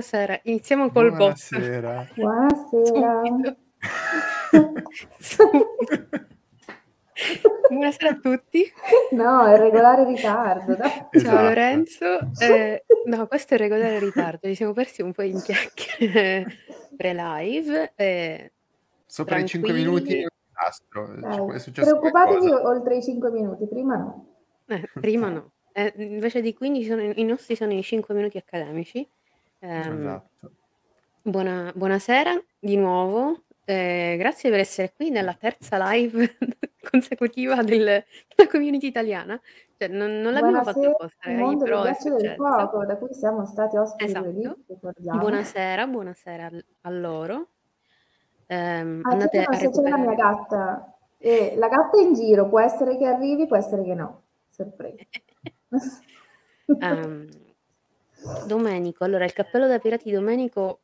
buonasera. Iniziamo col. Buonasera. Buonasera. Subito. Subito. Buonasera a tutti. No, è regolare ritardo, dai. Ciao Esatto. Lorenzo. Eh, no, questo è il regolare ritardo. Ci siamo persi un po' in chiacchiere pre-live. eh, Sopra i 5 minuti tranquilli. è un disastro. È successo Preoccupatevi qualcosa. oltre i 5 minuti, prima no. Eh, prima no. Eh, invece di 15 sono, i nostri sono i 5 minuti accademici. Ehm, Esatto. buona- buonasera di nuovo. Eh, grazie per essere qui nella terza live consecutiva del- della community italiana. Cioè, non, non l'abbiamo fatto apposta, ragazzi, però è successo. fuoco, da cui siamo stati ospiti Esatto. ricordiamo. Buonasera, buonasera a loro. Ehm, Ah, andate a se c'è la mia gatta. E la gatta è in giro, può essere che arrivi, può essere che no. Sorpresa. Ehm, Domenico, allora il cappello da pirati di Domenico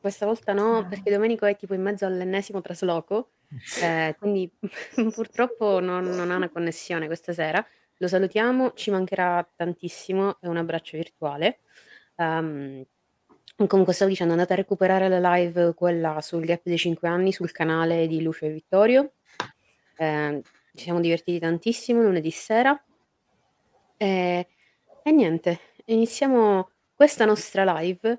questa volta no, perché Domenico è tipo in mezzo all'ennesimo trasloco, eh, quindi purtroppo non, non ha una connessione questa sera. Lo salutiamo, ci mancherà tantissimo, è un abbraccio virtuale. Ehm, comunque stavo dicendo, andate a recuperare la live, quella sul gap dei 5 anni, sul canale di Lucio e Vittorio. Eh, ci siamo divertiti tantissimo lunedì sera. E, e niente, iniziamo questa nostra live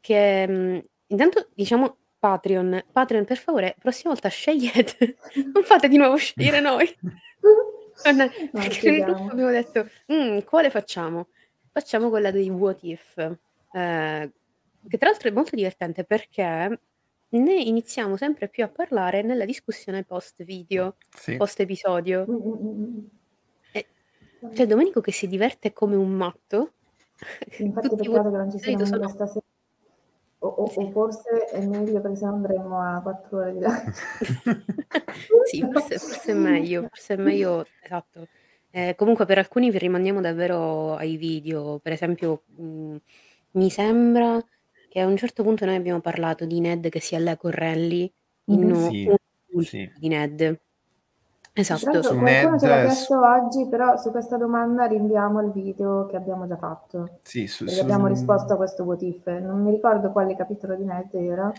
che mh, intanto diciamo Patreon. Patreon, per favore, prossima volta scegliete, non fate di nuovo scegliere noi. Non perché nel gruppo abbiamo detto, "Mm, quale facciamo? Facciamo quella dei what if, eh, che tra l'altro è molto divertente perché ne iniziamo sempre più a parlare nella discussione post video, Sì. post episodio. Mm, mm, mm. C'è Domenico che si diverte come un matto. Infatti Tutti peccato che non ci siano sono- stasera. O, o- Sì. o forse è meglio perché sennò andremo a 4 ore di là. Sì, forse, forse è meglio, forse è meglio, esatto. Eh, comunque per alcuni vi rimandiamo davvero ai video, per esempio mh, mi sembra che a un certo punto noi abbiamo parlato di Ned che si allea con Renly in Mhm. uno Sì, sì. di Ned. Esatto, Su qualcuno ce l'ha chiesto oggi, però su questa domanda rinviamo il video che abbiamo già fatto. Sì, su, su- abbiamo risposto a questo what if. Non mi ricordo quale capitolo di Ned era,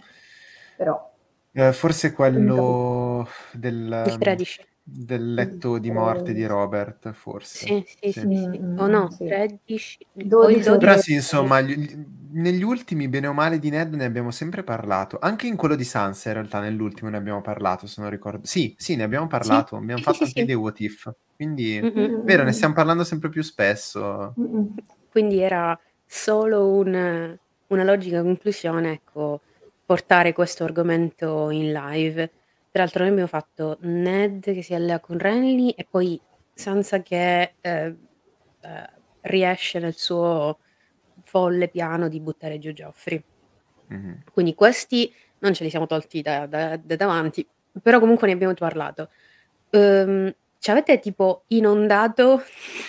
però eh, forse quello del, il 13. Del letto di morte di Robert, forse. Sì, sì, sì, sì. Mm, O no, sì. 13 o il 12 12. Però sì, insomma, gli- gli- negli ultimi, bene o male, di Ned ne abbiamo sempre parlato. Anche in quello di Sansa, in realtà, nell'ultimo ne abbiamo parlato, se non ricordo. Sì, sì, ne abbiamo parlato. Abbiamo sì, fatto sì, anche sì. dei what if. Quindi, Mm-mm. vero, ne stiamo parlando sempre più spesso. Mm, mm. Quindi era solo un- una logica conclusione, ecco, portare questo argomento in live. Peraltro noi abbiamo fatto Ned che si allea con Renly e poi Sansa che eh, eh, riesce nel suo folle piano di buttare giù Joffrey. Mhm. Quindi questi non ce li siamo tolti da, da- da davanti, però comunque ne abbiamo parlato. Ehm, ci avete tipo inondato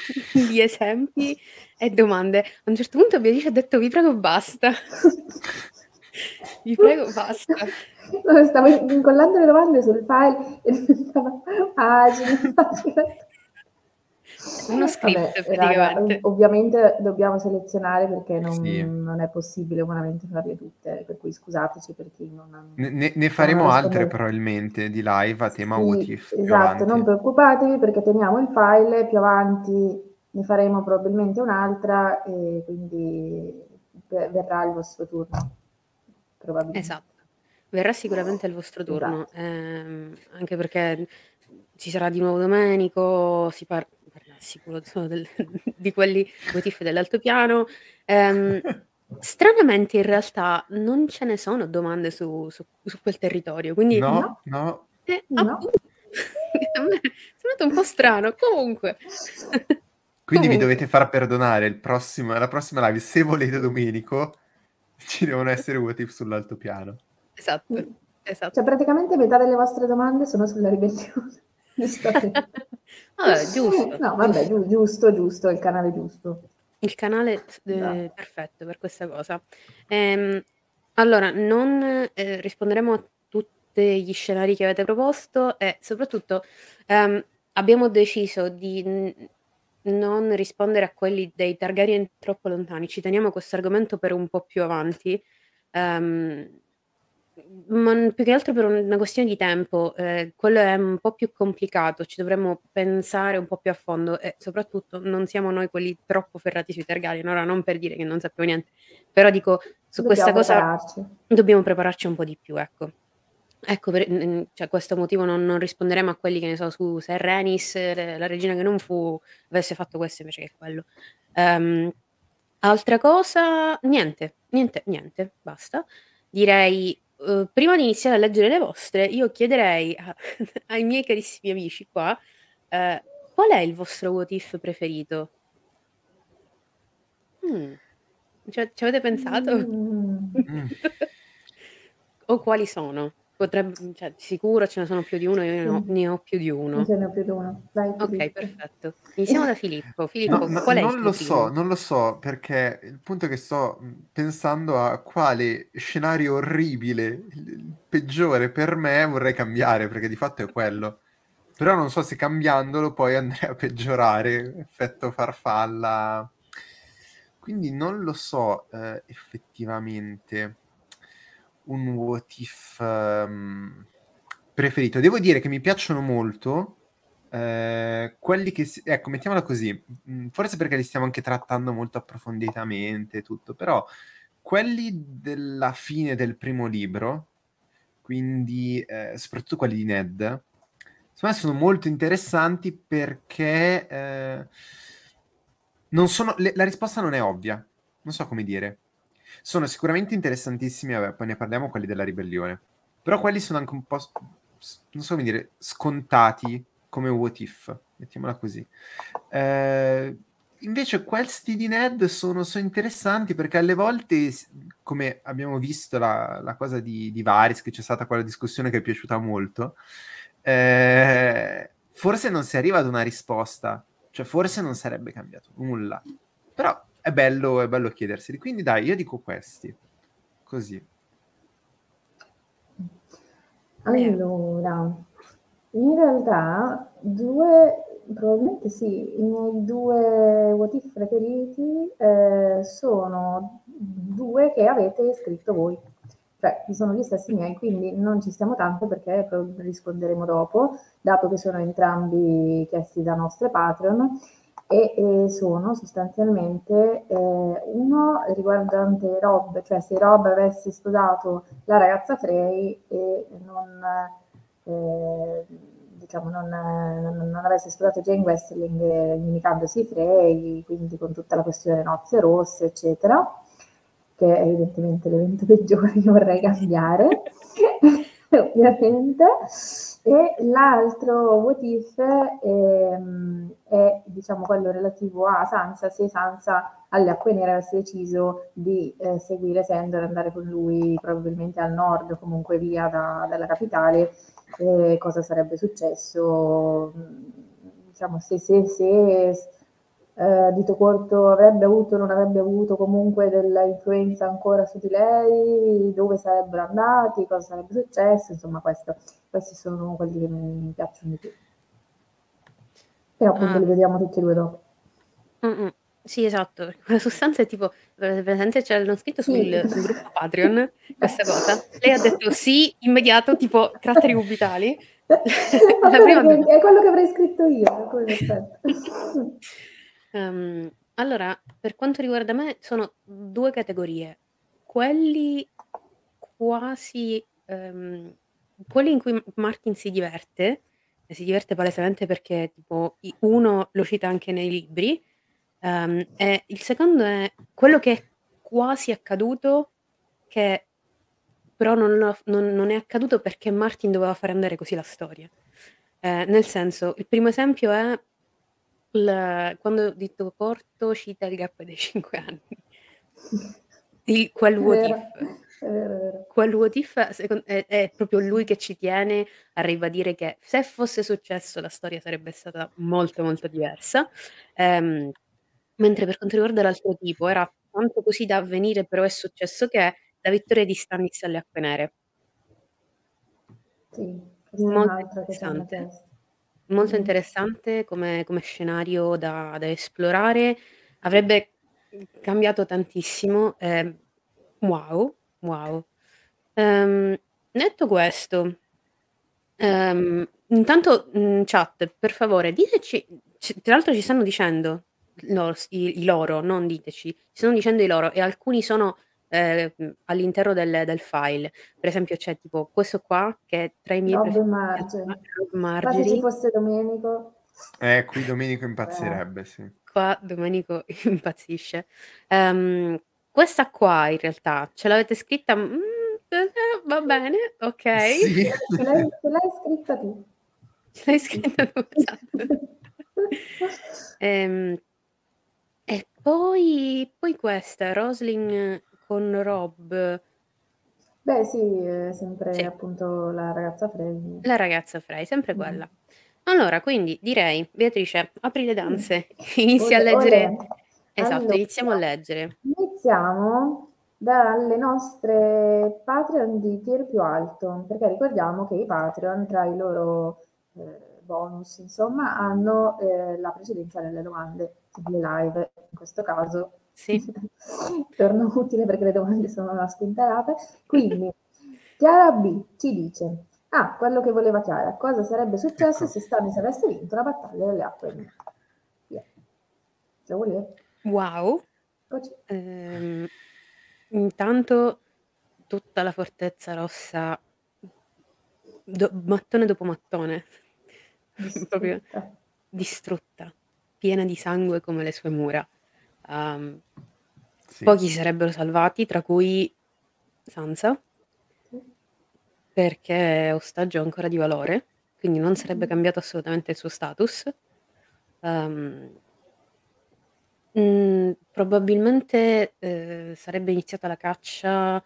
di esempi e domande. A un certo punto Beatrice ha detto vi prego basta, vi prego basta. Stavo incollando le domande sul file e diventava pagine, pagine. Uno script Vabbè, raga, ovviamente dobbiamo selezionare perché non, Sì. non è possibile umanamente farle tutte, per cui scusateci per chi non ha... Ne, ne- faremo altre probabilmente di live a tema Sì, what if più esatto, non preoccupatevi perché teniamo il file, più avanti ne faremo probabilmente un'altra e quindi ve- verrà il vostro turno, probabilmente. Esatto, verrà sicuramente il vostro turno, Esatto. ehm, anche perché ci sarà di nuovo Domenico, si par- parla sicuro solo del- di quelli motivi dell'altopiano. Ehm, stranamente in realtà non ce ne sono domande su, su- su quel territorio, quindi No, No. no. No. eh, appunto, a me è sembrato un po' strano. Comunque, Quindi vi Comunque. dovete far perdonare il prossimo, la prossima live. Se volete Domenico, ci devono essere what if sull'altopiano. Esatto, esatto. Cioè praticamente metà delle vostre domande sono sulla ribellione. Vabbè, giusto, No, vabbè, giu- giusto, giusto, è il canale giusto. Il canale eh, Esatto. perfetto per questa cosa. Ehm, allora, non eh, risponderemo a tutti gli scenari che avete proposto e soprattutto ehm, abbiamo deciso di n- non rispondere a quelli dei Targaryen troppo lontani. Ci teniamo questo argomento per un po' più avanti. Ehm, ma più che altro per una questione di tempo, ehm, quello è un po' più complicato, ci dovremmo pensare un po' più a fondo e soprattutto non siamo noi quelli troppo ferrati sui Targaryen. Ora non per dire che non sappiamo niente, però dico su Dobbiamo questa cosa prepararci. dobbiamo prepararci un po' di più, ecco. Ecco per mhmm, cioè questo motivo non non risponderemo a quelli, che ne so, su se Rhaenys, la regina che non fu, avesse fatto questo invece che quello. Ehm, altra cosa niente, niente, niente, basta. Direi, uhm, prima di iniziare a leggere le vostre, io chiederei a ai miei carissimi amici qua, ehm, qual è il vostro what if preferito? Mh. Ci ci avete pensato? Mh. O quali sono? Potreb cioè sicuro ce ne sono più di uno, io ne ho Sì. ne ho più di uno. Ce n'è più di uno. Vai Filippo. perfetto. Iniziamo da Filippo. Filippo, No, qual è il non tuo lo so, primo? non lo so, perché il punto è che sto mhmm, pensando a quale scenario orribile, il il peggiore per me vorrei cambiare, perché di fatto è quello. Però non so se cambiandolo poi andrei a peggiorare, effetto farfalla. Quindi non lo so, ehm, effettivamente un what if, mhmm, preferito. Devo dire che mi piacciono molto, ehm, quelli che si ecco, mettiamola così, mhmm, forse perché li stiamo anche trattando molto approfonditamente e tutto, però quelli della fine del primo libro, quindi, ehm, soprattutto quelli di Ned, secondo me sono molto interessanti perché, ehm, non sono le la risposta non è ovvia, non so come dire. Sono sicuramente interessantissimi, vabbè, poi ne parliamo quelli della ribellione, però quelli sono anche un po' non so come dire, scontati come what if, mettiamola così. Ehm, invece questi di Ned sono so interessanti perché alle volte come abbiamo visto la la cosa di di Varys, che c'è stata quella discussione che è piaciuta molto, ehm, forse non si arriva ad una risposta, cioè forse non sarebbe cambiato nulla. Però è bello è bello chiederseli. Quindi dai, io dico questi. Così. Allora, in realtà 2 probabilmente sì, i miei 2 what if preferiti, ehm, sono 2 che avete scritto voi. Cioè, sono gli stessi miei, quindi non ci stiamo tanto perché risponderemo dopo, dato che sono entrambi chiesti da nostre Patreon e, e sono sostanzialmente eh, uno riguardante Rob, cioè se Rob avesse sposato la ragazza Frey e non, eh, diciamo, non, non, non, avesse sposato Jane Westling eh, unicandosi Frey, quindi con tutta la questione nozze rosse, eccetera che è evidentemente l'evento peggiore che vorrei cambiare, ovviamente. E l'altro what if è, ehm, è, diciamo quello relativo a Sansa, se Sansa alle acque nere avesse deciso di eh, seguire Sandor, andare con lui probabilmente al nord, comunque via da, dalla capitale, eh, cosa sarebbe successo? Diciamo se, se, se eh, dito corto avrebbe avuto o non avrebbe avuto comunque dell'influenza ancora su di lei, dove sarebbero andati, cosa sarebbe successo, insomma questo, questi sono quelli che mi piacciono di più. E appunto ah. li vediamo tutti e due dopo. Mm-mm. Sì, esatto, la sostanza è tipo, presente c'è non scritto sul, sì. sul, gruppo Patreon questa cosa. Lei ha detto sì, immediato, tipo caratteri cubitali. È quello che avrei scritto io, Um, allora, per quanto riguarda me, sono due categorie. Quelli quasi um, quelli in cui Martin si diverte, e si diverte palesemente perché tipo uno lo cita anche nei libri, um, e il secondo è quello che è quasi accaduto, che però non, lo, non, non è accaduto perché Martin doveva fare andare così la storia. Eh, nel senso, il primo esempio è il quando Dito Corto cita il gap dei 5 anni. Il quel È what if. è vero, è vero. Quel what if è è proprio lui che ci tiene a ribadire che se fosse successo la storia sarebbe stata molto, molto diversa. Ehm, mentre per quanto riguarda l'altro tipo era tanto così da avvenire, però è successo che la vittoria di Stannis alle Acque Nere. Sì, Molto interessante. Molto interessante come come scenario da da esplorare. Avrebbe, mhmm, cambiato tantissimo, ehm, wow, wow. Ehm, detto questo ehm, intanto, mhmm, chat, per favore diteci c tra l'altro ci stanno dicendo loro s i i loro, non diteci, ci stanno dicendo i loro e alcuni sono, mhmm, all'interno del del file. Per esempio c'è tipo questo qua che è tra i miei Rob e preferiti Marge. Rob Qua se ci Margery. fosse Domenico Eh, qui Domenico Eh. impazzirebbe, sì. Qua Domenico impazzisce. Ehm, questa qua in realtà ce l'avete scritta mhmm, eh, va bene, okay. Sì. Ce l'hai ce l'hai scritta tu. Ce l'hai scritta tu, esatto. Ehm, e poi poi questa, Rosling con Rob. Beh sì, è sempre Sì. appunto la ragazza Frey. La ragazza Frey, sempre Mh. quella. Allora, quindi direi, Beatrice, apri le Mh. danze, inizia a leggere olè. esatto, iniziamo a Allora, leggere. iniziamo dalle nostre Patreon di tier più alto, perché ricordiamo che i Patreon tra i loro, ehm, bonus insomma, hanno, ehm, la precedenza nelle domande sulle live. In questo caso Sì. torno utile perché le domande sono una spintarata. Quindi Chiara B ci dice: "Ah, quello che voleva Chiara, cosa sarebbe successo Ecco. se Stannis avesse vinto la battaglia delle acque nere?" Via. Lo volevo. Wow. Ehm, intanto tutta la fortezza rossa do mattone dopo mattone, proprio Distrutta. distrutta, piena di sangue come le sue mura. Uhm, Sì. pochi si sarebbero salvati, tra cui Sansa. Perché è ostaggio ancora di valore, quindi non sarebbe Mh-mh. cambiato assolutamente il suo status. Uhm mhmm, probabilmente, ehm, sarebbe iniziata la caccia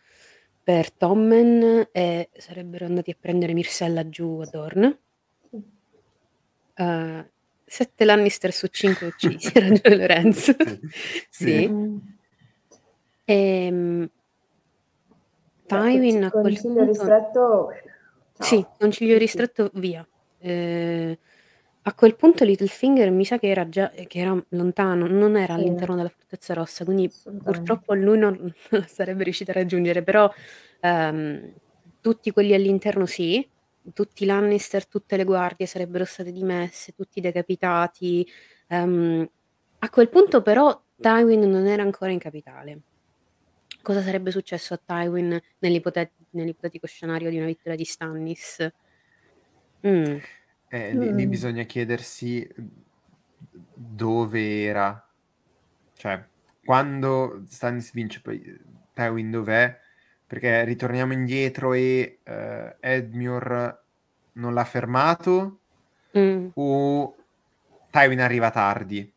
per Tommen e sarebbero andati a prendere Myrcella giù a Dorne. Sì. Uhm, 7 Lannister su 5 uccisi, ragione Lorenzo. Sì. Mh. Ehm Tywin a quel concilio punto ristretto Sì, ciao. concilio Sì, sì. ristretto via. Ehm, a quel punto Littlefinger mi sa che era già che era lontano, non era Sì. all'interno della Fortezza Rossa, quindi purtroppo lui non non la sarebbe riuscito a raggiungere, però, ehm, tutti quelli all'interno sì, tutti i Lannister, tutte le guardie sarebbero state dimesse, tutti decapitati. Ehm, a quel punto però Tywin non era ancora in capitale. Cosa sarebbe successo a Tywin nell'ipote nell'ipotetico scenario di una vittoria di Stannis? Mh. Eh, lì lì bisogna chiedersi, dove era. Cioè, quando Stannis vince poi, Tywin dov'è? Perché ritorniamo indietro e, ehm, Edmure non l'ha fermato Mh. o Tywin arriva tardi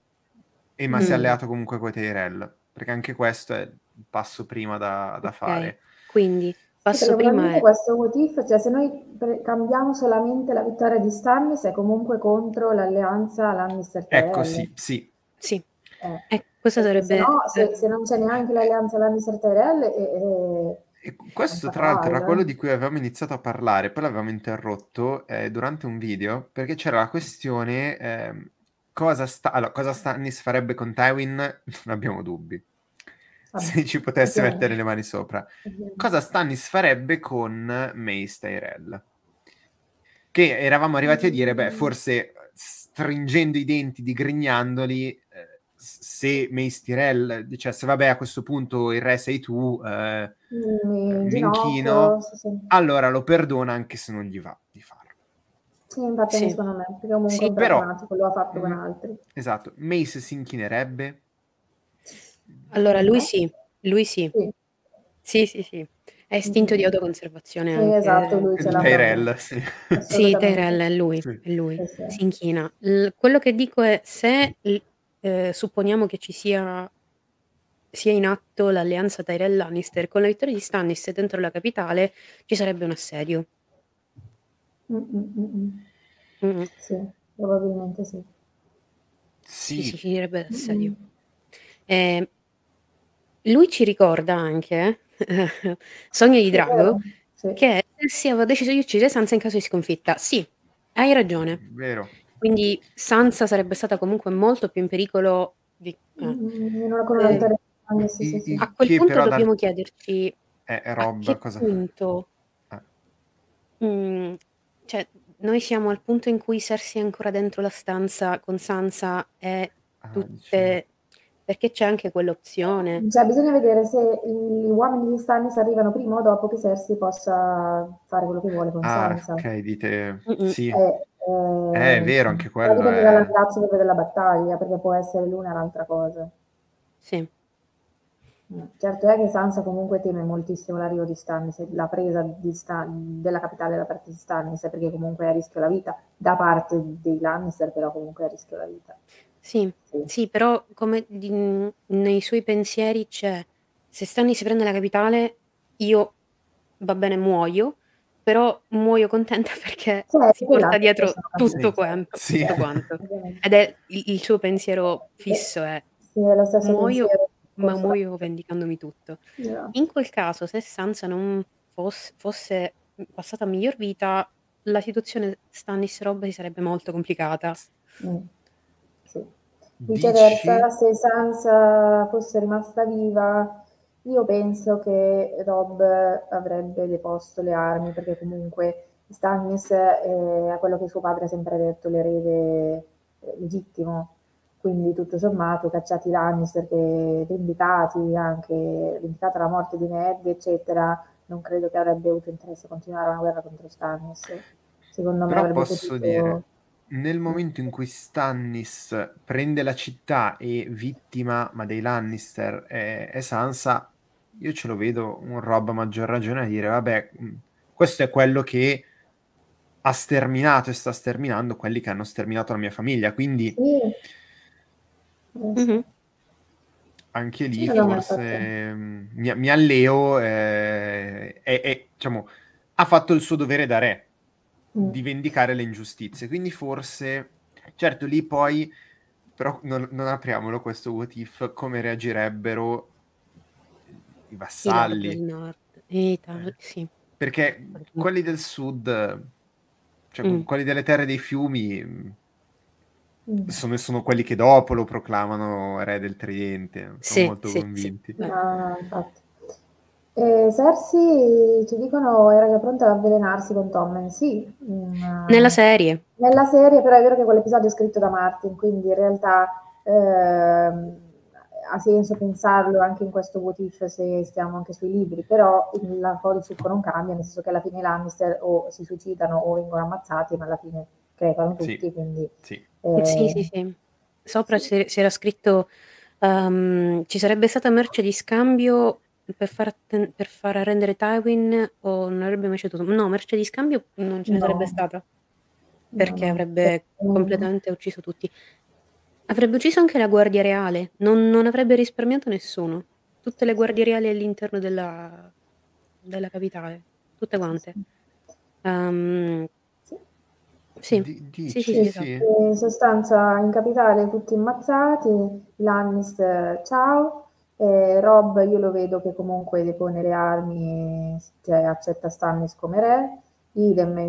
e ma si è alleato comunque coi Tyrell? Perché anche questo è il passo prima da da Okay, fare. quindi Sì, passo perché prima è questo what if, cioè se noi pre cambiamo solamente la vittoria di Stannis è comunque contro l'alleanza Ecco, Lannister-Tyrell. sì, sì. Sì. Eh, E questo perché se sarebbe no, se eh se non c'è neanche l'alleanza Lannister-Tyrell, e e E questo tra l'altro era quello eh. di cui avevamo iniziato a parlare, poi l'avevamo interrotto, ehm, durante un video, perché c'era la questione, ehm, cosa sta allora, cosa Stannis farebbe con Tywin non abbiamo dubbi. Vabbè, Se ci potesse ovviamente. mettere le mani sopra. Ovviamente. Cosa Stannis farebbe con Mace Tyrell? Che eravamo arrivati a dire, beh, forse, stringendo i denti, digrignandoli, s se Mace Tyrell dicesse: "Vabbè, a questo punto il re sei tu, ehm, Mhmm, ehm, in mi inchino", ginocchio, sì, sì. allora lo perdona anche se non gli va di farlo. Sì, infatti Sì. secondo me, perché comunque Sì. Però lo ha fatto con mh, altri. esatto, Mace si inchinerebbe? Allora lui No? sì, lui sì. Sì. Sì, sì, sì. È istinto di Mh-mh. autoconservazione Sì, anche esatto, lui ce l'ha Tyrell, sì. Sì. Tyrell è lui, Sì. è lui. Sì, sì. Si inchina. L quello che dico è se l ehm, supponiamo che ci sia sia in atto l'alleanza Tyrell-Lannister, con la vittoria di Stannis dentro la capitale ci sarebbe un assedio. Mh-mh. Sì, probabilmente sì. Sì, sì, Sì. ci direbbe l'assedio. Mh-mh. Ehm, lui ci ricorda anche, Sogno di Drago. Sì. che Cersei aveva deciso di uccidere Sansa in caso di sconfitta. Sì, hai ragione. Vero. Quindi Sansa sarebbe stata comunque molto più in pericolo di... eh. Mm, Eh, sì, sì, sì. i- a quel punto dobbiamo dal- chiederci Eh, a Rob, che cosa... punto... eh. mm, cioè, noi siamo al punto in cui Cersei è ancora dentro la stanza con Sansa e Ah, tutte... dicevo. Perché c'è anche quell'opzione. Cioè, bisogna vedere se gli uomini di Stannis arrivano prima o dopo che Cersei possa fare quello che vuole con Ah, Sansa. ok, dite... Mm-mm. Sì, Eh, Eh, è vero, anche quello dipende è... dall'andazzo proprio della battaglia, perché può essere l'una o l'altra cosa. Sì. Mm. Certo è che Sansa comunque teme moltissimo l'arrivo di Stannis, la presa di Sta- della capitale da parte di Stannis, perché comunque è a rischio la vita, da parte dei Lannister però comunque è a rischio la vita. Sì, Sì. sì, però come di- nei suoi pensieri c'è, se Stannis prende la capitale, io, va bene, muoio, però muoio contenta perché Cioè, si porta dietro tutto Sì. quanto, Sì. tutto quanto. Ed è il, il suo pensiero fisso è, Sì, è lo stesso muoio, ma muoio vendicandomi tutto. Yeah. In quel caso, se Sansa non fosse, fosse passata a miglior vita, la situazione Stannis-Robb si sarebbe molto complicata. Mm. Sì. Dici? Viceversa, se Sansa fosse rimasta viva, io penso che Rob avrebbe deposto le armi, perché comunque Stannis è a quello che suo padre ha sempre detto, l'erede eh, legittimo. Quindi tutto sommato, cacciati Lannister, che vendicati, anche vendicata la morte di Ned, eccetera, non credo che avrebbe avuto interesse a continuare una guerra contro Stannis. Secondo me Però avrebbe posso potuto... dire, nel momento in cui Stannis prende la città e vittima ma dei Lannister è, è Sansa, io ce lo vedo un Rob a maggior ragione a dire, vabbè, mh, questo è quello che ha sterminato e sta sterminando quelli che hanno sterminato la mia famiglia, quindi. Mhm. anche lì Sì, forse mh, mi, mi alleo, eh, è- è, diciamo, ha fatto il suo dovere da re. Mm. di vendicare le ingiustizie. Quindi forse, certo, lì poi, però non, non apriamolo questo what if, come reagirebbero i vassalli. Nord, e tal- sì. Perché quelli del sud, cioè Mm. quelli delle terre dei fiumi, Mm. sono, sono quelli che dopo lo proclamano re del Tridente, sono Sì, molto sì, sì. convinti. Beh. Ah, infatti. E Cersei, ci dicono, era già pronta ad avvelenarsi con Tommen. Sì, mm, Nella serie. nella serie, però è vero che quell'episodio è scritto da Martin, quindi in realtà ehm, ha senso pensarlo anche in questo what if se stiamo anche sui libri, però il la fuori succo non cambia, nel senso che alla fine i Lannister o si suicidano o vengono ammazzati, ma alla fine crepano Sì. tutti, quindi... Sì. eh, Sì, sì, sì. Sopra si, si era scritto ehm, ci sarebbe stata merce di scambio per far, atten- per far arrendere Tywin o non avrebbe mai ceduto. No, merce di scambio non ce ne No. sarebbe stata perché avrebbe Mm. completamente ucciso tutti. Avrebbe ucciso anche la guardia reale, non, non avrebbe risparmiato nessuno. Tutte le guardie reali all'interno della, della capitale, tutte quante. Ehm, Sì. sì, Di- sì, sì, Sì, sì, sì. esatto. in sostanza in capitale tutti ammazzati, Lannister ciao, e Rob io lo vedo che comunque depone le armi, cioè accetta Stannis come re, idem e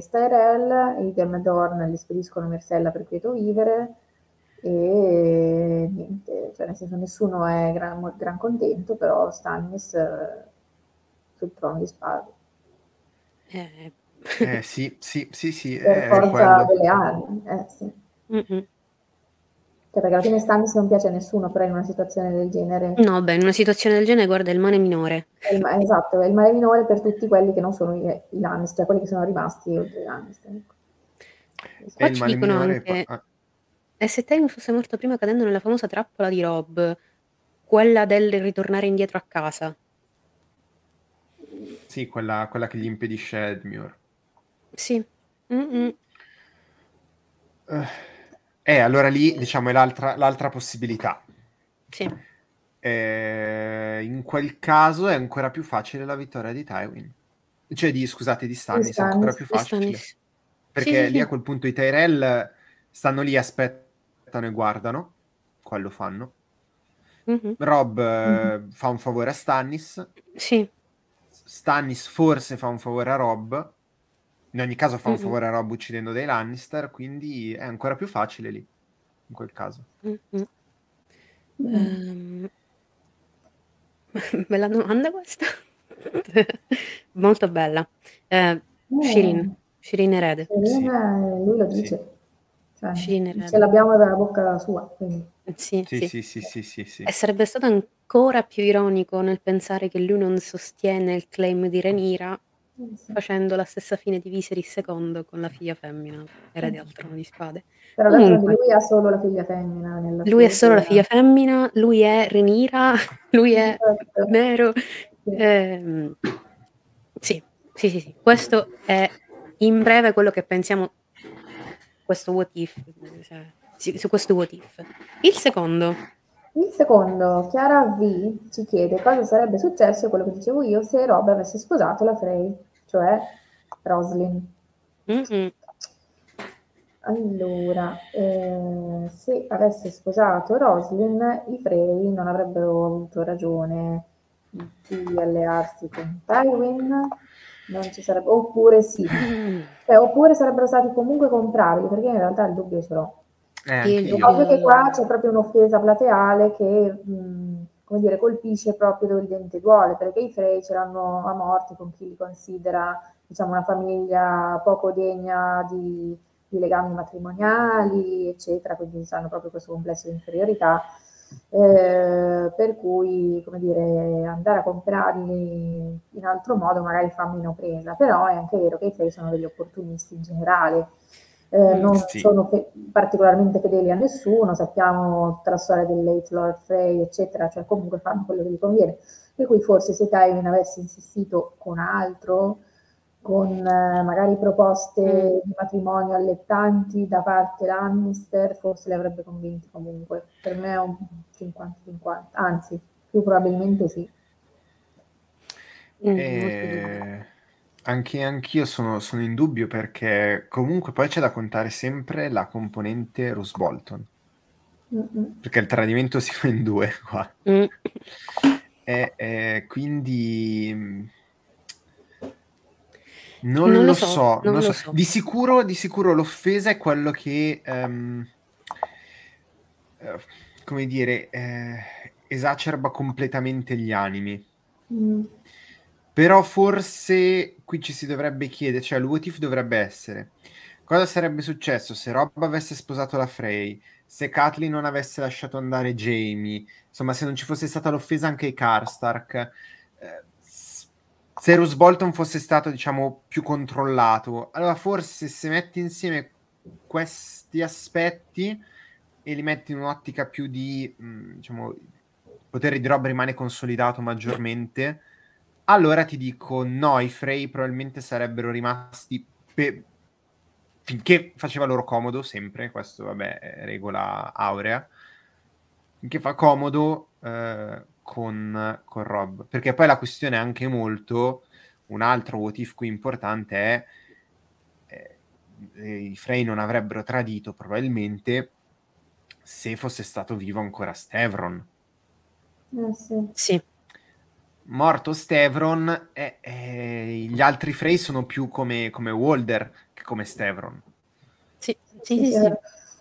idem Dorn gli spediscono Myrcella per quieto vivere e niente, cioè nel senso nessuno è gran, gran contento, però Stannis eh, sul trono di spade Eh, Eh, sì, sì, sì, sì, per è forza quello. delle armi, eh, sì. mm-mm. Cioè, perché alla fine Stannis non piace a nessuno, però in una situazione del genere No, beh, in una situazione del genere, guarda, il male minore. è il, esatto, è il male minore per tutti quelli che non sono i, i Lannister, quelli che sono rimasti oltre i Lannister. ecco. Qua ci dicono anche, ah, e se Tywin fosse morto prima cadendo nella famosa trappola di Rob, quella del ritornare indietro a casa. sì, quella, quella che gli impedisce Edmure. Sì. Mm-mm. Eh, eh, allora lì, diciamo, è l'altra, l'altra possibilità. Sì. Eh, in quel caso è ancora più facile la vittoria di Tywin. Cioè, di, scusate, di Stannis, è ancora Stannis. più facile. Stannis. Perché sì, lì sì. a quel punto i Tyrell stanno lì, aspettano e guardano. Quello fanno. Mhm. Rob eh, Mhm. fa un favore a Stannis. Sì. Stannis forse fa un favore a Rob. In ogni caso fa un Mh-mh. favore a Robb uccidendo dei Lannister, quindi è ancora più facile lì, in quel caso. Mm. Ehm bella domanda questa. Molto bella. Ehm, Shireen, Eh. Shireen erede. Sì. Eh, lui lo Sì. Cioè, ce l'abbiamo dalla bocca sua. Sì, Sì, sì. sì, sì, sì, sì, sì. E sarebbe stato ancora più ironico nel pensare che lui non sostiene il claim di Eh, sì. facendo la stessa fine di Viserys II con la figlia femmina, erede al trono di spade. Però Comunque lui ha solo la figlia femmina nella lui è sua solo la figlia femmina, lui è Rhaenyra, lui è Esatto. nero. Sì. Ehm, sì, sì, sì, sì. Questo è in breve quello che pensiamo questo what if, cioè, su questo what if. Il secondo, Il secondo, Chiara V ci chiede cosa sarebbe successo, quello che dicevo io, se Rob avesse sposato la Frey, cioè Roslyn. mm-mm, Allora, eh, se avesse sposato Roslyn, i Frey non avrebbero avuto ragione di allearsi con Tywin, non ci sarebbe, oppure sì, Cioè, oppure sarebbero stati comunque comprabili, perché in realtà il dubbio ce l'ho. Eh, Ovvio che qua c'è proprio un'offesa plateale che, mh, come dire, colpisce proprio dove il dente duole, perché i Frey ce l'hanno a morte con chi li considera, diciamo, una famiglia poco degna di, di legami matrimoniali, eccetera, quindi hanno proprio questo complesso di inferiorità. Eh, per cui, come dire, andare a comprarli in altro modo magari fa meno presa, però è anche vero che i Frey sono degli opportunisti in generale, eh, Mm, non sì. sono fe- particolarmente fedeli a nessuno, sappiamo tutta la storia del late Lord Frey, eccetera, cioè comunque fanno quello che gli conviene. Per cui forse se Tywin avesse insistito con altro, con eh, magari proposte Mm. di matrimonio allettanti da parte Lannister, forse li avrebbe convinti comunque. Per me è un 50-50, anzi, più probabilmente sì. mm. Eh, anche anch'io sono, sono in dubbio perché comunque poi c'è da contare sempre la componente Roose Bolton, Mm-mm. perché il tradimento si fa in due qua. Mm. E, eh, quindi mh, non, Non lo so, so, non lo so. so. Di sicuro, di sicuro l'offesa è quello che, eh, come dire, eh, esacerba completamente gli animi. Mm. Però forse qui ci si dovrebbe chiedere, cioè il what if dovrebbe essere cosa sarebbe successo se Rob avesse sposato la Frey, se Kathleen non avesse lasciato andare Jamie, insomma se non ci fosse stata l'offesa anche ai Karstark, eh, se Roose Bolton fosse stato diciamo più controllato, allora forse se metti insieme questi aspetti e li metti in un'ottica più di, mh, diciamo, il potere di Rob rimane consolidato maggiormente, allora ti dico no, i Frey probabilmente sarebbero rimasti pe- finché faceva loro comodo sempre, questo vabbè regola aurea, finché fa comodo eh, con, con Rob, perché poi la questione è anche molto, un altro what if qui importante è eh, i Frey non avrebbero tradito probabilmente se fosse stato vivo ancora Stevron. Eh, sì. Sì, morto Stevron, eh, eh, gli altri Frey sono più come, come Walder che come Stevron. sì, sì, Sì, sì, eh,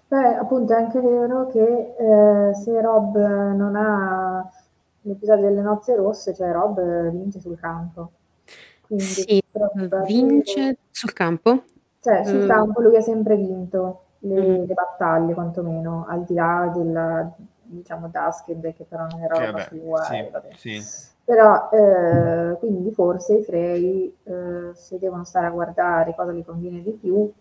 Beh, appunto è anche vero che eh, se Rob non ha l'episodio delle nozze rosse, cioè Rob vince sul campo. Quindi Sì, probabilmente- vince sul campo. Cioè, sul Mm. campo lui ha sempre vinto le, Mm. le battaglie, quantomeno, al di là della, diciamo, Dusked, che però non era roba vabbè, sua. sì, eh, vabbè. sì. Però, eh, quindi forse i Frey, eh, se devono stare a guardare cosa gli conviene di più,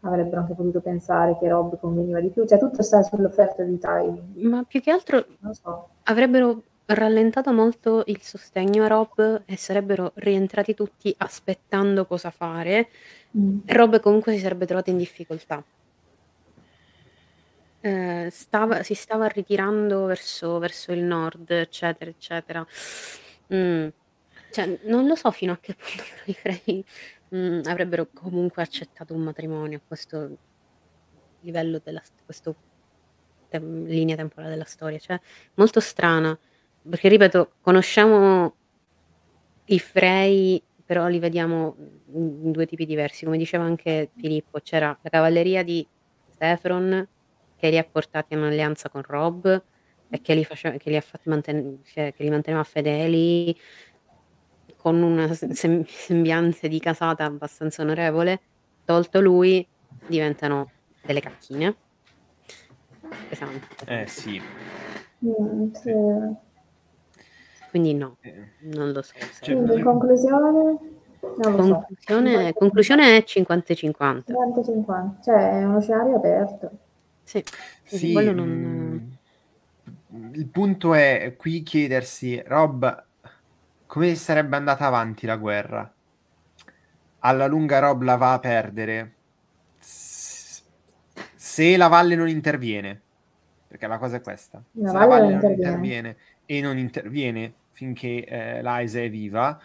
avrebbero anche potuto pensare che Rob conveniva di più. Cioè, tutto sta sull'offerta di Tywin. Ma più che altro Non so. avrebbero rallentato molto il sostegno a Rob e sarebbero rientrati tutti aspettando cosa fare. Mm. E Rob comunque si sarebbe trovato in difficoltà. Eh, stava- si stava ritirando verso, verso il nord, eccetera, eccetera. Mm. Cioè, non lo so fino a che punto però i Frey mm, avrebbero comunque accettato un matrimonio a questo livello della questo tem- linea temporale della storia. Cioè, molto strana. Perché, ripeto, conosciamo i Frey però li vediamo in due tipi diversi. Come diceva anche Filippo, c'era la cavalleria di Stefron che li ha portati in alleanza con Rob e che li, faceva, che li, ha fatti manten- che li manteneva fedeli con una sem- sembianze di casata abbastanza onorevole. Tolto lui, diventano delle cacchine. Pesanti. Eh sì. Mm, sì. Quindi no, Eh, non lo so. cioè, se- Quindi in conclusione, non lo so. conclusione, conclusione è 50-50. 50-50, cioè è uno scenario aperto. Sì, Sì, quello non... mm, il punto è qui chiedersi, Rob, come sarebbe andata avanti la guerra? Alla lunga Rob la va a perdere se la Valle non interviene, perché la cosa è questa. La se Valle la Valle non interviene. interviene e non interviene finché eh, Liza è viva,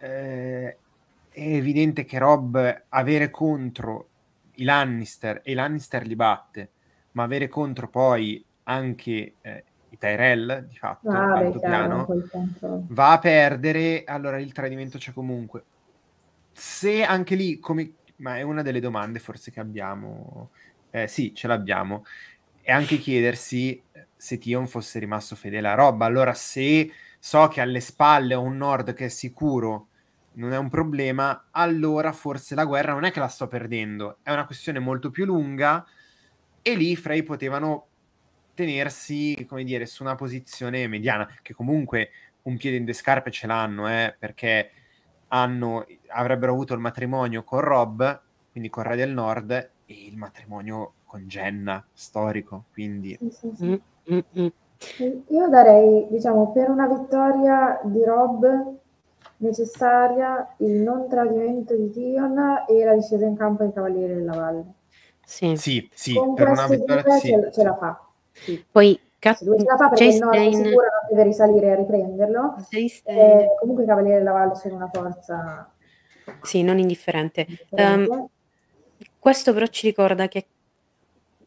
eh, è evidente che Rob avere contro i Lannister e i Lannister li batte, ma avere contro poi anche eh, Tyrell, di fatto, Ah, beh, alto a piano, va a perdere, allora il tradimento c'è comunque. Se anche lì, come... ma è una delle domande forse che abbiamo, eh, sì, ce l'abbiamo, e anche chiedersi eh, se Tion fosse rimasto fedele a Rob. Allora, se so che alle spalle ho un Nord che è sicuro, non è un problema, allora forse la guerra non è che la sto perdendo, è una questione molto più lunga e lì i Frey potevano tenersi, come dire, su una posizione mediana, che comunque un piede in due scarpe ce l'hanno, eh, perché hanno, avrebbero avuto il matrimonio con Rob, quindi con Re del Nord, e il matrimonio con Jenna, storico, quindi... Sì, sì, sì. Mm, mm, mm. Io darei, diciamo, per una vittoria di Rob necessaria il non tradimento di Tion e la discesa in campo dei Cavalieri della Valle. Sì. Sì, sì, per una vittoria sì. ce, ce la fa. Sì. Poi Cat- lui ce la fa perché Nord Dane- sicuro non deve risalire e riprenderlo. Eh, comunque i Cavalieri della Valle sono una forza Sì, non indifferente. differente. Ehm, questo però ci ricorda che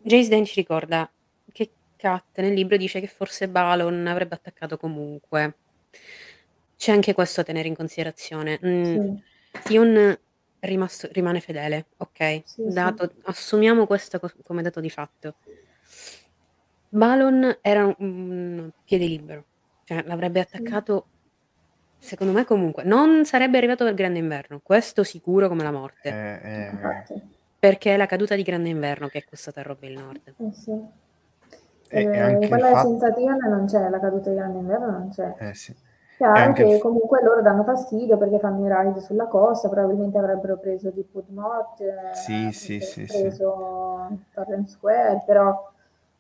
Jace Dane ci ricorda che Kat nel libro dice che forse Balon avrebbe attaccato comunque. C'è anche questo a tenere in considerazione. Mm, Sì. Tion è rimasto- rimane fedele, ok? Sì, sì. Dato- assumiamo questo co- come dato di fatto. Balon era un, piede libero, cioè l'avrebbe attaccato, secondo me comunque. Non sarebbe arrivato al grande inverno, questo sicuro come la morte, Eh, eh, Infatti. perché è la caduta di grande inverno che è costata a Rob il Nord. Eh, sì. E- e Eh, anche il quella fatto- senza non c'è, la caduta di grande inverno non c'è. eh, sì. Chiaro E anche che il- comunque loro danno fastidio perché fanno i raid sulla costa, probabilmente avrebbero preso di Putmot, eh, Sì, sì, avrebbero sì, sì. preso Torrent Square, però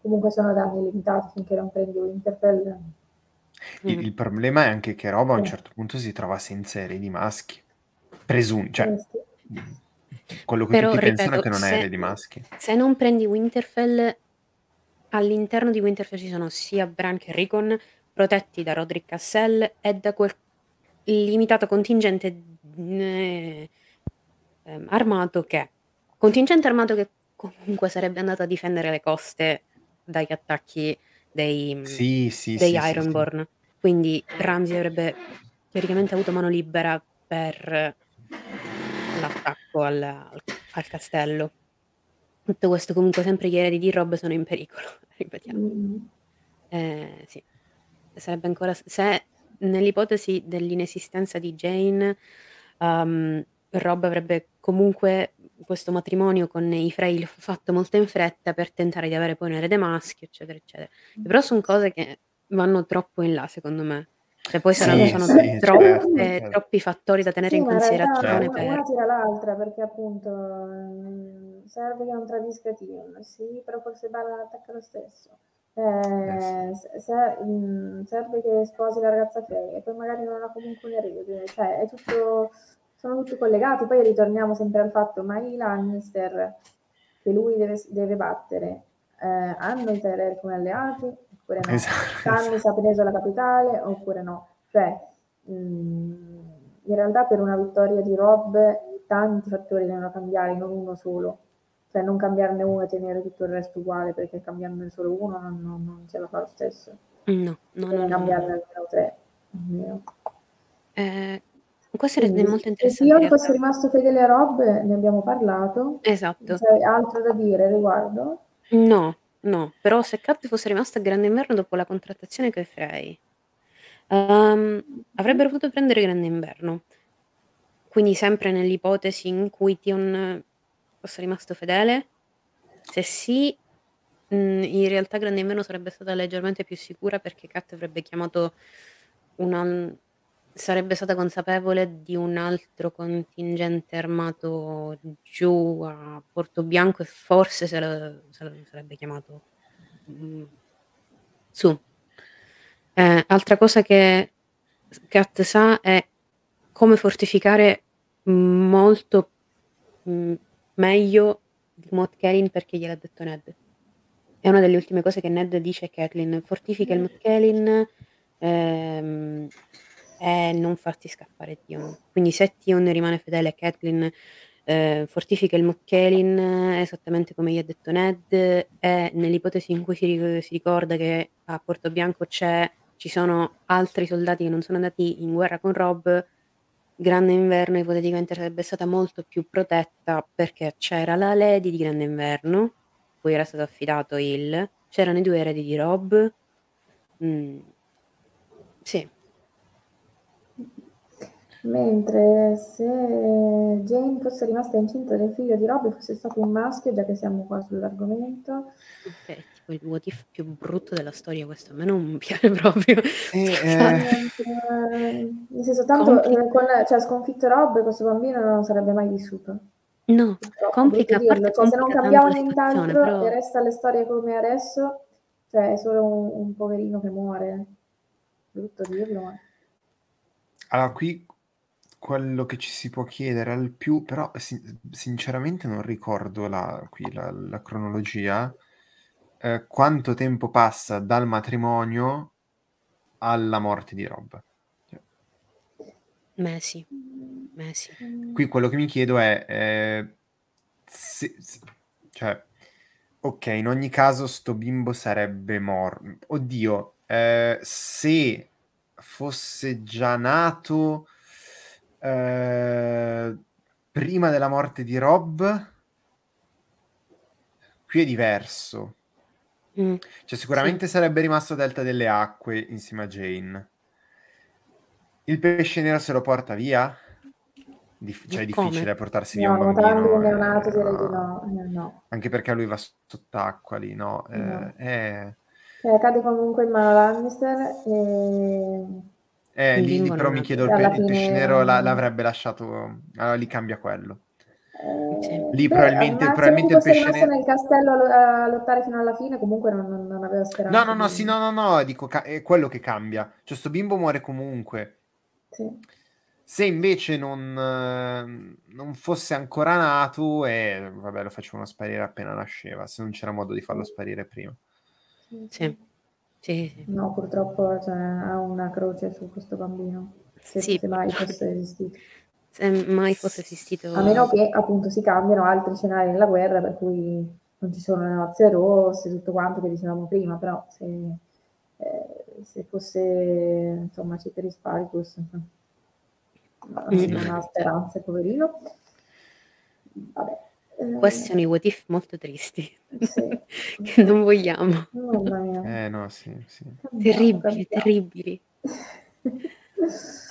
comunque sono danni limitati finché non prendi Winterfell. Il, Mm. il problema è anche che Rob a un certo punto si trova senza eredi maschi. Presun- cioè, Eh, quello che Però, tutti pensano è ripeto, che non se- ha eredi maschi. Se non prendi Winterfell, all'interno di Winterfell ci sono sia Bran che Rickon protetti da Roderick Cassell e da quel limitato contingente eh, armato che contingente armato che comunque sarebbe andato a difendere le coste dagli attacchi dei, Sì, sì, dei sì, sì, Ironborn. Quindi Ramsay avrebbe teoricamente avuto mano libera per l'attacco al, al- al castello. Tutto questo comunque sempre gli eredi di Rob sono in pericolo, ripetiamo. Mm. Eh, sì. Sarebbe ancora se nell'ipotesi dell'inesistenza di Jane, um, Rob avrebbe comunque questo matrimonio con i Frey fatto molto in fretta per tentare di avere poi un erede maschio, eccetera, eccetera. Però sono cose che vanno troppo in là, secondo me. Cioè, poi saranno, Sì, sono sì, troppe- certo, certo. troppi fattori da tenere Sì, in realtà considerazione una, per... una tira l'altra perché appunto mm, serve che non tradisca Tion, sì, però forse Bala attacca lo stesso. Eh, se- se- mm, serve che sposi la ragazza Frey e poi magari non ha comunque un erede, cioè è tutto, sono tutti collegati. Poi ritorniamo sempre al fatto, ma i Lannister che lui deve, deve battere eh, hanno i Tyrell come alleati oppure no? Esatto. Stannis ha preso la capitale oppure no? Cioè, mh, in realtà per una vittoria di Rob tanti fattori devono cambiare, non uno solo. Cioè non cambiarne uno e tenere tutto il resto uguale, perché cambiarne solo uno non, non- non ce la fa lo stesso. No, no, no, Deve no, no. cambiarne almeno tre. almeno. Eh, Questo è molto se interessante Tion fosse rimasto fedele a Rob, ne abbiamo parlato. Esatto. C'è altro da dire riguardo? No, no, però se Cat fosse rimasta a Grande Inverno dopo la contrattazione coi Frey, ehm, avrebbero potuto prendere Grande Inverno. Quindi sempre nell'ipotesi in cui Tion fosse rimasto fedele? Se sì, mhmm, in realtà Grande Inverno sarebbe stata leggermente più sicura perché Cat avrebbe chiamato una sarebbe stata consapevole di un altro contingente armato giù a Portobianco e forse se lo se lo sarebbe chiamato, mhmm, su. Ehm, altra cosa che s Cat sa è come fortificare molto, mhmm, meglio di Moat Cailin perché gliel'ha detto Ned. È una delle ultime cose che Ned dice a Catelyn: "Fortifica il Moat Cailin, ehm, e non farti scappare Tion". Quindi se Tion rimane fedele a Catelyn, ehm, fortifica il Moat Cailin esattamente come gli ha detto Ned e nell'ipotesi in cui si si ricorda che a Portobianco c'è ci sono altri soldati che non sono andati in guerra con Robb, Grande Inverno ipoteticamente sarebbe stata molto più protetta perché c'era la Lady di Grande Inverno, cui era stato affidato il c'erano i 2 eredi di Robb. Mhmm, sì. Mentre se Jane fosse rimasta incinta del figlio di Robb e fosse stato un maschio, già che siamo qua sull'argomento È tipo il what if più brutto della storia questo, a me non piace proprio. E, Scusate. eh nel senso tanto, Complica ehm, con cioè sconfitto Robb questo bambino non sarebbe mai vissuto. No, Purtroppo, complica a parte dirlo. Cioè se non cambiamo nient'altro però e resta le storie come adesso, cioè è solo un un poverino che muore. Brutto dirlo, ma Allora, qui quello che ci si può chiedere al più però sin sinceramente non ricordo la qui la la cronologia, ehm, quanto tempo passa dal matrimonio alla morte di Robb. Cioè Mesi, mesi. Qui quello che mi chiedo è, ehm, se s cioè okay, in ogni caso 'sto bimbo sarebbe mor mhmm, oddio, ehm, se fosse già nato, ehm, prima della morte di Robb qui è diverso. Mh, Cioè sì. sicuramente sarebbe rimasto Delta delle Acque insieme a Jane. Il pesce nero se lo porta via? Dif cioè è come? difficile portarsi via No, nuotando un bambino, ehm, no, eh, no. anche perché lui va sott'acqua lì, no, No. eh Cioè cade comunque in mano Lannister e Eh, lì però mi chiedo il e il pesce fine nero la l'avrebbe lasciato allora lì cambia quello. Sì. Ehm, Lì beh, probabilmente probabilmente il fosse pesce rimasto ne nel castello a lo a lottare fino alla fine comunque non non non aveva No, speranza no, no, sì, di no, no, no, dico ca è quello che cambia. Cioè 'sto bimbo muore comunque. Sì. Se invece non non fosse ancora nato, eh, vabbè lo facevano sparire appena nasceva, se non c'era modo di farlo sparire prima. Sì, Sì. sì. No, purtroppo cioè ha una croce su questo bambino, se Sì, se mai fosse esistito. Se mai fosse esistito A meno che appunto si cambiano altri scenari nella guerra per cui non ci sono le nozze rosse, tutto quanto che dicevamo prima, però se ehm, se fosse insomma Ceteris Paribus non Mh. non ha speranze poverino. Vabbè, Questioni what if molto tristi Sì. che non vogliamo. Mia. Eh no, sì, sì. Terribili, terribili.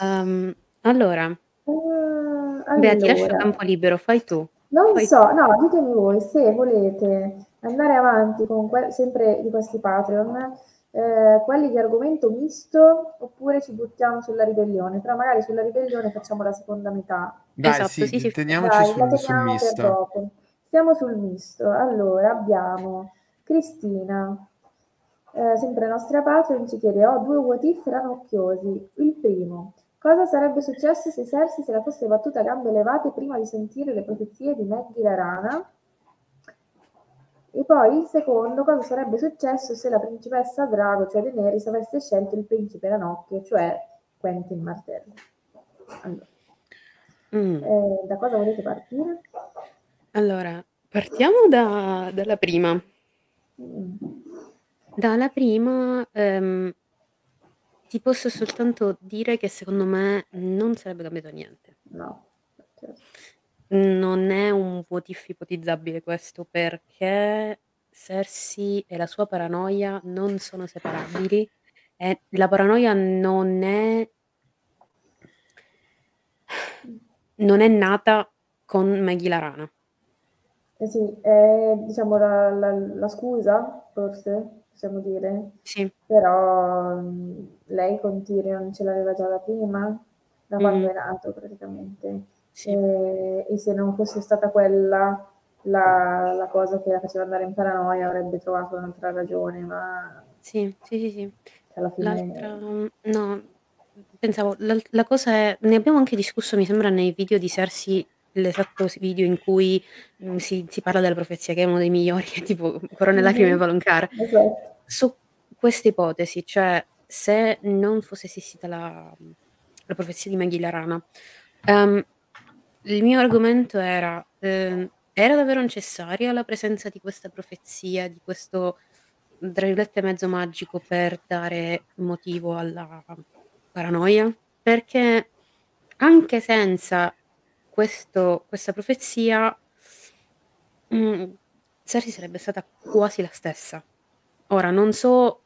Uhm, allora Uhm, Bea, ti lascio allora campo libero, fai tu. Non Fai so, no, ditemi voi se volete andare avanti con que sempre di questi Patreon, ehm, quelli di argomento misto, oppure ci buttiamo sulla ribellione, però magari sulla ribellione facciamo la seconda metà. Dai Esatto, sì, sì, sì. teniamoci Dai, sul sul misto. dopo. Stiamo sul misto. Allora abbiamo Cristina, ehm, sempre nostra Patreon, ci chiede: "Ho 2 what if ranocchiosi. Il primo: cosa sarebbe successo se Cersei se la fosse battuta a gambe levate prima di sentire le profezie di Maggie la rana?" E poi il secondo: cosa sarebbe successo se la principessa Drago, cioè Daenerys, avesse scelto il principe Ranocchio, cioè Quentin Martello? Allora, Mh. ehm, da cosa volete partire? Allora, partiamo da dalla prima. Mh. Dalla prima, ehm ti posso soltanto dire che secondo me non sarebbe cambiato niente. No. Certo. Non è un what if ipotizzabile questo, perché Cersei e la sua paranoia non sono separabili e la paranoia non è non è nata con Maggie la rana. Eh sì, è diciamo la, la, la scusa, forse, possiamo dire. Sì. Però mh, lei con Tyrion ce l'aveva già da prima, da quando Mm. è nato praticamente. Sì. E, e se non fosse stata quella la, la cosa che la faceva andare in paranoia, avrebbe trovato un'altra ragione, ma Sì, sì, sì, sì. alla fine... L'altra no, pensavo la la cosa è ne abbiamo anche discusso mi sembra nei video di Cersei, l'esatto video in cui, mhmm, si si parla della profezia, che è uno dei migliori, è tipo Corone, lacrime e Mhm. Valonqar. Esatto. Su questa ipotesi, cioè se non fosse esistita la la profezia di Maggie la rana, ehm, il mio argomento era, ehm, era davvero necessaria la presenza di questa profezia, di questo, tra virgolette, "mezzo magico" per dare motivo alla paranoia? Perché anche senza questo questa profezia mhmm, Cersei sarebbe stata quasi la stessa. Ora non so,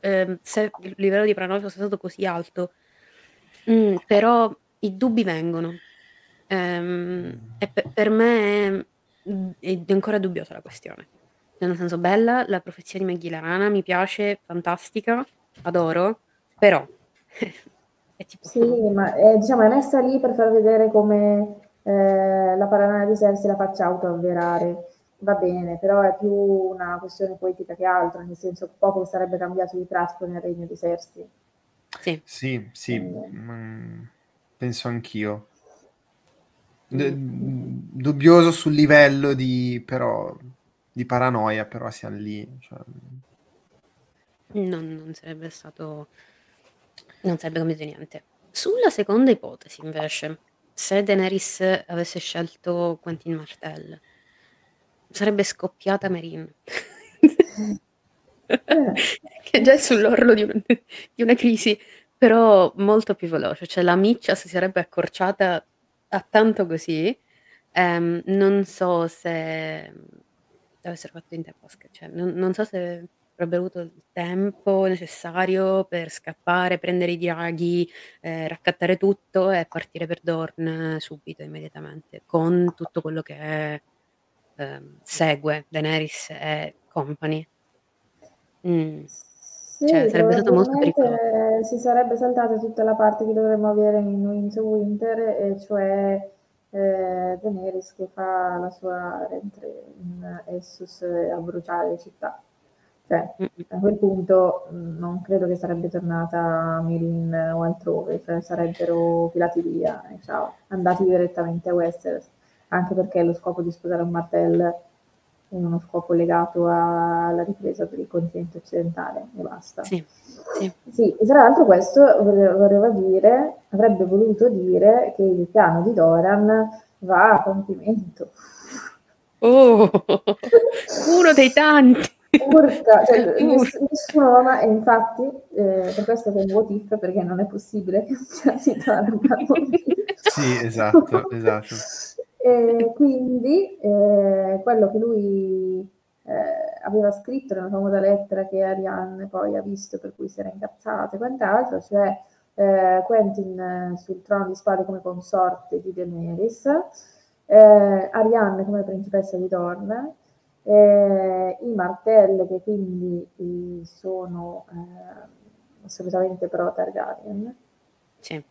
ehm, se il livello di paranoia fosse stato così alto, mhmm, però i dubbi vengono. Ehm, e pe per me è è ancora dubbiosa la questione. Cioè nel senso bella la profezia di Maggie la rana, mi piace, fantastica, adoro, però è tipo Sì, ma è, diciamo, è messa lì per far vedere come eh, la paranoia di Cersei la faccia autoavverare. Va bene, però è più una questione poetica che altro, nel senso poco sarebbe cambiato di tratto nel regno di Cersei. Sì. Sì, sì, Quindi- mm, penso anch'io. Dubbioso sul livello di, però, di paranoia, però siamo lì. cioè, Non non sarebbe stato non sarebbe cambiato niente. Sulla seconda ipotesi invece, se Daenerys avesse scelto Quentyn Martell, sarebbe scoppiata Meereen. Che già è sull'orlo di un di una crisi, però molto più veloce, cioè la miccia si sarebbe accorciata a tanto così, ehm, non so se, mhmm, avessero fatto in tempo cioè non non so se avrebbero avuto il tempo necessario per scappare, prendere i draghi, ehm, raccattare tutto e partire per Dorne subito, immediatamente, con tutto quello che, ehm, segue Daenerys e company. Mh. Sì, Cioè sarebbe stato molto pericoloso. si sarebbe saltata tutta la parte che dovremmo avere in Winds of Winter, e cioè eh, Daenerys che fa la sua rientrata in Essus a bruciare le città. Cioè, a quel punto mh, non credo che sarebbe tornata a Mirin o altrove, cioè sarebbero filati via ciao, andati direttamente a Westeros, anche perché lo scopo di sposare un martello è uno scopo legato alla ripresa per il continente occidentale e basta. Sì, sì. Sì, e tra l'altro questo vole- voleva dire, avrebbe voluto dire che il piano di Doran va a compimento. Oh! Uno dei tanti! Urca, cioè, ness- nessuno ama, e infatti eh, per questo che è un what if, perché non è possibile che si torna a Sì, esatto, esatto. E quindi eh, quello che lui eh, aveva scritto nella famosa lettera che Arianne poi ha visto, per cui si era incazzata e quant'altro, cioè eh, Quentin eh, sul trono di spade come consorte di Daenerys, eh, Arianne come principessa di Dorne, eh, i Martell che quindi sono assolutamente pro Targaryen, Sì.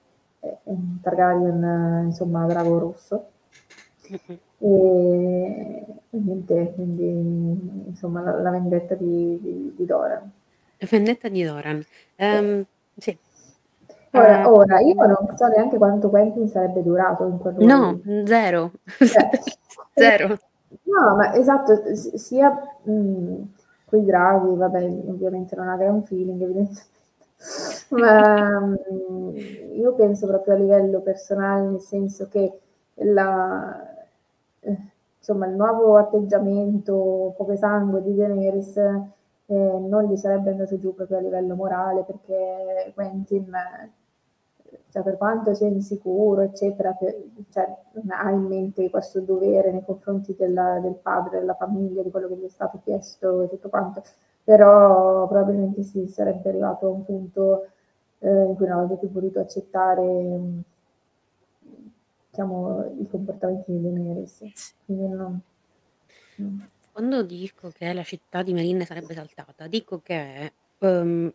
Targaryen insomma drago rosso. E, e niente, quindi insomma la, la vendetta di, di, di Doran. La vendetta di Doran. Ehm, sì. Ora, Ah, ora, io non so neanche quanto Quentin sarebbe durato in quel No, zero. Cioè, Zero. No, ma esatto, sia mh, quei draghi, vabbè, ovviamente non ha gran feeling, evidentemente, ma mh, io penso proprio a livello personale, nel senso che la, eh, insomma, il nuovo atteggiamento poco sangue di Daenerys eh, non gli sarebbe andato giù proprio a livello morale perché Quentin, cioè, per quanto sia insicuro, eccetera, per, cioè, ha in mente questo dovere nei confronti della, del padre, della famiglia, di quello che gli è stato chiesto e tutto quanto, però probabilmente si sarebbe arrivato a un punto eh, in cui non avrebbe più voluto accettare diciamo, i comportamenti di Daenerys. Quindi non, non. Quando dico che la città di Merin sarebbe saltata, dico che um,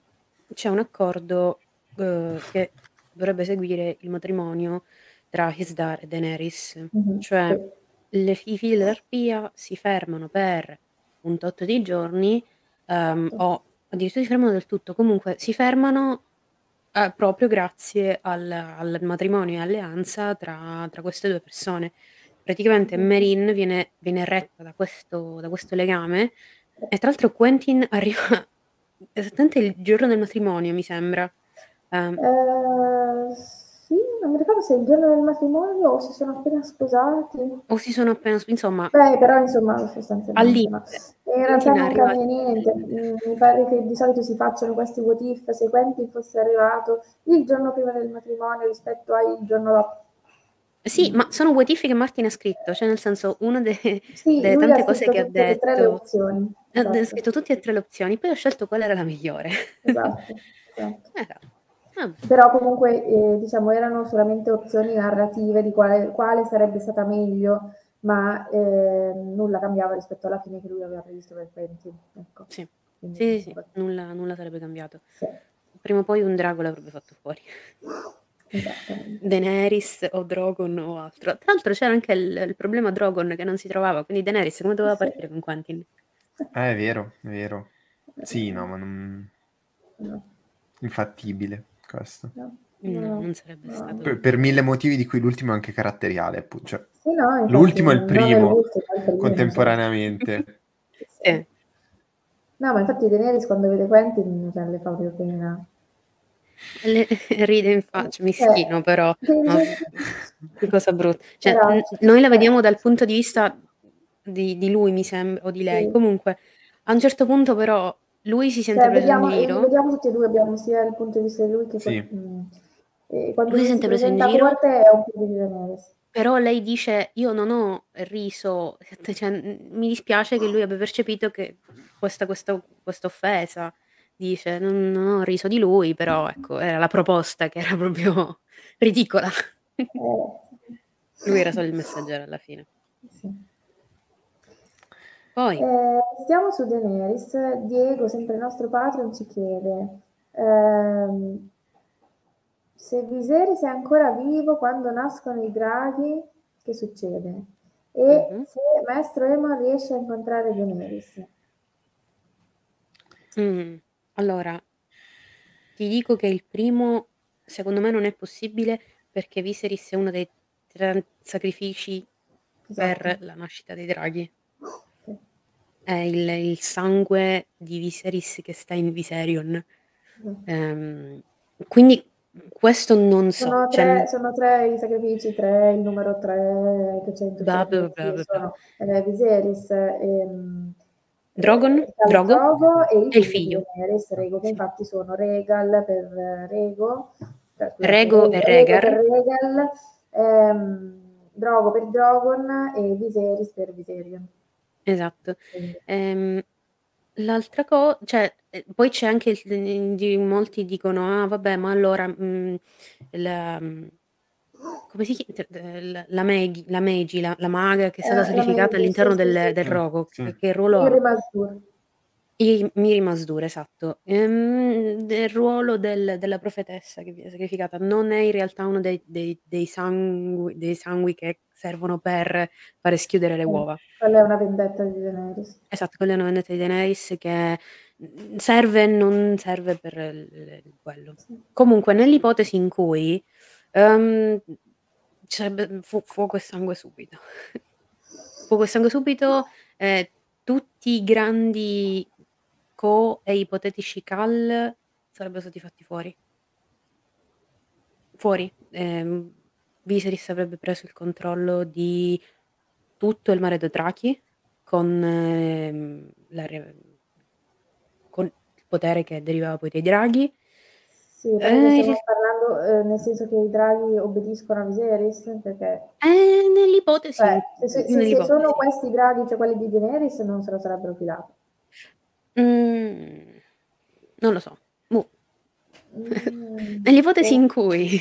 c'è un accordo uh, che dovrebbe seguire il matrimonio tra Hisdar e Daenerys, mm-hmm. cioè le, i figli dell'arpia si fermano per un tot di giorni um, o addirittura si fermano del tutto, comunque si fermano uh, proprio grazie al, al, matrimonio e alleanza tra, tra queste due persone praticamente Merin viene, viene retta da questo, da questo legame e tra l'altro Quentin arriva esattamente il giorno del matrimonio, mi sembra. Um, uh, sì, non mi ricordo se è il giorno del matrimonio o si sono appena sposati. O si sono appena insomma. Beh, però insomma, sostanzialmente. Ma in realtà non cambia niente. Mi pare che di solito si facciano questi what if se Quentin fosse arrivato il giorno prima del matrimonio rispetto al giorno dopo sì, ma sono what if che Martin ha scritto, cioè nel senso una delle, sì, delle tante cose che ha detto. Tre le opzioni. Esatto. Ha scritto tutte e tre le opzioni, poi ho scelto quella era la migliore. Esatto. esatto. Ah. Però comunque eh, diciamo erano solamente opzioni narrative di quale, quale sarebbe stata meglio, ma eh, nulla cambiava rispetto alla fine che lui aveva previsto per Quentin. Ecco. Sì, Quindi, sì, sì, sì. Nulla, nulla, sarebbe cambiato. Sì. Prima o poi un drago l'avrebbe fatto fuori. Daenerys o Drogon o altro. Tra l'altro c'era anche il, il problema Drogon che non si trovava, quindi Daenerys come doveva partire con Quentin? Eh, è vero, è vero. Sì, no, ma non... No. Infattibile questo. No. No, non sarebbe no. stato. Per, per, mille motivi di cui l'ultimo è anche caratteriale. Cioè, sì, no, l'ultimo è il primo, è contemporaneamente. sì. No, ma infatti Daenerys quando vede Quentin cioè, le fa proprio pena. Le ride in faccia, mischino eh. però, no, che cosa brutta. Cioè, n- noi la vediamo dal punto di vista di, di lui, mi sembra, o di lei. Sì. Comunque, a un certo punto però lui si sente cioè, preso vediamo, in giro. Vediamo tutti e due, abbiamo sia il punto di vista di lui che sì. mm, quando lui si sente preso in giro. È un po' di però lei dice: Io non ho riso, cioè, mi dispiace che lui abbia percepito che questa, questa, questa offesa dice: "Non non ho riso di lui, però ecco, era la proposta che era proprio ridicola". Eh. Lui era solo il messaggero alla fine. Sì. Poi Eh, stiamo su Daenerys. Diego, sempre il nostro Patreon, ci chiede, ehm, se Viserys è ancora vivo quando nascono i draghi, che succede? E Mh-mh. se Maestro Aemon riesce a incontrare Daenerys. Mh. Allora, ti dico che il primo secondo me non è possibile perché Viserys è uno dei tre sacrifici per esatto. la nascita dei draghi. È il il sangue di Viserys che sta in Viserion. Ehm, quindi questo non so, Sono cioè tre sono 3 i sacrifici, 3 il numero 3 che c'è in tutti Bla, bla, bla, bla, sono, Viserys, ehm Drogon, eh, Drogo, Drogo e il, il figlio. Daenerys, Rego, che infatti sono Regal per Rego, cioè, Rego e Regal, Regal ehm, Drogo per Drogon e Viserys per Viserion. Esatto. Ehm, l'altra cosa, cioè, eh, poi c'è anche il, di, molti dicono, ah vabbè, ma allora mh, mm, la, mm, come si chiama? La Maggie, la, Maggie, la, la maga che è stata eh, sacrificata all'interno sì, del, sì, del rogo, sì. che, che ruolo Miri Masdur. Miri Masdur, esatto. Ehm, del ruolo del, della profetessa che viene sacrificata non è in realtà uno dei, dei, dei, sangui, dei sangui che servono per fare schiudere le uova. Quella è una vendetta di Daenerys. Esatto, quella è una vendetta di Daenerys che serve non serve per quello. Comunque, nell'ipotesi in cui Um, sarebbe fu- fuoco e sangue subito. fuoco e sangue subito, eh, tutti i grandi co e ipotetici cal sarebbero stati fatti fuori. Fuori. Eh, Viserys avrebbe preso il controllo di tutto il mare Dothraki con eh, la, potere che derivava poi dai draghi. Sì, eh, stiamo parlando eh, nel senso che i draghi obbediscono a Viserys? Perché... Eh, nell'ipotesi. Cioè, se, se, nell'ipotesi. se, sono questi draghi, cioè quelli di Daenerys, non se lo sarebbero filati. Mm, non lo so. Uh. Mm, nell'ipotesi oh. in cui...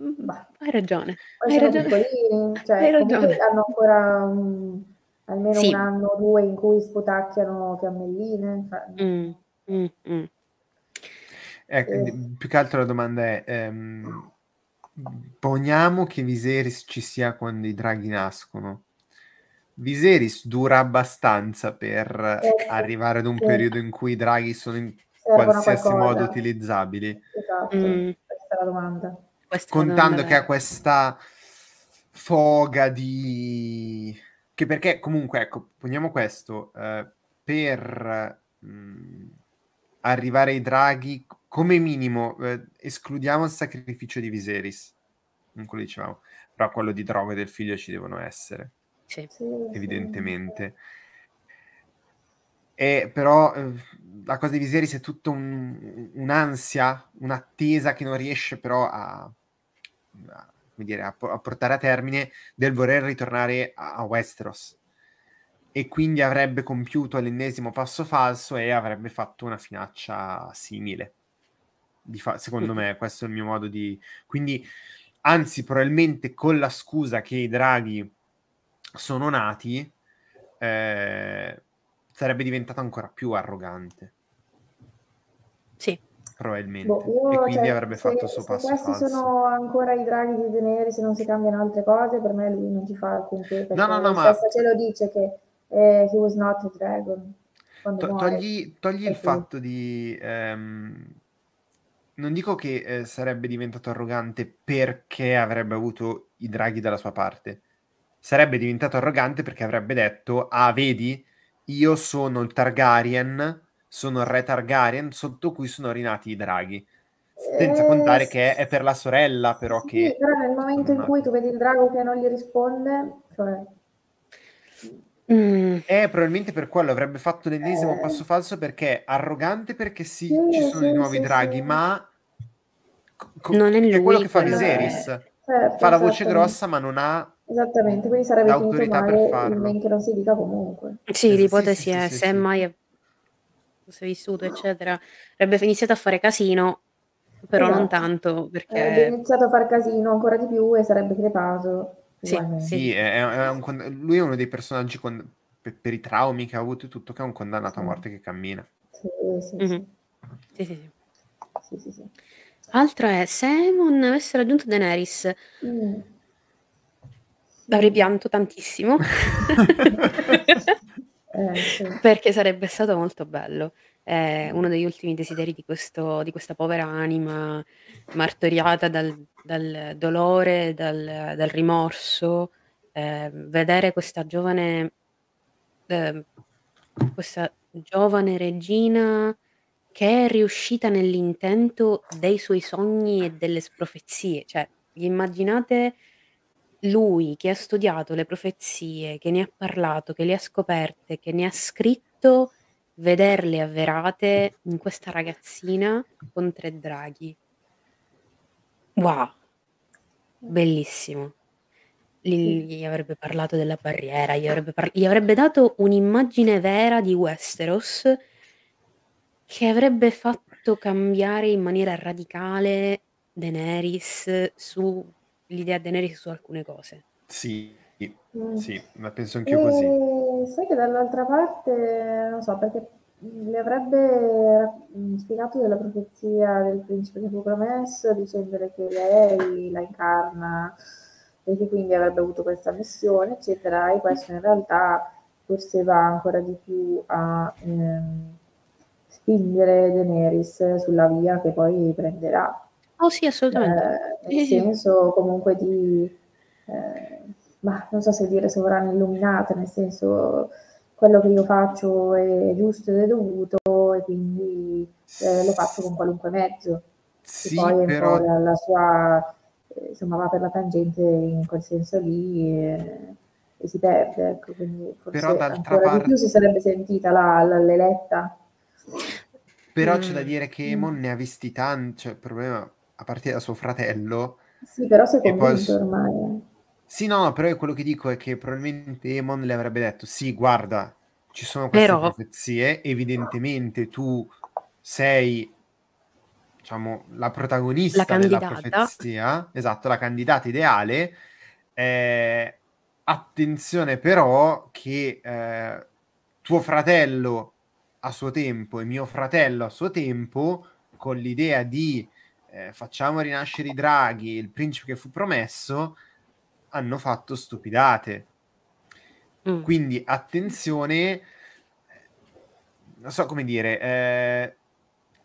Bah. Hai ragione. Hai ragione. Cioè, hai ragione. Hanno ancora un, almeno sì. un anno o due in cui sputacchiano fiammelline. Mm. Mm, mm. Ecco, eh. più che altro la domanda è, ehm, poniamo che Viserys ci sia quando i draghi nascono. Viserys dura abbastanza per eh, arrivare ad un sì. periodo in cui i draghi sono in Servono qualsiasi qualcosa. modo utilizzabili. Esatto, mm. questa è la domanda. Questa Contando che ha questa foga di... che perché comunque, ecco, poniamo questo, eh, per... Mh, mm, arrivare ai draghi, come minimo, eh, escludiamo il sacrificio di Viserys, non quello dicevamo, però quello di Drogo e del figlio ci devono essere, sì. evidentemente. E però eh, la cosa di Viserys è tutta un, un'ansia, un'attesa che non riesce però a, dire, a, a portare a termine del voler ritornare a, a Westeros e quindi avrebbe compiuto l'ennesimo passo falso e avrebbe fatto una finaccia simile. Fa- secondo me, questo è il mio modo di... Quindi, anzi, probabilmente con la scusa che i draghi sono nati, eh, sarebbe diventato ancora più arrogante. Sì. Probabilmente. Boh, io, e quindi cioè, avrebbe se, fatto il suo passo falso. Se questi sono ancora i draghi di Daenerys se non si cambiano altre cose, per me lui non ci fa alcun che. No, no, no, ma... ce lo dice che eh, he was not a dragon. To- togli, togli il fatto di... Ehm, non dico che eh, sarebbe diventato arrogante perché avrebbe avuto i draghi dalla sua parte. Sarebbe diventato arrogante perché avrebbe detto, ah, vedi, io sono il Targaryen, sono il re Targaryen, sotto cui sono rinati i draghi. Senza eh, contare che è per la sorella, però sì, che... però nel momento in cui tu vedi il drago che non gli risponde, cioè Mm. Eh, probabilmente per quello avrebbe fatto l'ennesimo eh. passo falso perché è arrogante perché sì, sì ci sono sì, i nuovi sì, draghi, ma co- non è, lui, è quello che fa Viserys. Certo, fa la voce grossa, ma non ha Esattamente, quindi sarebbe finito male il men che non si dica comunque. Sì, l'ipotesi è se mai fosse vissuto, eccetera, avrebbe iniziato a fare casino, però esatto. non tanto perché... Avrebbe iniziato a fare casino ancora di più e sarebbe crepato. Sì, sì è, è un, lui è uno dei personaggi con, per, per, i traumi che ha avuto e tutto, che è un condannato a morte che cammina. Sì, sì, mm-hmm. sì. sì, sì, sì. sì Altro è, se non avesse raggiunto Daenerys, mm. avrei pianto tantissimo. eh, Perché sarebbe stato molto bello. È uno degli ultimi desideri di, questo, di questa povera anima martoriata dal, dal dolore, dal, dal rimorso, eh, vedere questa giovane, eh, questa giovane regina che è riuscita nell'intento dei suoi sogni e delle profezie. Cioè, immaginate lui che ha studiato le profezie, che ne ha parlato, che le ha scoperte, che ne ha scritto vederle avverate in questa ragazzina con tre draghi. Wow, bellissimo. Gli, gli avrebbe parlato della barriera, gli avrebbe, par- gli avrebbe dato un'immagine vera di Westeros che avrebbe fatto cambiare in maniera radicale Daenerys su l'idea di Daenerys su alcune cose. Sì, Mm. Sì, ma penso anch'io così. E sai che dall'altra parte, non so, perché le avrebbe spiegato della profezia del principe che fu promesso, dicendole che lei la incarna e che quindi avrebbe avuto questa missione, eccetera, e questo in realtà forse va ancora di più a ehm, spingere Daenerys sulla via che poi prenderà. Oh sì, assolutamente. Eh, nel senso comunque di... Eh, ma non so se dire sovrana illuminata, nel senso quello che io faccio è giusto ed è dovuto e quindi eh, lo faccio con qualunque mezzo. Sì, poi però... la, la, sua, eh, insomma, va per la tangente in quel senso lì. Eh, e si perde, ecco, quindi forse Però d'altra ancora parte- di più si sarebbe sentita la, la- l'eletta. Però Mm. c'è da dire che Emon ne ha visti tanti, cioè il problema, a partire da suo fratello, Sì, però poi convinto s- ormai. Sì, no, però quello che dico è che probabilmente Emon le avrebbe detto: Sì, guarda, ci sono queste Però- profezie, evidentemente tu sei, diciamo, la protagonista La della profezia, esatto, la candidata ideale. Eh, attenzione però che eh, tuo fratello a suo tempo e mio fratello a suo tempo, con l'idea di eh, facciamo rinascere i draghi, il principe che fu promesso, hanno fatto stupidate. Mm. Quindi attenzione, non so come dire, eh,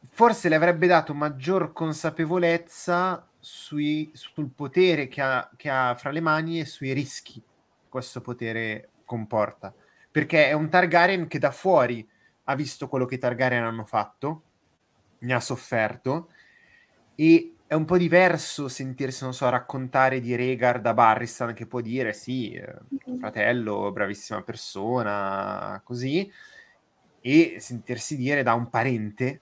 forse le avrebbe dato maggior consapevolezza sui- sul potere che ha, che ha fra le mani e sui rischi che questo potere comporta. Perché è un Targaryen che da fuori ha visto quello che i Targaryen hanno fatto, ne ha sofferto, e è un po' diverso sentirsi, non so, raccontare di Rhaegar da Barristan che può dire sì, eh, fratello, bravissima persona, così, e sentirsi dire da un parente,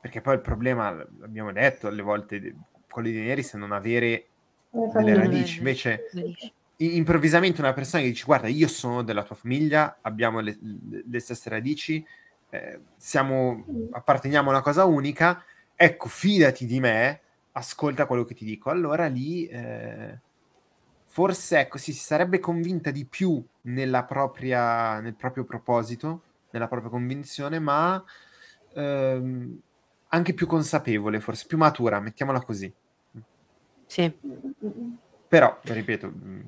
perché poi il problema, l'abbiamo detto alle volte, quello di Daenerys è non avere delle radici, invece improvvisamente una persona che dice guarda io sono della tua famiglia abbiamo le, le- le stesse radici eh, siamo, apparteniamo a una cosa unica ecco fidati di me ascolta quello che ti dico allora lì eh, forse ecco sì, si sarebbe convinta di più nella propria, nel proprio proposito nella propria convinzione ma ehm, anche più consapevole forse più matura mettiamola così Sì. però ripeto mm,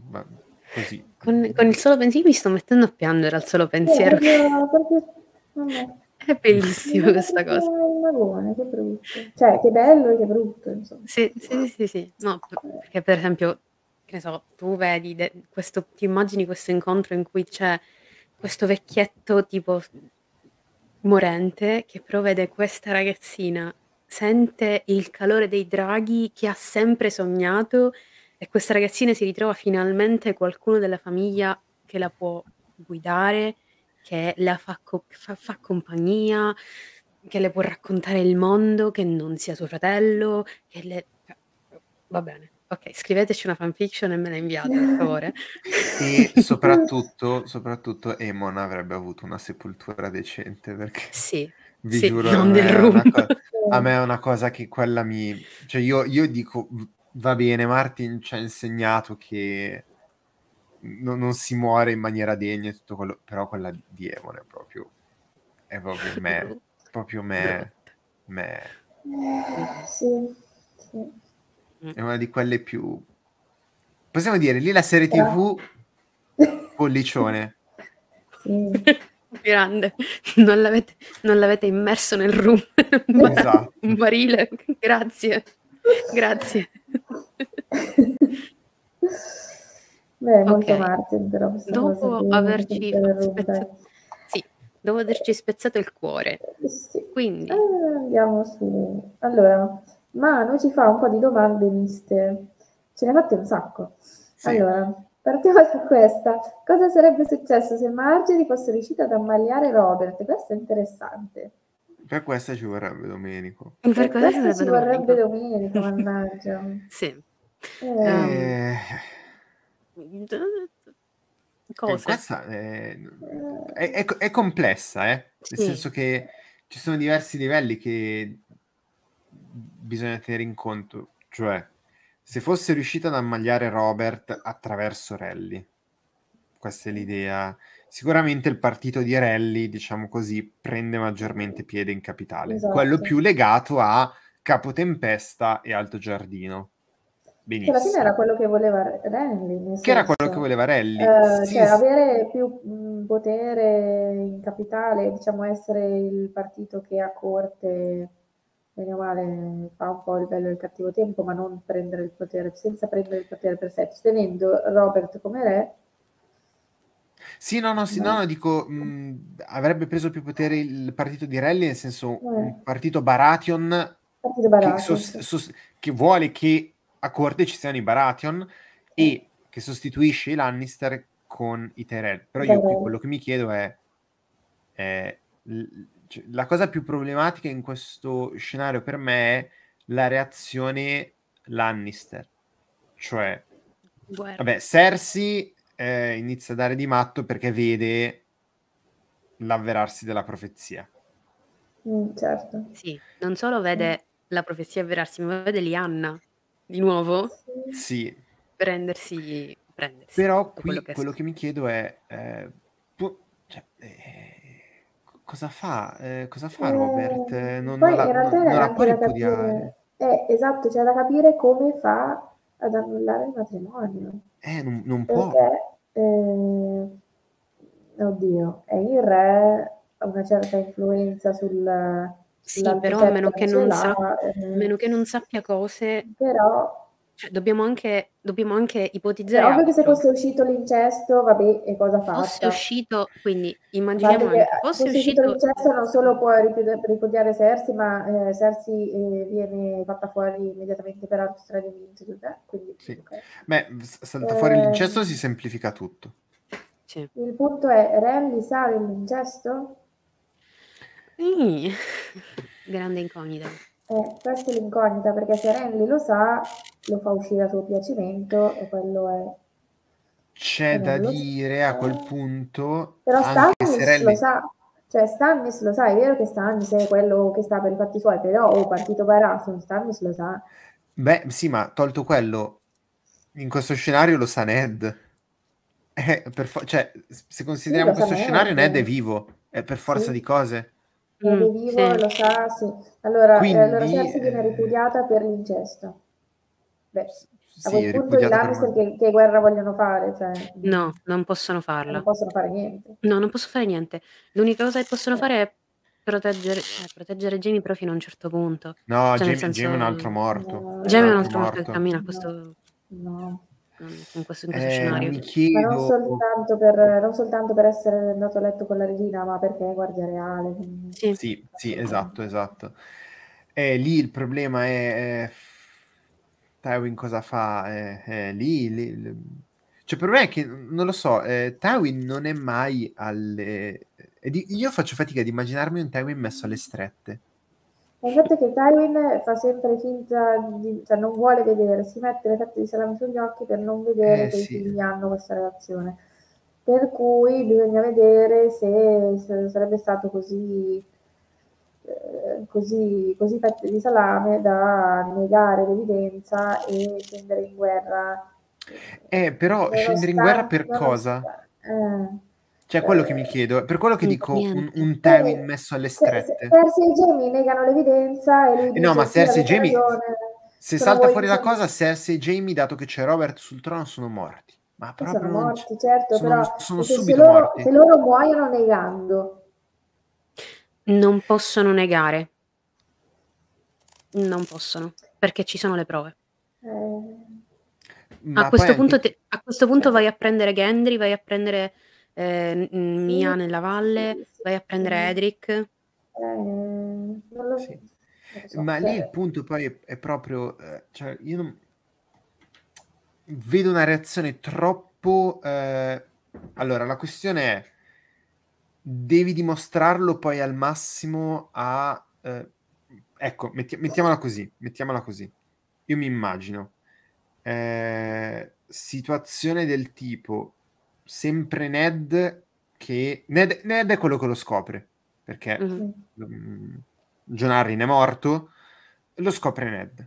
così Con, con il solo pensiero mi sto mettendo a piangere al solo pensiero. Eh, proprio- proprio-. È bellissima questa cosa. Magone, che brutto. Cioè, che bello e che brutto, insomma. Sì, sì, sì, sì. No, perché per esempio, che ne so, tu vedi de- questo, ti immagini questo incontro in cui c'è questo vecchietto tipo morente che però vede questa ragazzina, sente il calore dei draghi che ha sempre sognato e questa ragazzina si ritrova finalmente qualcuno della famiglia che la può guidare, che la fa, co- fa- fa compagnia, che le può raccontare il mondo, che non sia suo fratello, che le... cioè, Va bene, ok, scriveteci una fanfiction e me la inviate, per favore. E soprattutto, soprattutto Emon avrebbe avuto una sepoltura decente perché Sì, vi sì, giuro non a me, co- a me è una cosa che quella mi cioè io, io dico va bene Martin ci ha insegnato che non, non si muore in maniera degna e tutto quello però quella di Emon è proprio è proprio me proprio me, me. Eh, sì, sì. è una di quelle più possiamo dire lì la serie tv pollicione Sì. Grande, non l'avete, non l'avete immerso nel bar- Esatto. un barile, grazie, grazie. Beh, molto Ok. Martin, però Dopo averci spezzato, sì, dopo averci spezzato il cuore, dai. Sì. quindi Eh, andiamo su. Allora, Manu ci fa un po' di domande miste. Ce ne ha fatte un sacco. Sì. Allora, partiamo da questa. Cosa sarebbe successo se Marjorie fosse riuscita ad ammaliare Robert? Questo è interessante. per questa ci vorrebbe Domenico per Per questo ci vorrebbe Domenico? Domenico, mannaggia. Sì. Eh, Eh, Cose. questa è, eh, è- è- è complessa, eh? nel Sì. senso che ci sono diversi livelli che bisogna tenere in conto. Cioè, se fosse riuscita ad ammagliare Robert attraverso Rally, questa è l'idea. Sicuramente il partito di Rally, diciamo così, prende maggiormente piede in capitale. Esatto. Quello più legato a Capotempesta e Alto Giardino. Che alla Benissimo. fine era quello che voleva Renly. nel Che era quello che voleva Rally. eh, Sì, cioè sì. avere più mh, potere in capitale, diciamo essere il partito che a corte, bene o male, fa un po' il bello e il cattivo tempo, ma non prendere il potere, senza prendere il potere per sé, tenendo Robert come re. Sì, no, no, sì, no, no, dico, mh, avrebbe preso più potere il partito di Rally, nel senso un partito Baratheon Partito che, Baratheon, sos- sì. sos- che vuole che a corte ci siano i Baratheon e che sostituisce i Lannister con i Tyrell. Però io qui quello che mi chiedo è, è cioè, la cosa più problematica in questo scenario per me è la reazione Lannister. Cioè, Guarda. vabbè, Cersei eh, inizia a dare di matto perché vede l'avverarsi della profezia. Mm, certo. Sì, non solo vede mm. la profezia avverarsi, ma vede Lianna di nuovo. Sì. Prendersi, prendersi Però qui quello che, quello che mi chiedo è... Eh, pu- cioè, eh, cosa fa? Eh, cosa fa Robert? Eh, non, non, la, non, non la può ripudiare. Eh, esatto, c'è da capire come fa ad annullare il matrimonio. Eh, non, non può. Perché, eh, oddio, è il re ha una certa influenza sul... Sì, però a meno che, non sa, eh, meno che non sappia cose... Però cioè, dobbiamo anche, dobbiamo anche ipotizzare. Ovvio che se fosse uscito l'incesto, vabbè, e cosa fa? Fosse uscito, quindi immaginiamo che fosse, fosse uscito, uscito l'incesto, non solo può ripudiare Sersi, ma eh, Sersi eh, viene fatta fuori immediatamente per altri tradimenti. Quindi, sì. okay. Beh, salta fuori eh, l'incesto si semplifica tutto. Sì. Il punto è: Rally sa dell'incesto? Sì. Grande incognita. Eh, questa è l'incognita perché se Renly lo sa, lo fa uscire a suo piacimento e quello è... C'è da dire sa. a quel punto... Però Stannis Renly... lo sa, cioè Stannis lo sa, è vero che Stannis è quello che sta per i fatti suoi, però oh, partito Baratheon, Stannis lo sa. Beh, sì, ma tolto quello, in questo scenario lo sa Ned. Eh, fo- cioè, se consideriamo sì, questo scenario, Ned. Ned è vivo, è per forza sì. di cose. È vivo, sì. lo sa, sì. Allora, Quindi, eh, allora Cersei viene ripudiata per l'incesto. Beh, a quel punto i Lannister che, che, guerra vogliono fare? Cioè, no, non possono farla. Non possono fare niente. No, non possono fare niente. L'unica cosa che possono eh. fare è proteggere, eh, proteggere Jamie però fino a un certo punto. No, cioè, Jamie, senso, Jamie è un altro morto. No, Jamie è un altro morto, morto che cammina. Questo... No in questo, in questo eh, scenario. Chiedo... Ma non soltanto, per, non soltanto, per, essere andato a letto con la regina, ma perché è guardia reale. Quindi... Sì. sì, sì, esatto, esatto. E lì il problema è... Tywin cosa fa? Eh, eh, lì, lì, Cioè, per me è che, non lo so, eh, Tywin non è mai alle... Io faccio fatica ad immaginarmi un Tywin messo alle strette. Il fatto è che Tywin fa sempre finta di, cioè non vuole vedere, si mette le fette di salame sugli occhi per non vedere eh, che sì. i figli hanno questa relazione. Per cui bisogna vedere se, se sarebbe stato così, eh, così, così fette di salame da negare l'evidenza e scendere in guerra. Eh, però scendere in guerra per cosa? Eh. Cioè, quello che mi chiedo, per quello che dico un, un Tewin messo alle strette. Cersei e Jamie negano l'evidenza e lui dice No, ma Cersei e Jamie, se salta fuori la cosa, Cersei e Jamie, dato che c'è Robert sul trono, sono morti. Ma proprio sono morti, certo, sono, però sono subito se loro, morti. Se loro muoiono negando. Non possono negare. Non possono, perché ci sono le prove. Eh... A questo, punto te, a questo punto vai a prendere Gendry, vai a prendere eh, Mia nella valle, vai a prendere Edric. Eh, non lo sì. so. Ma lì il punto poi è, è proprio, eh, cioè io non... vedo una reazione troppo... Eh... Allora, la questione è, devi dimostrarlo poi al massimo a... Eh... Ecco, metti- mettiamola così, mettiamola così. Io mi immagino eh, situazione del tipo sempre Ned che... Ned, Ned, è quello che lo scopre, perché mm-hmm. um, John Arryn è morto, lo scopre Ned.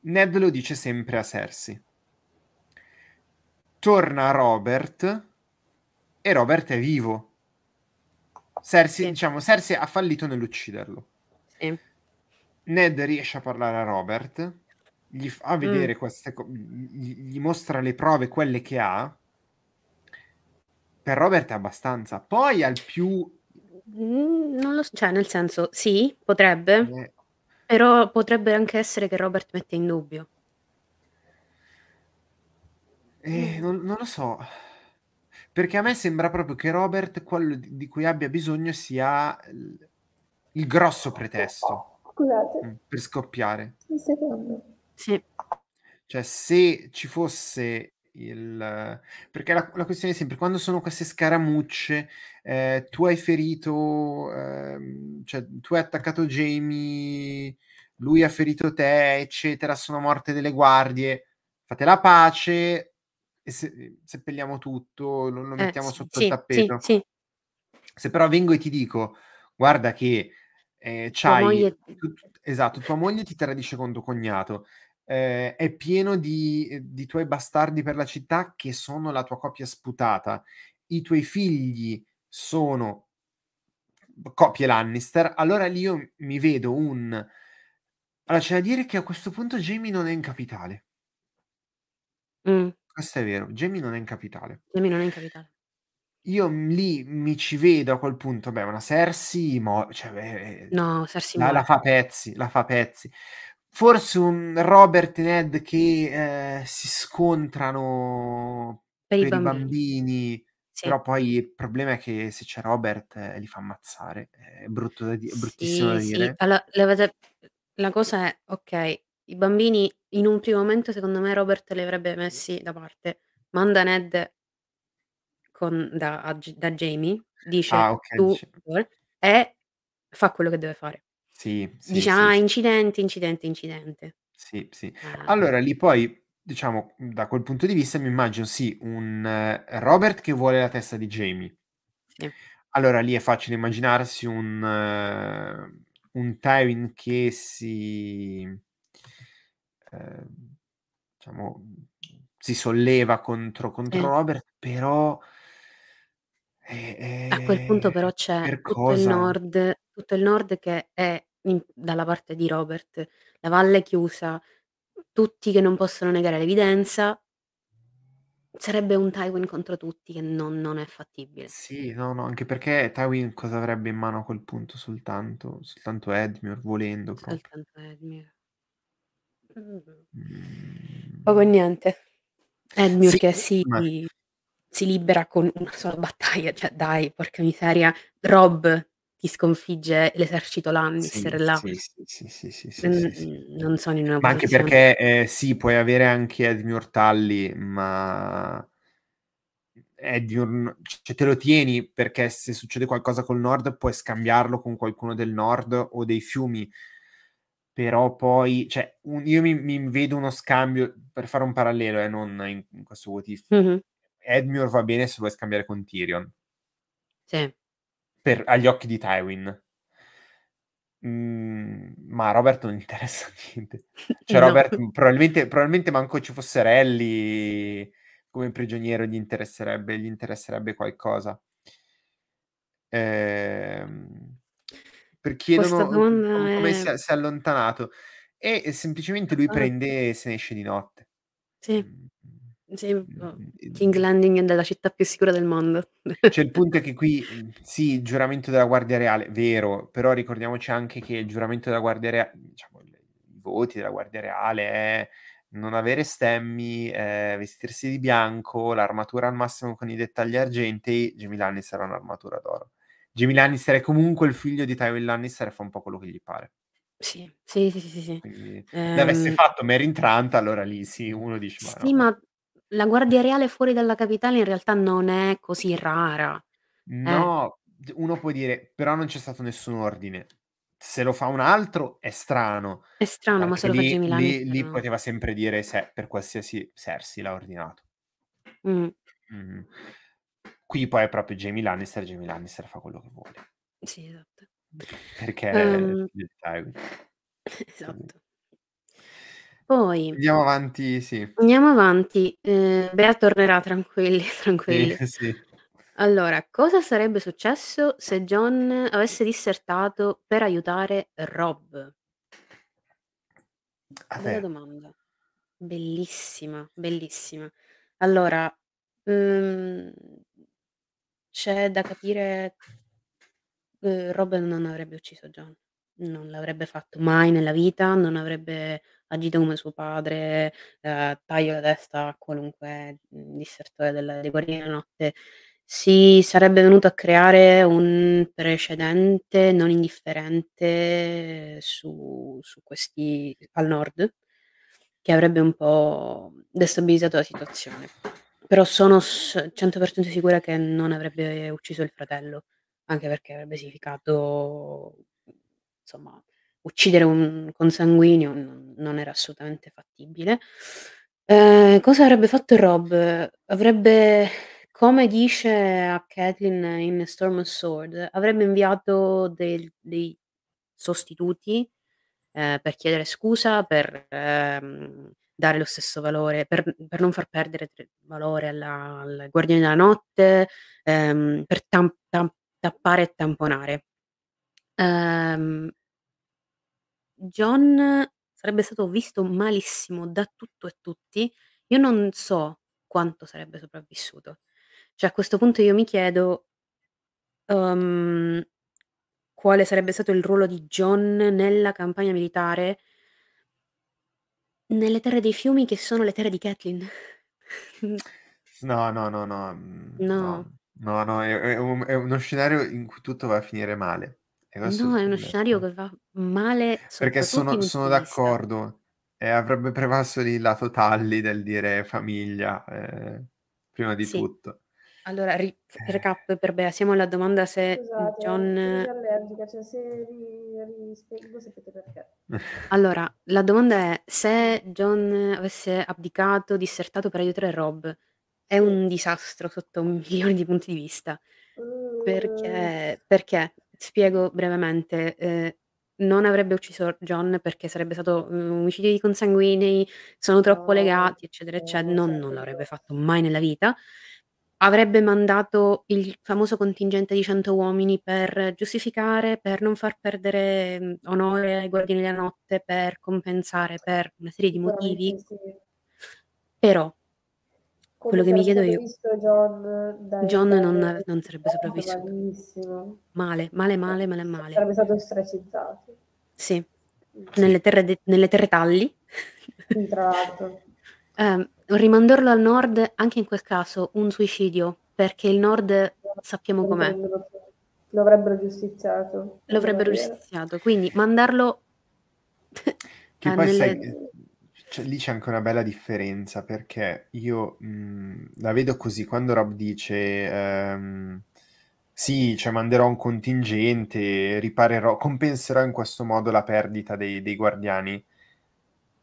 Ned lo dice sempre a Cersei. Torna Robert e Robert è vivo. Cersei, sì. diciamo, Cersei ha fallito nell'ucciderlo. Sì. Ned riesce a parlare a Robert, gli fa vedere mm. queste cose, gli, gli mostra le prove, quelle che ha, per Robert è abbastanza. Poi al più... Mm, non lo so, cioè nel senso, sì, potrebbe, eh. però potrebbe anche essere che Robert mette in dubbio. Eh, non, non, lo so. Perché a me sembra proprio che Robert, quello di cui abbia bisogno, sia il, il grosso pretesto. Scusate. Mm, per scoppiare. Un secondo. Sì. Cioè, se ci fosse il perché la la questione è sempre quando sono queste scaramucce, ehm, tu hai ferito ehm, cioè tu hai attaccato Jaime, lui ha ferito te, eccetera, sono morte delle guardie, fate la pace e se seppelliamo tutto, lo lo Eh, mettiamo sì, sotto il sì, sì, tappeto. sì. Se però vengo e ti dico: "Guarda che, Tua c'hai moglie tu esatto, tua moglie ti tradisce con tuo cognato, ehm, è pieno di ehm, di tuoi bastardi per la città che sono la tua coppia sputata, i tuoi figli sono coppie Lannister", allora lì io mi vedo un allora c'è da dire che a questo punto Jaime non è in capitale. Mh. Questo è vero, Jaime non è in capitale. Jaime non è in capitale. Io, lì mi ci vedo a quel punto. Beh, una Cersei mo cioè, ehm, No, Cersei la la fa pezzi, la fa pezzi. Forse un Robert e Ned che, ehm, si scontrano Per i per i bambini. bambini, Sì. però poi il problema è che se c'è Robert, eh, li fa ammazzare. È brutto da di è bruttissimo da Sì, sì. dire. Allora, l'avete la cosa è: okay, i bambini in un primo momento secondo me Robert li avrebbe messi da parte. Manda Ned con da a da Ah, dice: okay, "Tu" dici e fa quello che deve fare. Sì, sì, Dice: sì, "Ah, sì. incidente, incidente, incidente." Sì, sì. Eh. Allora lì poi, diciamo, da quel punto di vista mi immagino sì, un Robert che vuole la testa di Jaime. Sì. Allora lì è facile immaginarsi un un Tywin che si ehm, diciamo, si solleva contro contro Sì. Robert, però eh, A quel punto ehm, però c'è per tutto il nord tutto il nord che è in dalla parte di Robert, la valle chiusa, tutti che non possono negare l'evidenza sarebbe un Tywin contro tutti che non non è fattibile. Sì, no, no, anche perché Tywin cosa avrebbe in mano a quel punto? Soltanto soltanto Edmure, volendo proprio. Soltanto Edmure. Mh-mh. Poco niente. Edmure Sì, che si ma si libera con una sola battaglia, cioè dai, porca miseria. Robb ti sconfigge l'esercito Lannister là. sì, sì, sì, sì, sì, sì, sì, sì. non sono in una Ma anche perché, ehm, sì, puoi avere anche Edmure Tully, ma Edmure cioè te lo tieni perché se succede qualcosa col nord puoi scambiarlo con qualcuno del nord o dei fiumi. Però poi cioè un io mi mi vedo uno scambio per fare un parallelo, eh, non in in questo if. Mh-mh. Edmure va bene se vuoi scambiare con Tyrion. Sì. Per agli occhi di Tywin. Mhmm, ma a Robert non interessa niente. Cioè No. Robert, probabilmente probabilmente manco ci fosse Renly come prigioniero gli interesserebbe gli interesserebbe qualcosa. Ehm, per chiedono, come si è è si è allontanato e semplicemente lui prende e se ne esce di notte. Sì. Sì, ehm Landing è della città più sicura del mondo. Cioè il punto è che qui, sì, il giuramento della guardia reale, vero, però ricordiamoci anche che il giuramento della guardia rea diciamo i voti della guardia reale è non avere stemmi, ehm, vestirsi di bianco, l'armatura al massimo con i dettagli argentei, Jaime Lannister ha un'armatura d'oro. Jaime Lannister è comunque il figlio di Tywin Lannister e fa un po' quello che gli pare. Sì, sì, sì, sì, sì. Quindi l'avesse Ehm fatto Meryn Trant allora lì sì, uno dice: "Ma Sì, no, eh". ma la guardia reale fuori dalla capitale in realtà non è così rara. Eh. No, d uno può dire: "Però non c'è stato nessun ordine." Se lo fa un altro è strano, È strano, ma se perché lo fa lì Jaime lì Lannister lì no. poteva sempre dire se per qualsiasi Cersei l'ha ordinato. Mh. Mh-mh. Qui poi è proprio Jaime Lannister, Jaime Lannister fa quello che vuole. Sì, esatto. Perché è Ehm figlio di Tywin. Quindi Esatto. Poi Andiamo avanti, sì. andiamo avanti. Ehm, Bea tornerà, tranquilli, Sì, tranquilli. sì. Allora, cosa sarebbe successo se Jon avesse dissertato per aiutare Robb? A Bella te. domanda. Bellissima, bellissima. Allora, uhm c'è da capire uhm, Robb non avrebbe ucciso Jon. Non l'avrebbe fatto mai nella vita, non avrebbe agito come suo padre, ehm, taglio la testa a qualunque, mhmm, dissertore del dei Guardiani della Notte. Si sarebbe venuto a creare un precedente non indifferente su su questi al nord. che avrebbe un po' destabilizzato la situazione. Però sono 100% sicura che non avrebbe ucciso il fratello, anche perché avrebbe significato, insomma, uccidere un consanguineo non era assolutamente fattibile. Ehm, cosa avrebbe fatto Rob? Avrebbe come dice a Catelyn in Storm and Sword, avrebbe inviato del dei sostituti, ehm, per chiedere scusa, per, ehm, dare lo stesso valore per per non far perdere valore alla al Guardiani della Notte, ehm, per tam tam tappare e tamponare. Ehm Jon sarebbe stato visto malissimo da tutto e tutti. Io non so quanto sarebbe sopravvissuto. Cioè a questo punto io mi chiedo uhm, quale sarebbe stato il ruolo di Jon nella campagna militare nelle terre dei fiumi che sono le terre di Catelyn. No, no, no, no, mhmm, No. no. No, no, è è un è uno scenario in cui tutto va a finire male. E questo No, è uno scenario che va male Perché sono sono d'accordo. E avrebbe prevalso il lato Tully del dire famiglia, ehm, prima di Sì. tutto. Allora ri Eh. recap per Bea, siamo alla domanda se Scusate, sono allergica, cioè se ri rispiego sapete perché. Allora, la domanda è: se Jon avesse abdicato, dissertato per aiutare Robb, è Sì. un disastro sotto milioni di punti di vista. Mhmm, Perché perché? Spiego brevemente, ehm, non avrebbe ucciso Jon perché sarebbe stato un omicidio di consanguinei, sono troppo No, legati, eccetera, ecce no, non non che l'avrebbe fatto mai nella vita. Avrebbe mandato il famoso contingente di 100 uomini per giustificare, per non far perdere, mhmm, onore ai Guardiani della Notte, per compensare, per una serie di motivi. Sicuramente sì. Però quello che mi chiedo io visto Jon dai dai non dai non sarebbe sopravvissuto. malissimo. Male, male, male, male, male. Sarebbe stato ostracizzato. Sì, nelle terre de nelle terre. Sì, tra l'altro. Ehm, rimandarlo al nord, anche in quel caso, un suicidio, perché il nord sappiamo com'è. lo avrebbero giustiziato. Lo avrebbero giustiziato, quindi mandarlo Che a poi nelle sai, cioè lì c'è anche una bella differenza perché io, mhmm, la vedo così, quando Robb dice, ehm: "Sì, cioè manderò un contingente, riparerò compenserò in questo modo la perdita dei dei guardiani."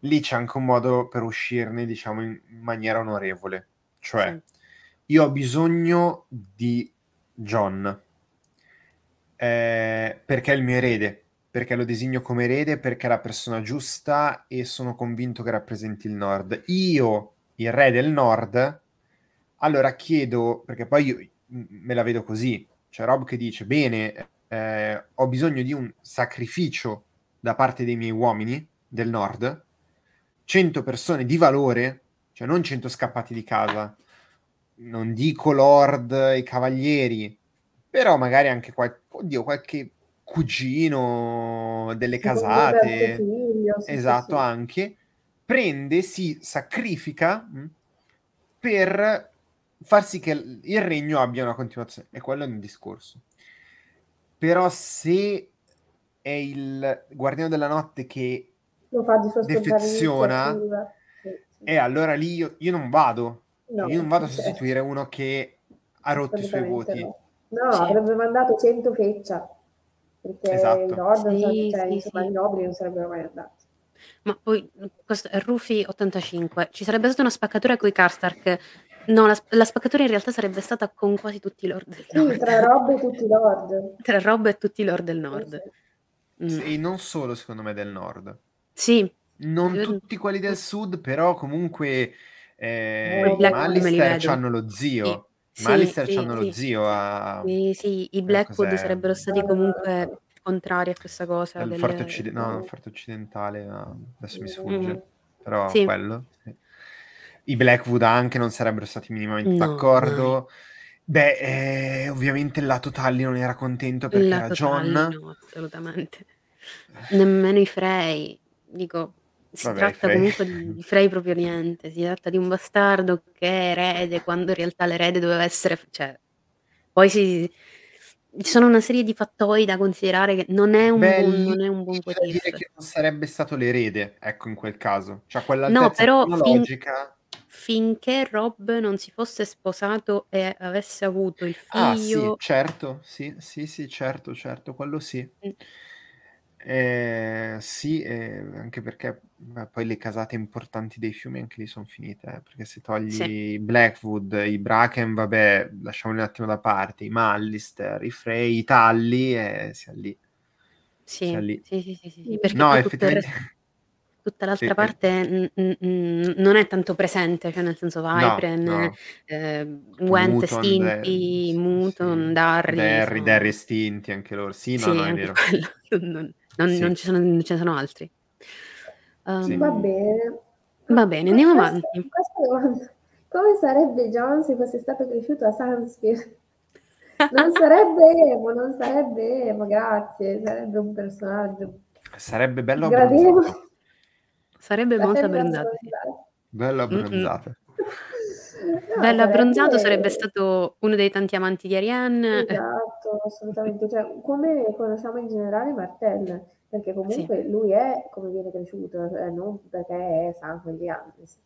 Lì c'è anche un modo per uscirne, diciamo, in maniera onorevole. Cioè, Sì. io ho bisogno di Jon ehm, perché è il mio erede, perché lo designo come erede, perché è la persona giusta e sono convinto che rappresenti il Nord. Io, il re del Nord, allora chiedo perché poi io me la vedo così, cioè Robb che dice: "Bene, ehm, ho bisogno di un sacrificio da parte dei miei uomini del Nord, 100 persone di valore, cioè non 100 scappati di casa, non dico lord e cavalieri, però magari anche qual oddio, qualche cugino delle casate" figlio, sì, esatto, sì. anche, prende, si sacrifica, mh, per far sì che il regno abbia una continuazione. E quello è un discorso. Però se è il Guardiano della Notte che Lo fa di defeziona. Sì, eh, allora lì io io non vado. No, Io non vado a sostituire uno che ha rotto i suoi voti. no. No, avrebbe mandato 100 feccia, perché Esatto. i Nord Sì, cioè sì, insomma sì. i nobili non sarebbero mai andati. Ma poi, questo è Rufy 85. Ci sarebbe stata una spaccatura coi Karstark. No, la la spaccatura in realtà sarebbe stata con quasi tutti i lord del Sì, Nord. tra Robb e tutti i Lord. Tra Robb e tutti i lord del Sì, Nord. sì. Mh. Sì, non solo secondo me del Nord. Sì. Non Io tutti quelli del Sud, però comunque, ehm, i i Mallister vedo. c'hanno lo Sì, zio. I sì, Mallister sì, c'hanno lo sì. zio a Sì, sì, i ehm, Blackwood cos'è? sarebbero stati comunque contrari a questa cosa del forte occide no, forte occidentale, no, adesso mi Mh. sfugge, Mh. però Sì. quello, sì. I Blackwood anche non sarebbero stati minimamente No, mai. d'accordo. Beh, ehm, ovviamente il lato Tully non era contento perché Il era lato Tully Jon. no, assolutamente. Nemmeno i Frey. Dico, si Vabbè, tratta Frey. comunque di di Frey proprio niente, si tratta di un bastardo che è erede, quando in realtà l'erede doveva essere cioè poi si ci sono una serie di fattori da considerare che non è un Beh, buon non è un buon da dire che non sarebbe stato l'erede, ecco, in quel caso. Cioè No, quell'altezza però fin tecnologica finché Rob non si fosse sposato e avesse avuto il Ah sì, figlio certo, sì, sì, sì, certo, certo, quello sì. Mh. Ehm, sì, ehm, anche perché, beh, poi le casate importanti dei fiumi anche lì son finite, eh, perché se Sì. togli i Blackwood, i Bracken, vabbè, lasciamoli un attimo da parte, i Mallister, i Frey, i Tully e siam lì. Sì, lì. sì, sì, sì, sì, sì, perché No, tutto effettivamente res tutta Sì, l'altra e parte, mh, mh, mhmm, non è tanto presente, cioè nel senso No, Vypren, no. ehm, Went Muton, de estinti, s Muton, sì, Darry Darry, Darry sono estinti anche loro. Sì, no, Sì, no, è vero. quello non non non Sì. ci sono non ce ne sono altri. Sì. Va bene. va bene, andiamo Questa avanti. questa domanda: come sarebbe Jon se fosse stato cresciuto a Sunspear? Non sarebbe emo, non sarebbe emo, grazie, sarebbe un personaggio Sarebbe bello abbronzato. Sarebbe molto Sarebbe abbronzato, sì. abbronzato. Bello abbronzato. No, Bello abbronzato, sarebbe stato uno dei tanti amanti di Arianne. Esatto, assolutamente. Cioè, come conosciamo in generale Martell, perché Sì. comunque lui è come viene cresciuto, cioè non perché è sangue di senso.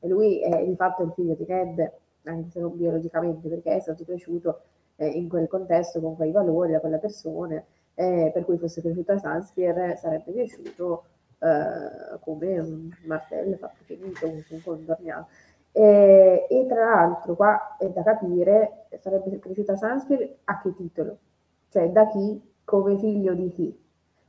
E lui è di fatto il figlio di Ned, anche se non biologicamente, perché è stato cresciuto eh, in quel contesto, con quei valori, da quelle persone, eh, per cui fosse cresciuto a Sanspier sarebbe cresciuto eh, come un martello fatto finito, un, un condorniano. Eh, e tra l'altro qua è da capire, sarebbe cresciuto a Sanspier a che titolo? Cioè da chi, come figlio di chi?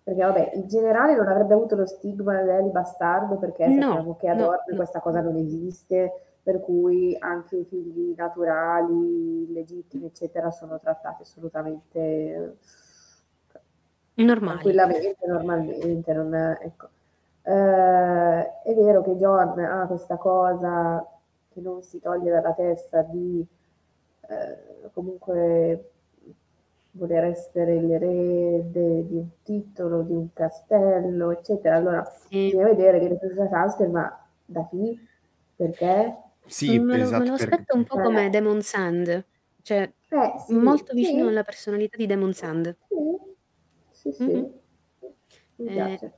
Perché vabbè, in generale non avrebbe avuto lo stigma del bastardo perché No, sappiamo che ad no, no. questa cosa non esiste, per cui anche i figli naturali, legittimi, eccetera, sono trattati assolutamente Normali. tranquillamente, normalmente. Non, ecco. Eh, è vero che John ha questa cosa che non si toglie dalla testa di eh, comunque voler essere l'erede di un titolo, di un castello, eccetera. Allora, Sì. bisogna vedere che le Sansker, ma da chi? Perché? Sì, Me lo, me esatto, lo perché aspetto un po' come Demon Sand, cioè Eh, sì, molto vicino sì, alla personalità di Demon Sand. sì, sì, sì. Mhm. Mi Eh, piace.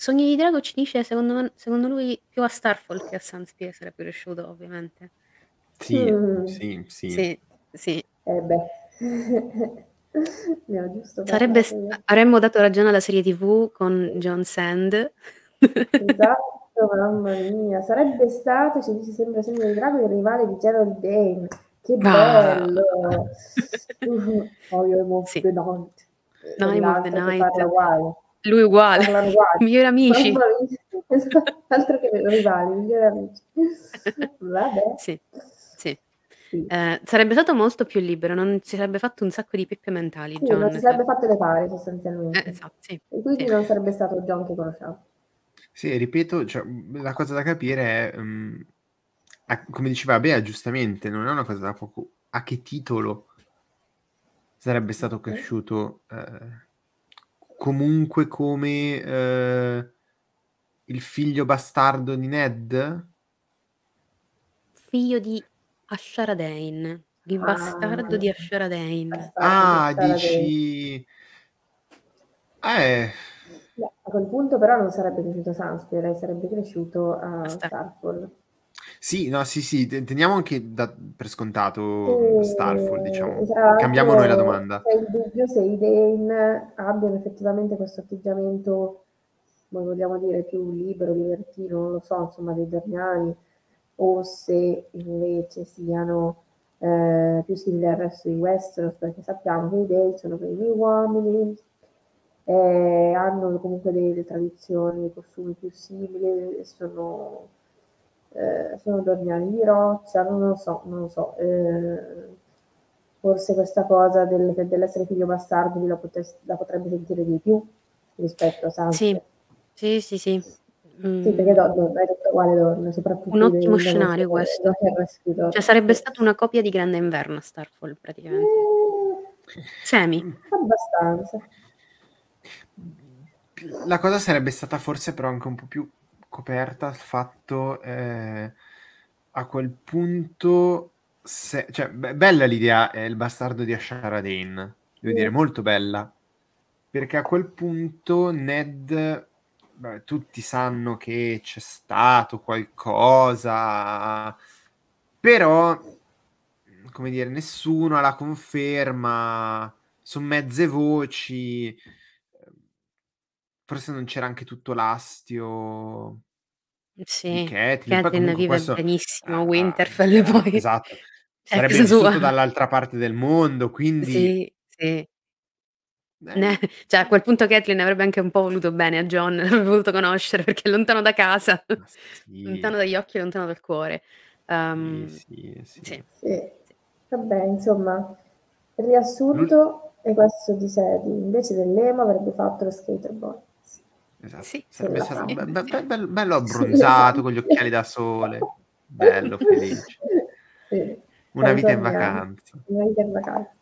Sogni di Drago ci dice, secondo, secondo lui, più a Starfall che a Sunspear sarebbe cresciuto, ovviamente. Sì, Mm. sì, sì. Sì, sì. Eh beh, giusto Sarebbe, avremmo dato ragione alla serie TV con John Sand. Esatto, mamma mia, sarebbe stato, ci dice sempre Sogno di Drago, il rivale di Gerald Dane. Che Ah. bello! oh, io emo Sì. the night. No, Emo of the Night. Lui uguale. Migliori amici. Altro che rivali, migliori amici. Vabbè. Sì, sì. Sì. Eh, sarebbe stato molto più libero, non si sarebbe fatto un sacco di pippe mentali, Sì, John. non si se- sarebbe fatte le pare sostanzialmente. Eh, esatto, sì. E quindi sì. non sarebbe stato John che conosciamo. Sì, ripeto, cioè, la cosa da capire è, mm, a- come diceva Bea, giustamente, non è una cosa da poco. A che titolo sarebbe stato cresciuto eh, comunque come eh, il figlio bastardo di Ned? Figlio di Ashara Dane, il Ah. bastardo di Ashara Dane. Bastardo Ah, dici... Eh, a quel punto però non sarebbe cresciuto lei sarebbe cresciuto a Star- Starfall. Sì, no, sì, sì, te- teniamo anche da- per scontato E- Starfall, diciamo. e l'altro Cambiamo noi la domanda. C'è il dubbio se i Dane abbiano effettivamente questo atteggiamento, come vogliamo dire, più libero, libertino, non lo so, insomma, dei Dorniani, o se invece siano eh, più simili al resto di Westeros, perché sappiamo che i Dane sono primi uomini, eh, hanno comunque delle tradizioni, dei costumi più simili, sono, eh, sono dormiani di roccia, non lo so, non lo so. eh, forse questa cosa del- dell'essere figlio bastardo la, potes- la potrebbe sentire di più rispetto a Sansa. Sì, sì, sì, sì. Mm, Sì, perché Don, Don è tutto uguale Don, soprattutto Un ottimo nel- scenario nel- questo. Dorne. Cioè sarebbe stata una copia di Grande Inverno a Starfall, praticamente. Eh, Semi. abbastanza. La cosa sarebbe stata forse però anche un po' più coperta il fatto eh, a quel punto se- cioè, be- bella l'idea è il bastardo di Ashara Dane devo dire, molto bella. Perché a quel punto Ned, beh, tutti sanno che c'è stato qualcosa, però, come dire, nessuno ha la conferma, sono mezze voci, forse non c'era anche tutto l'astio di Sì, Catelyn, vive questo benissimo a ah, Winterfell e poi esatto, sarebbe vissuto dall'altra parte del mondo, quindi Sì, sì. Eh. cioè a quel punto Catelyn avrebbe anche un po' voluto bene a Jon, l'avrebbe voluto conoscere perché è lontano da casa, Ma lontano sì. dagli occhi e lontano dal cuore. Sì, Uhm, sì, sì. sì. Sì. Sì. Vabbè, insomma, riassunto, e questo di sé, di- invece dell'emo avrebbe fatto lo skater boy. Esatto. Sì, Sarebbe stato be- be- be- bello, Sì, abbronzato, con gli occhiali da sole, bello, felice. Sì, Una vita in vacanza. Una vita in vacanza.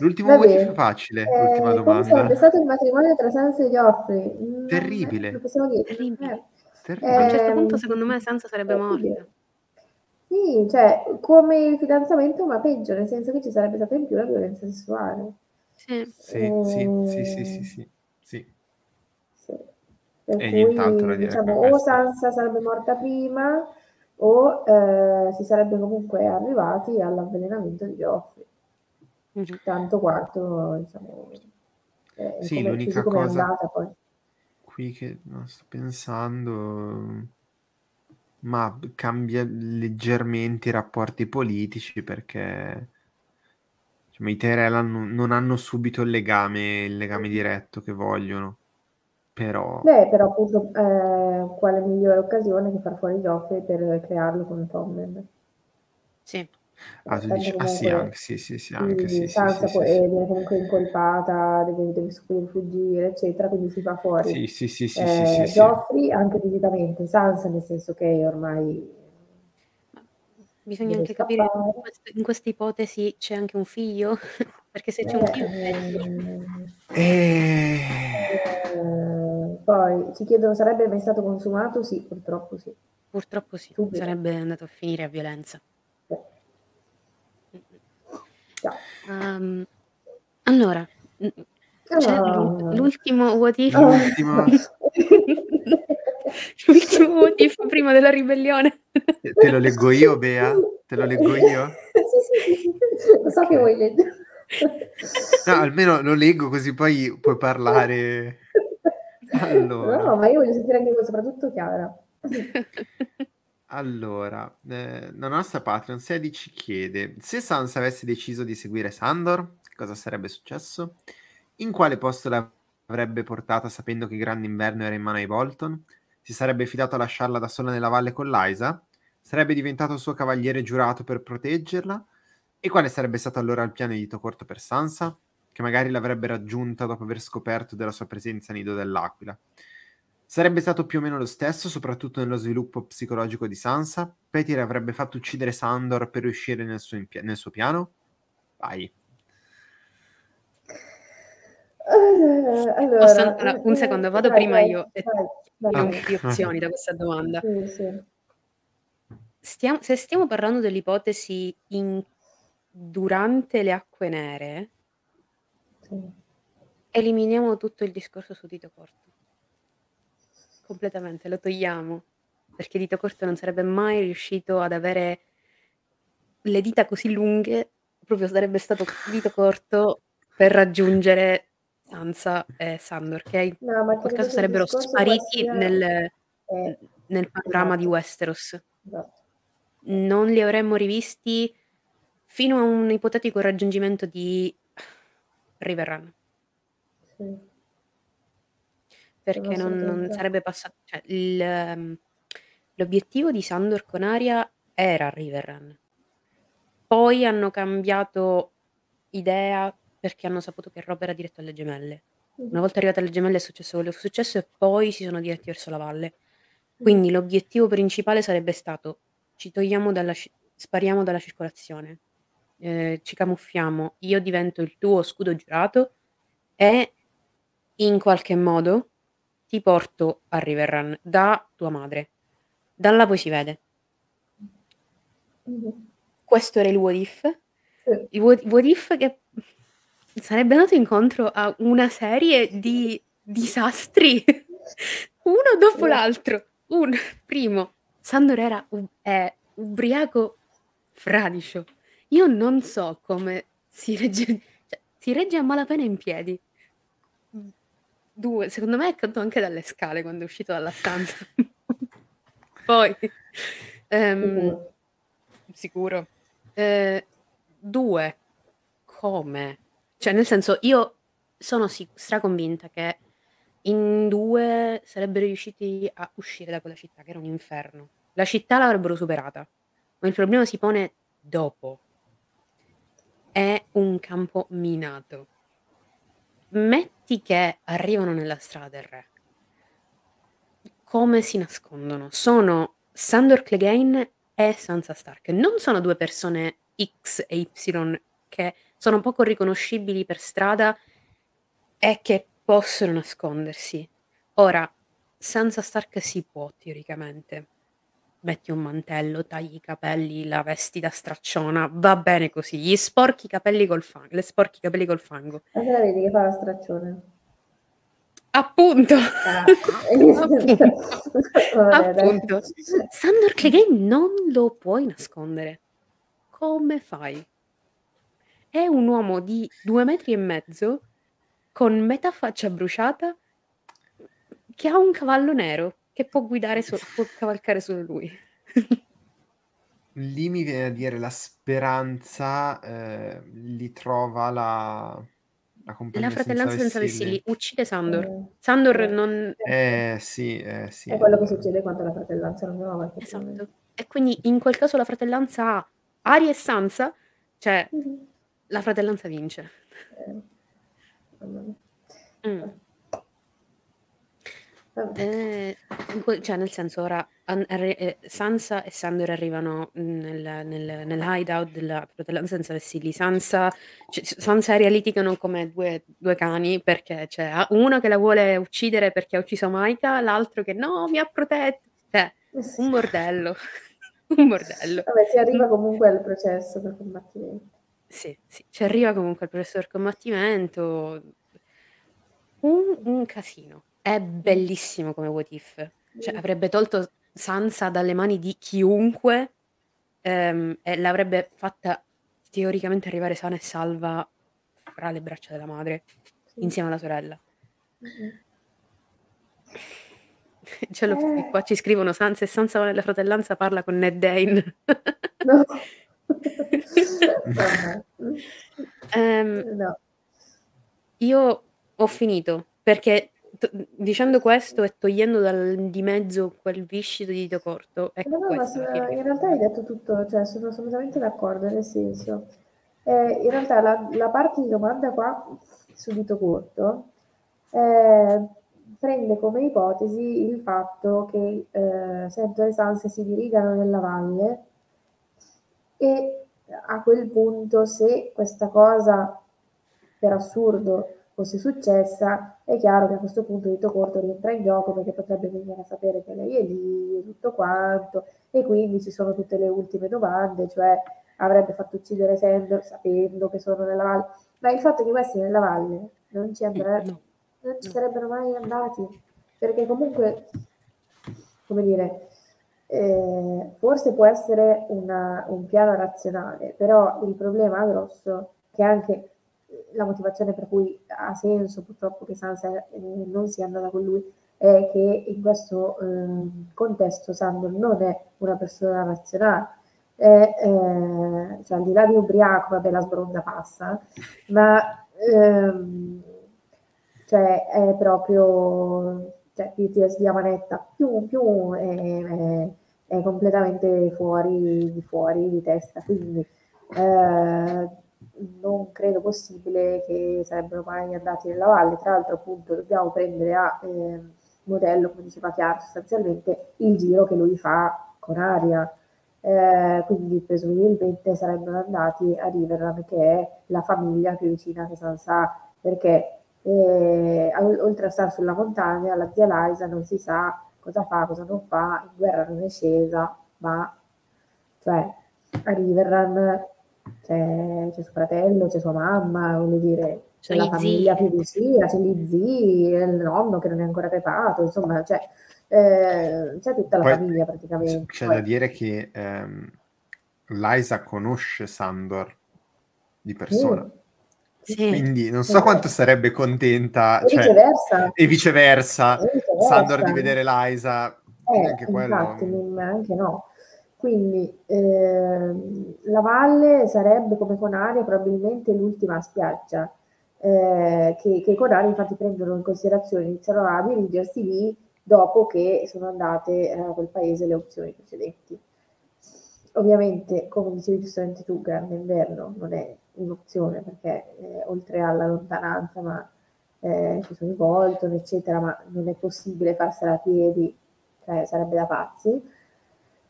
L'ultimo bene. facile, Eh, l'ultima come domanda. sarebbe stato il matrimonio tra Sansa e Geoffrey? Non- Terribile. Dire? Terribile. Eh. Terribile. A un certo Ehm, punto secondo me Sansa sarebbe terribile. morta. Sì, cioè, come il fidanzamento, ma peggio, nel senso che ci sarebbe stata in più la violenza sessuale. Sì. Sì, sì, sì, sì, sì, sì, sì. Per E cui, diciamo, o. Sansa sarebbe morta prima o eh, si sarebbe comunque arrivati all'avvelenamento di Geoffrey, Mh-mh. tanto quanto, diciamo, eh, Sì, come, l'unica cosa- andata poi. Qui che no, sto pensando, ma cambia leggermente i rapporti politici perché diciamo, i Tyrell non hanno subito il legame, il legame diretto che vogliono, però Beh, però appunto, eh, quale migliore occasione che far fuori Geoffrey per crearlo con Tommen? Sì. ah, tu dici, ah sì, anche, sì, sì, sì, anche, sì, sì, sì, Sansa sì, eh, viene comunque incolpata, deve, deve fuggire, eccetera, quindi si fa fuori Sì, sì, sì, sì, eh, sì, sì, sì. Geoffrey anche fisicamente, Sansa nel senso che ormai Bisogna anche capire in scappare. quest in questa ipotesi c'è anche un figlio? Perché se c'è un Eh, figlio è peggio. ehm, Eh, eh, poi ci chiedono sarebbe mai stato consumato? Sì, purtroppo sì. Purtroppo sì, Subito. sarebbe andato a finire a violenza. Uhm, allora, l'ul l'ultimo what if Ah. L'ultimo. l'ultimo what if prima della ribellione. Te lo leggo io, Bea? Te lo leggo io? Sì, sì. Lo so che vuoi leggere. No, almeno lo leggo così poi puoi parlare. Allora. No, ma io voglio sentire anche soprattutto Chiara. Allora, eh, la nostra Patreon 16 chiede: se Sansa avesse deciso di seguire Sandor, cosa sarebbe successo? In quale posto l'avrebbe portata sapendo che Grande Inverno era in mano ai Bolton? Si sarebbe fidato a lasciarla da sola nella valle con Lysa? Sarebbe diventato suo cavaliere giurato per proteggerla? E quale sarebbe stato allora il piano di Tocorto per Sansa? Che magari l'avrebbe raggiunta dopo aver scoperto della sua presenza a Nido dell'Aquila. Sarebbe stato più o meno lo stesso, soprattutto nello sviluppo psicologico di Sansa? Petyr avrebbe fatto uccidere Sandor per riuscire nel suo, impia- nel suo piano? Vai. Eh, allora, Posso allora, un eh, secondo, vado vai, prima vai, io e vai, vai, po' di opzioni da questa domanda. Sì, sì. Stiam se stiamo parlando dell'ipotesi in durante le acque nere, Sì. eliminiamo tutto il discorso su Dito Corto. Completamente, lo togliamo, perché Dito Corto non sarebbe mai riuscito ad avere le dita così lunghe, proprio sarebbe stato Dito Corto per raggiungere Sansa e Sandor, che in No, in quel caso sarebbero spariti sia... nel Eh, nel panorama di esatto, Westeros. esatto. Non li avremmo rivisti fino a un ipotetico raggiungimento di Riverrun. Sì, Perché non non sarebbe passa cioè il mhmm, l'obiettivo di Sandor con Arya era Riverrun. Poi hanno cambiato idea perché hanno saputo che Robb era diretto alle Gemelle. Una Mh-mh. volta arrivati alle Gemelle è successo quello che è successo e poi si sono diretti verso la valle. Mh. Quindi l'obiettivo principale sarebbe stato: ci togliamo dalla spariamo dalla circolazione, ehm, ci camuffiamo, io divento il tuo scudo giurato e in qualche modo ti porto a Riverrun da tua madre. Da là poi si vede. Mh-mh. Questo era il what if. Il what what if che sarebbe andato incontro a una serie di disastri, uno dopo l'altro. Un, primo, Sandor era u- è ubriaco fradicio. Io non so come si regge, cioè, si regge a malapena in piedi. Due, secondo me è caduto anche dalle scale quando è uscito dalla stanza. Poi, ehm, sicuro. Eh, due, come? Cioè, nel senso, io sono sic- straconvinta che in due sarebbero riusciti a uscire da quella città, che era un inferno. La città l'avrebbero superata, ma il problema si pone dopo. È un campo minato. Metti che arrivano nella strada del re. Come si nascondono? Sono Sandor Clegane e Sansa Stark. Non sono due persone X e Y che sono poco riconoscibili per strada e che possono nascondersi. Ora, Sansa Stark si può teoricamente. Metti un mantello, tagli i capelli, la vesti da stracciona, va bene così. Gli sporchi i capelli col fango, le sporchi i capelli col fango. Ma se la vedi che fa la straccione? Appunto. Ah. Dai. Appunto. Sandor Clegane non lo puoi nascondere. Come fai? È un uomo di due metri e mezzo con metà faccia bruciata che ha un cavallo nero che può guidare, so- può cavalcare solo lui. Lì mi viene a dire la speranza eh, li trova la, la compagnia La fratellanza senza vessilli. uccide Sandor. Eh, Sandor non... Eh sì, eh sì. È quello che succede quando la fratellanza non va avanti. Esatto. E quindi in quel caso la fratellanza ha Ari e Sansa, cioè Mhm. la fratellanza vince. Eh. Mm. Vabbè. Eh, cioè, nel senso, ora an- arri- eh, Sansa e Sandor arrivano nel, nel, nel hideout della fratellanza senza vessilli. Sansa, cioè, Sansa e Arya litigano come due, due cani perché c'è uno che la vuole uccidere perché ha ucciso Maika, l'altro che no, mi ha protetto. Cioè, Eh sì. un bordello. un bordello. Vabbè, si arriva comunque al processo per combattimento. Sì, sì, ci arriva comunque il professor combattimento. Un, un casino. È bellissimo come what if. Cioè, avrebbe tolto Sansa dalle mani di chiunque ehm, e l'avrebbe fatta teoricamente arrivare sana e salva fra le braccia della madre, insieme alla sorella. Mhm. Ce l'ho- Eh. qua ci scrivono Sansa e Sansa nella fratellanza parla con Ned Dane. No. Ehm, No. Io ho finito perché t- dicendo questo e togliendo dal, di mezzo quel viscido di dito corto, ecco No, no, ma sono- fine. in realtà hai detto tutto, cioè sono assolutamente d'accordo, nel senso, eh, in realtà la, la parte di domanda qua, su dito corto, eh, prende come ipotesi il fatto che eh, Sento e Sansa si dirigano nella valle e a quel punto se questa cosa per assurdo fosse successa, è chiaro che a questo punto Dito Corto rientra in gioco perché potrebbe venire a sapere che lei è lì e tutto quanto, e quindi ci sono tutte le ultime domande, cioè avrebbe fatto uccidere Sandor sapendo che sono nella valle, ma il fatto che questi nella valle non ci andrebbero, No. non ci sarebbero mai andati, perché comunque, come dire, eh, forse può essere una- un piano razionale, però il problema grosso, che anche la motivazione per cui ha senso purtroppo che Sansa eh, non sia andata con lui, è che in questo ehm, contesto Sandor non è una persona razionale, è, eh, cioè al di là di ubriaco, vabbè la sbronda passa, ma ehm, cioè è proprio cioè, PTSD a manetta, più, più è, è- è completamente fuori di, fuori di testa, quindi eh, non credo possibile che sarebbero mai andati nella valle, tra l'altro appunto dobbiamo prendere a eh, modello, come diceva Chiara, sostanzialmente il giro che lui fa con Aria, eh, quindi presumibilmente sarebbero andati a Riverrun che è la famiglia più vicina che Sansa ha, perché e, al- oltre a stare sulla montagna, la zia Liza non si sa cosa fa, cosa non fa, in guerra non è scesa, ma cioè a Riverrun c'è, c'è suo fratello, c'è sua mamma, voglio dire, c'è la famiglia più vicina, c'è gli zii, il nonno che non è ancora crepato, insomma, cioè, eh, c'è tutta la Poi famiglia praticamente. c'è Poi- da dire che ehm, Liza conosce Sandor di persona, Sì, Sì. quindi non so Esatto. quanto sarebbe contenta, E cioè, viceversa. e viceversa, E viceversa. Sandor di vedere Liza, Eh, anche quello... infatti, anche no. Quindi ehm, la valle sarebbe come Conaria probabilmente l'ultima spiaggia eh, che, che i Conari infatti prendono in considerazione, iniziano a dirigersi lì dopo che sono andate eh, a quel paese le opzioni precedenti. Ovviamente, come dicevi giustamente tu, grande inverno non è un'opzione perché eh, oltre alla lontananza, ma eh, ci sono i Bolton, eccetera, ma non è possibile farsela a piedi, cioè sarebbe da pazzi.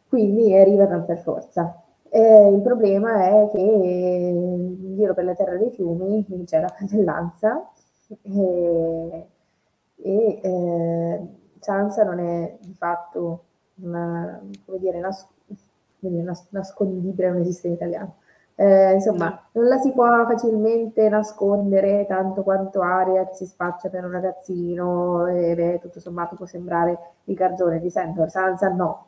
Quindi è Riverdale per forza. Eh, il problema è che in giro per la terra dei fiumi c'è la fratellanza e, e eh, Sansa non è di fatto una, come dire, nas- nas- nascondibile, non esiste in italiano. Eh, insomma, non la si può facilmente nascondere tanto quanto Aria si spaccia per un ragazzino e beh, tutto sommato può sembrare il garzone di Sandor. Sansa no.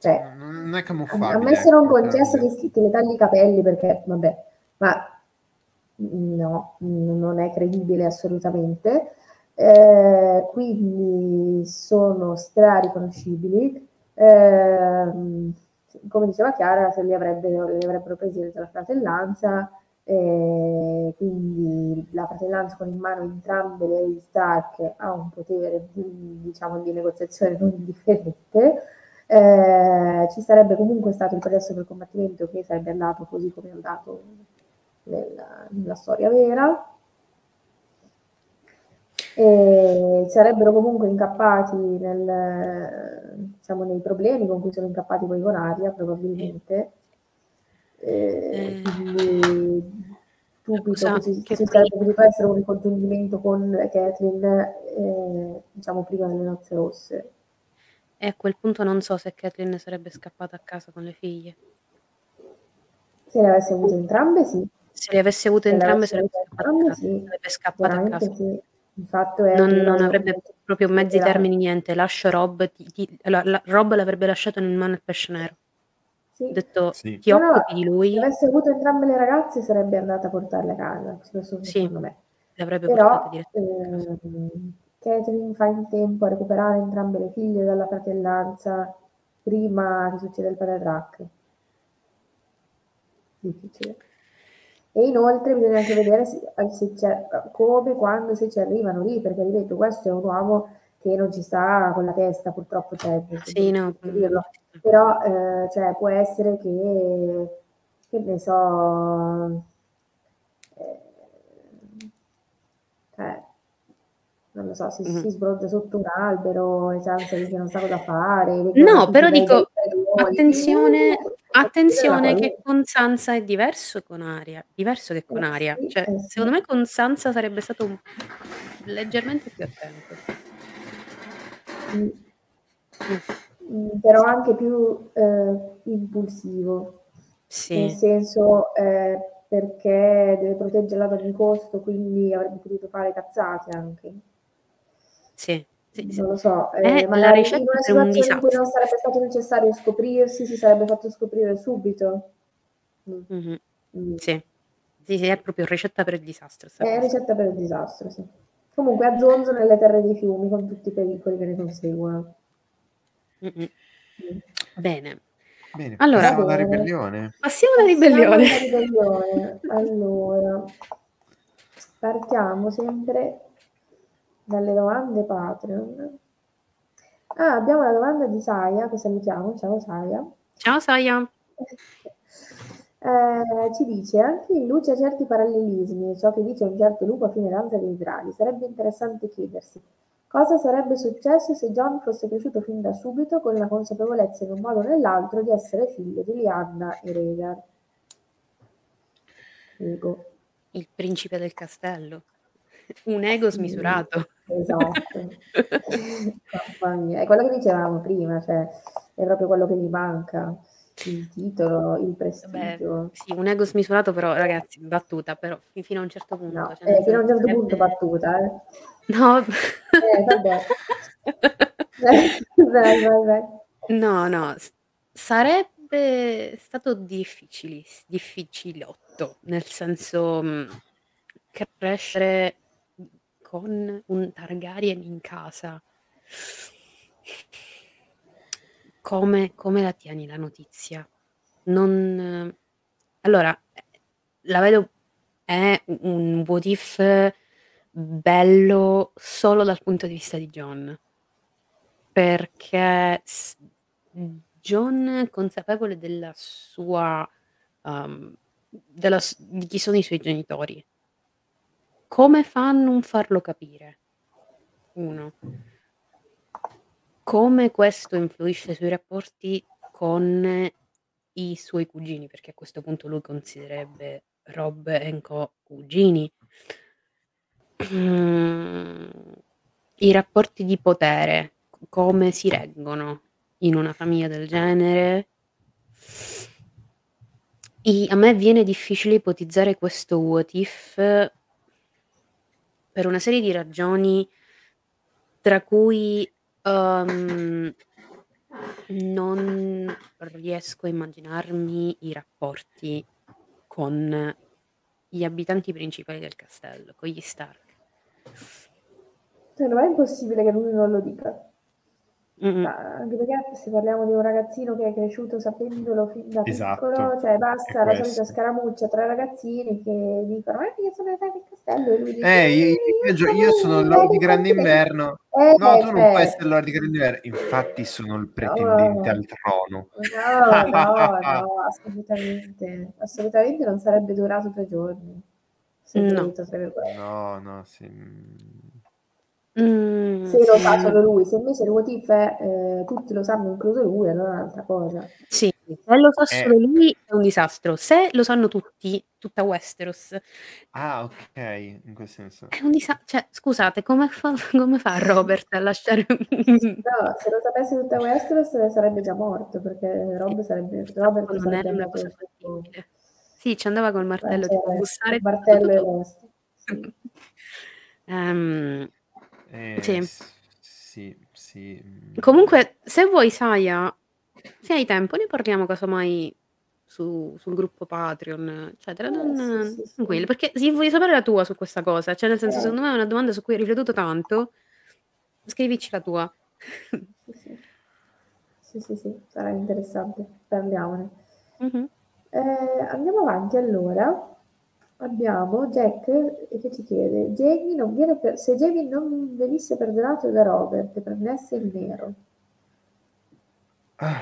Cioè, Non è a camuffabile. me se non ecco, concesso che, che le tagli i capelli perché, vabbè, ma no, non è credibile assolutamente. Eh, quindi sono strariconoscibili. Ehm, come diceva Chiara, se li, avrebbe, li avrebbero presi dalla fratellanza, eh, quindi la fratellanza con in mano entrambe le Stark ha un potere di, diciamo, di negoziazione non indifferente. Eh, ci sarebbe comunque stato il processo del combattimento che sarebbe andato così come è andato nella, nella storia vera. E sarebbero comunque incappati nel, diciamo, nei problemi con cui sono incappati poi con Aria, probabilmente. Eh, quindi che ci, ci sarebbe potuto essere un ricongiungimento con Kathleen, eh, diciamo, prima delle nozze rosse. E a quel punto non so se Kathleen sarebbe scappata a casa con le figlie. Se le avesse avute entrambe, sì. Se le avesse avute Se entrambe avesse sarebbe avute scappata a entrambe, casa. sì. Sarebbe scappata a casa. sì. Il fatto è Non, non avrebbe proprio mezzi la- termini niente. Lascio Rob. ti- ti- la- la- Rob l'avrebbe lasciato in mano al pesce nero. Sì. Ha detto Sì. ti no, occupi di lui. Se avesse avuto entrambe le ragazze sarebbe andata a portarle a casa, Sì. me. Le avrebbe Però portate Catherine fa in tempo a recuperare entrambe le figlie dalla fratellanza prima che succeda il patatrack. Difficile. E inoltre bisogna anche vedere se, se c'è- come, quando, se ci arrivano lì, perché ripeto, questo è un uomo che non ci sta con la testa, purtroppo c'è, Sì, no. dirlo. però eh, cioè, può essere che, che ne so, eh, cioè, non lo so, si, Mhm. si sbroggia sotto un albero e Sansa dice non sa cosa fare. No, però dico, attenzione, attenzione che con Sansa è diverso con Aria, diverso che con Eh, Aria. sì, Cioè, eh, sì. secondo me con Sansa sarebbe stato un- leggermente più attento. Mm. Mm, però anche più eh, impulsivo, nel Sì, senso eh, perché deve proteggerla ad ogni costo, quindi avrebbe potuto fare cazzate anche. Sì, sì, sì. Non lo so, È eh, la ricetta per un situazione in cui non disastro. sarebbe stato necessario scoprirsi, si sarebbe fatto scoprire subito. Mm. Mhm. Mm. Sì. Sì, sì, è proprio ricetta per il disastro. È cosa. ricetta per il disastro, sì. Comunque a zonzo nelle terre dei fiumi con tutti i pericoli che ne conseguono. Mm. Bene, Bene, Allora- passiamo alla bene. ribellione. passiamo alla Passiamo ribellione. alla ribellione. Allora, partiamo sempre dalle domande Patreon. Ah, abbiamo la domanda di Saya, che salutiamo. Ciao Saya. Ciao Saya. Eh, ci dice anche in luce a certi parallelismi, ciò che dice un certo lupo a fine danza dei draghi, sarebbe interessante chiedersi cosa sarebbe successo se John fosse cresciuto fin da subito con la consapevolezza in un modo o nell'altro di essere figlio di Lianna e Rhaegar. Ego. Il principe del castello. Un ego smisurato. Esatto. È quello che dicevamo prima, cioè è proprio quello che gli manca. il titolo, il prestigio. sì, un ego smisurato, però ragazzi, battuta, però fi- fino a un certo punto. No, cioè, eh, fino a un certo punto sarebbe- battuta, eh. No, Eh, vabbè. vai, vai, vai. no, no, sarebbe stato difficili, difficilotto, nel senso mh, crescere con un Targaryen in casa. Come, come la tieni la notizia? Non... Allora, la vedo è un what if bello solo dal punto di vista di John. Perché John, consapevole della sua... um, della di chi sono i suoi genitori, come fa a non farlo capire? Uno. Come questo influisce sui rapporti con i suoi cugini, perché a questo punto lui considererebbe Rob e Co cugini. I rapporti di potere, come si reggono in una famiglia del genere? I- a me viene difficile ipotizzare questo what if per una serie di ragioni, tra cui um, non riesco a immaginarmi i rapporti con gli abitanti principali del castello, con gli Stark. Cioè, non è impossibile che lui non lo dica. Mm, Ma anche perché se parliamo di un ragazzino che è cresciuto sapendolo fin da Esatto, piccolo, cioè basta la solita scaramuccia tra ragazzini che dicono eh io sono il re del castello e lui dice Eh, io, io gio- io sono Lord di Grande Inverno. Eh, No, tu non eh, puoi essere il Lord di Grande Inverno. Infatti sono il pretendente No. al trono. No, no, no, assolutamente. Assolutamente non sarebbe durato tre giorni. Virgolette. No, no, sì. Mm. Se lo sa sì. solo lui, se invece il what if è eh, tutti lo sanno, incluso lui, allora è un'altra cosa. Sì, se lo sa Eh. solo lui è un disastro. Se lo sanno tutti, tutta Westeros, Ah, ok, in quel senso. è un disastro. Cioè, scusate, come fa, come fa Robert a lasciare... No, se lo sapesse tutta Westeros sarebbe già morto, perché Rob sarebbe, Robert non sarebbe era una cosa fattibile. Sì, ci andava col martello cioè, tipo bussare. il martello e tutto. basta. Sì. Ehm, Eh, Sì. sì, sì. mm. comunque, se vuoi, Saya, se hai tempo, ne parliamo casomai su- sul gruppo Patreon, eccetera. Eh, Non, sì, sì, sì. tranquillo, perché sì, voglio sapere la tua su questa cosa. Cioè, nel senso, Eh. secondo me è una domanda su cui hai riflettuto tanto. Scrivici la tua. Sì, sì. Sì, sì, sì, sarà interessante, parliamone. Mhm. Eh, andiamo avanti allora. Abbiamo Jack che ci chiede: Jamie non viene per- se Jamie non venisse perdonato da Robert, prendesse il nero. Ah.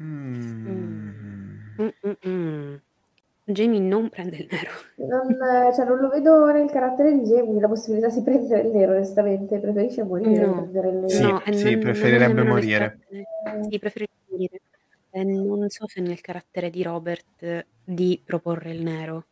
Mm. Mm-mm-mm. Jamie non prende il nero. Non, eh, cioè, non lo vedo nel carattere di Jamie la possibilità di prendere il nero, onestamente. Preferisce morire No. prendere il nero. Sì, no, e sì, non- non preferirebbe nel morire. Sì, preferirebbe morire. E non so se nel carattere di Robert eh, di proporre il nero.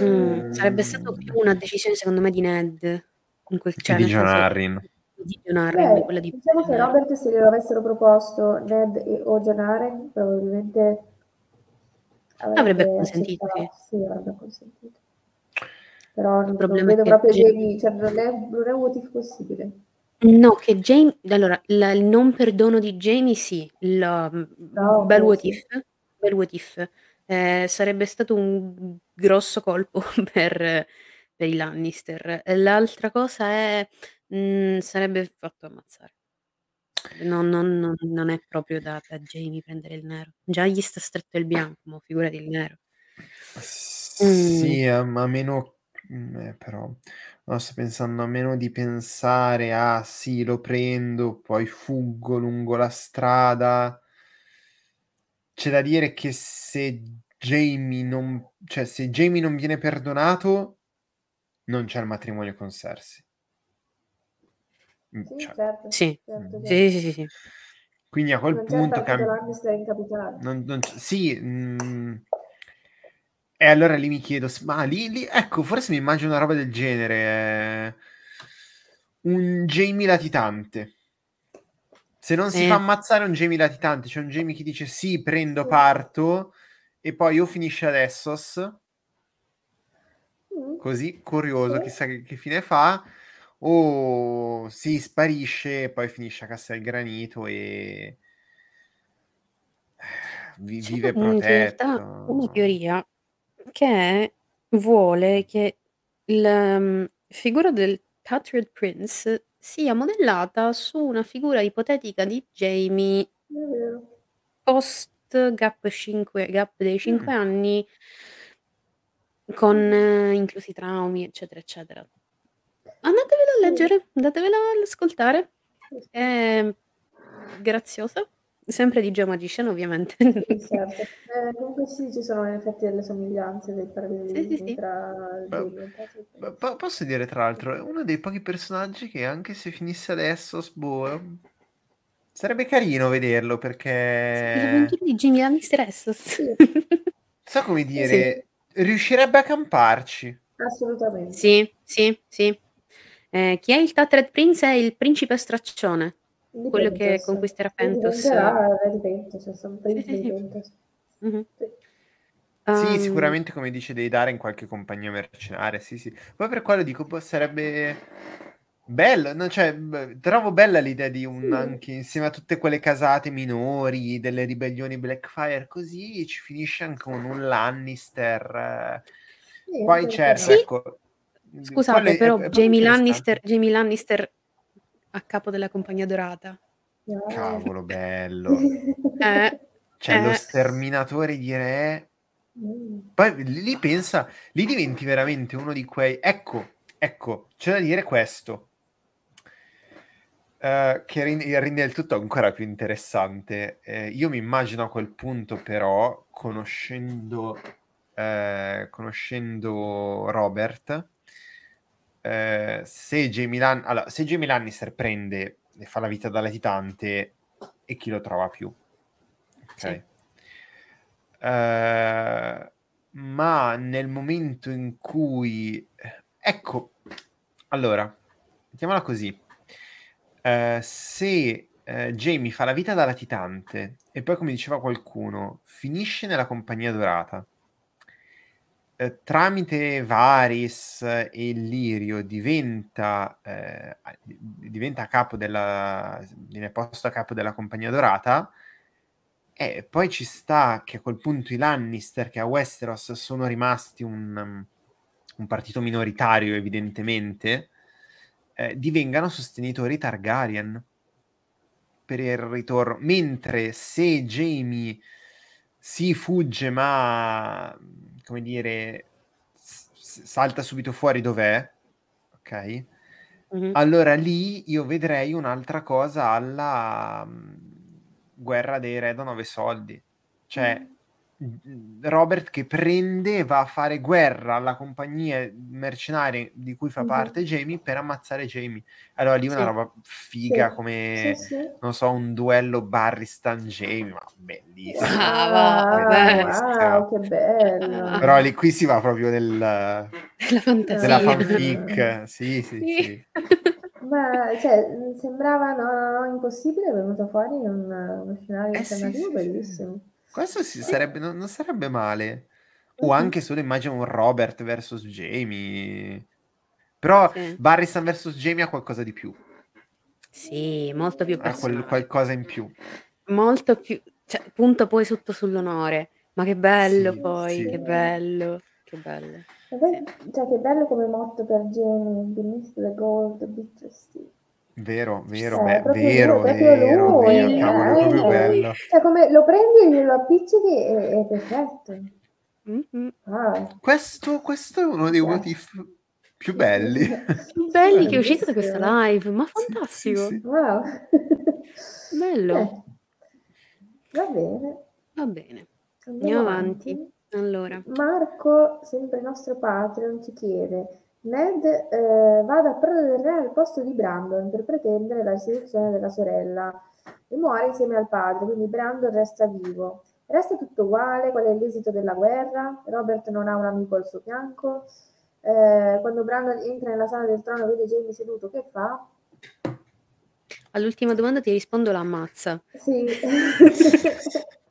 Mm, Sarebbe stato più una decisione, secondo me, di Ned. In quel, cioè, di nel John senso- Arryn. Di John Arryn, Beh, quella di diciamo che. Robert se glielo avessero proposto Ned e, o John Arryn probabilmente Avrebbe consentito, accettato. Sì, avrebbe consentito. Però non, non problema è vedo che proprio Jamie- Jamie, cioè non è, non è un what if possibile. No, che Jamie, allora, la- il non perdono di Jamie, sì, il No, bel ok, what sì. if, bel what if. Eh, sarebbe stato un grosso colpo per, per i Lannister. L'altra cosa è, mh, sarebbe fatto ammazzare. No, non, non- non è proprio da, da Jamie prendere il nero. Già gli sta stretto il bianco, ma figurati il nero. Sì, a, a meno mm, eh, però no, sto pensando a meno di pensare a sì, lo prendo, poi fuggo lungo la strada. C'è da dire che se Jamie non, cioè se Jamie non viene perdonato, non c'è il matrimonio con Cersei. Mm, Sì, cioè, certo. Sì. certo, certo. Sì, sì, sì, sì. quindi a quel Non punto partito cam- Lannister incapitato. non- non sì, mm, e allora lì mi chiedo, ma lì, lì- ecco, forse mi immagino una roba del genere, eh, un Jamie latitante. Se non si Eh. fa ammazzare un Jamie latitante, c'è un Jamie che dice sì, prendo, parto, e poi o finisce ad Essos, Mm. così, curioso, chissà che, che fine fa, o si sparisce e poi finisce a Castelgranito e vi- C'è vive in realtà protetto. una teoria che vuole che la mm, figura del Patriot Prince sia modellata su una figura ipotetica di Jamie post gap, 5, gap dei 5 Mm. anni con eh, inclusi traumi, eccetera, eccetera. Andatevela a Sì. leggere, andatevela ad ascoltare. Sì. È graziosa, sempre di Geo Magician, ovviamente. Sì, certo. Eh, comunque sì, ci sono in effetti delle somiglianze, dei Sì, sì, parallelismi sì. tra Beh, po- posso dire tra l'altro, è uno dei pochi personaggi che anche se finisse adesso, boh, sarebbe carino vederlo Le perché, avventure di Jamie Lannister Essos. Sì, so come sì, dire, riuscirebbe a camparci. assolutamente. Sì, sì, sì. Eh, chi è il Tatred Prince è il principe straccione, Di quello che conquisterà Pentos. cioè sono Sì, Um, sicuramente come dice dei dare in qualche compagnia mercenaria, sì, sì. Poi per quello dico, boh, sarebbe bello, no? Cioè, trovo bella l'idea di un, Sì. anche insieme a tutte quelle casate minori, delle ribellioni Blackfire, così ci finisce anche con un Lannister. Sì, Poi certo, Sì, ecco, quello scusate, è, è- però Jamie. Lannister, Jamie Lannister a capo della Compagnia Dorata. Cavolo, bello. Eh, C'è lo eh, sterminatore di re. Mm. Poi lì pensa, lì diventi veramente uno di quei... Ecco, ecco, c'è da dire questo, eh, che rende, rende il tutto ancora più interessante. Eh, io mi immagino a quel punto però, conoscendo, eh, conoscendo Robert, eh, se, Jamie Lan- allora, se Jamie Lannister prende e fa la vita da latitante, e chi lo trova più? Ok. Sì. Eh, ma nel momento in cui ecco allora mettiamola così Eh, se eh, Jamie fa la vita da latitante e poi come diceva qualcuno finisce nella compagnia dorata eh, tramite Varys e Lirio diventa eh, diventa capo della viene posto a capo della compagnia dorata e poi ci sta che a quel punto i Lannister, che a Westeros sono rimasti un, um, un partito minoritario, evidentemente, eh, divengano sostenitori Targaryen per il ritorno. Mentre se Jamie si fugge, ma come dire, s- salta subito fuori dov'è, ok? mhm. Allora lì io vedrei un'altra cosa alla mm, guerra dei re da nove soldi. Cioè, mm, Robert che prende e va a fare guerra alla compagnia mercenaria di cui fa Mhm. parte Jamie per ammazzare Jamie. Allora lì una Sì. roba figa Sì. come, Sì, sì. non so, un duello Barristan-Jamie, ma bellissimo. Ah, Wow, vabbè. wow, che bello. Però lì qui si va proprio nel, La della fantasia. fanfic. Sì, sì, Sì. sì. Ma cioè, mh, sembrava no, no, impossibile, è venuto fuori un, uno scenario Eh sì, alternativo sì, sì. bellissimo. Questo sì, sarebbe, non, non sarebbe male. O anche solo immagino un Robert versus Jamie. Però Sì. Barristan versus Jamie ha qualcosa di più. Sì, molto più Ha quel, personale. qualcosa in più. Molto più, cioè, punta poi tutto sull'onore. Ma che bello Sì, poi, sì. che bello, che bello. Poi, cioè, che bello come motto per Jamie, beneath the gold, bitter steel. Vero, vero, Cioè, beh, vero, lui, vero, lui, vero, eh, cavolo, è proprio eh. bello. Cioè, come lo prendi e glielo appiccichi e è perfetto. Mhm. Wow. Questo, questo è uno dei Sì. what if più belli. Più belli che è uscito da questa live, ma Sì, fantastico. sì, sì. Wow. Bello. Eh, va bene. Va bene, Andiamo andiamo avanti. Allora, Marco, sempre il nostro Patreon, ci chiede Ned eh, va da Prodo del Re al posto di Brandon per pretendere la restituzione della sorella e muore insieme al padre, quindi Brandon resta vivo. Resta tutto uguale? Qual è l'esito della guerra? Robert non ha un amico al suo fianco? Eh, quando Brandon entra nella sala del trono e vede Jamie seduto, che fa? all'ultima domanda ti rispondo la ammazza. Sì.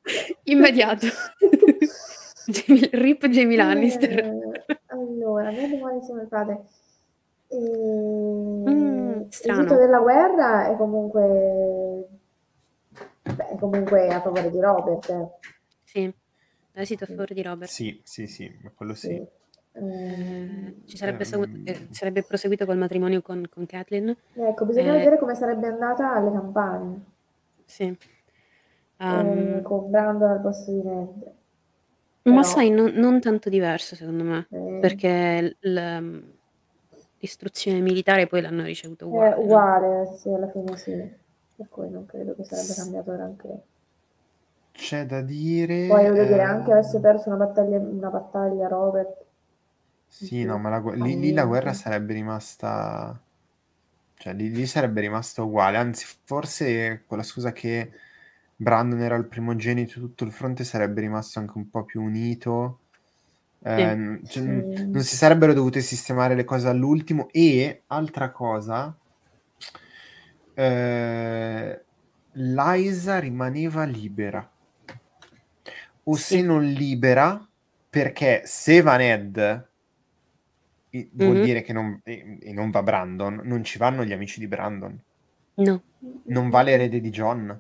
Immediato. Jamie- Rip Jamie Lannister. Eh, allora, Ned muore insieme al padre. E... Mm, il strano. rito della guerra è comunque... Beh, è comunque a favore di Robert. eh. Sì, l'esito a favore di Robert. Sì, sì, sì, ma quello sì. Sì. Eh, ci sarebbe, Ehm. eh, sarebbe proseguito col matrimonio con, con Catelyn. ecco, bisogna Eh. vedere come sarebbe andata alle campagne Sì. Um, eh, con Brandon al posto di Ned. Ma però- sai, non, non tanto diverso secondo me, Eh, perché l- l'istruzione militare poi l'hanno ricevuta uguale. è no? uguale, sì, alla fine sì. Per cui non credo che sarebbe cambiato granché. C'è da dire... Poi voglio dire, eh, anche avesse perso una battaglia, una battaglia Robert. Sì, no, ma la gu- lì, lì la guerra sarebbe rimasta... Cioè, lì, lì sarebbe rimasta uguale. Anzi, forse con la scusa che Brandon era il primogenito, tutto il fronte sarebbe rimasto anche un po' più unito. Eh, cioè, Sì. non si sarebbero dovute sistemare le cose all'ultimo. E, altra cosa, eh, Liza rimaneva libera. O Sì. se non libera, perché se va Ned, i- vuol dire che non, e, e non va Brandon, non ci vanno gli amici di Brandon. No, Non va l'erede di John,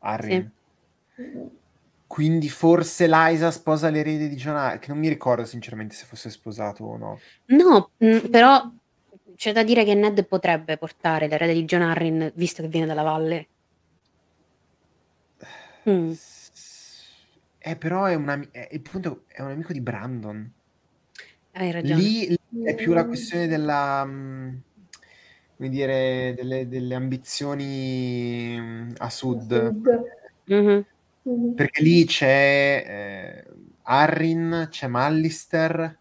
Arryn. Mm, Quindi forse Liza sposa l'erede di John Arryn, che non mi ricordo sinceramente se fosse sposato o no. no, mm, però c'è da dire che Ned potrebbe portare l'erede di John Arryn, visto che viene dalla valle. Mm, Eh, però è un, ami- è- il punto è un amico di Brandon. hai ragione. Lì lì è più la questione della, mm, come dire, delle, delle ambizioni a sud. Mhm. Mhm. Perché lì c'è eh, Arryn, c'è Mallister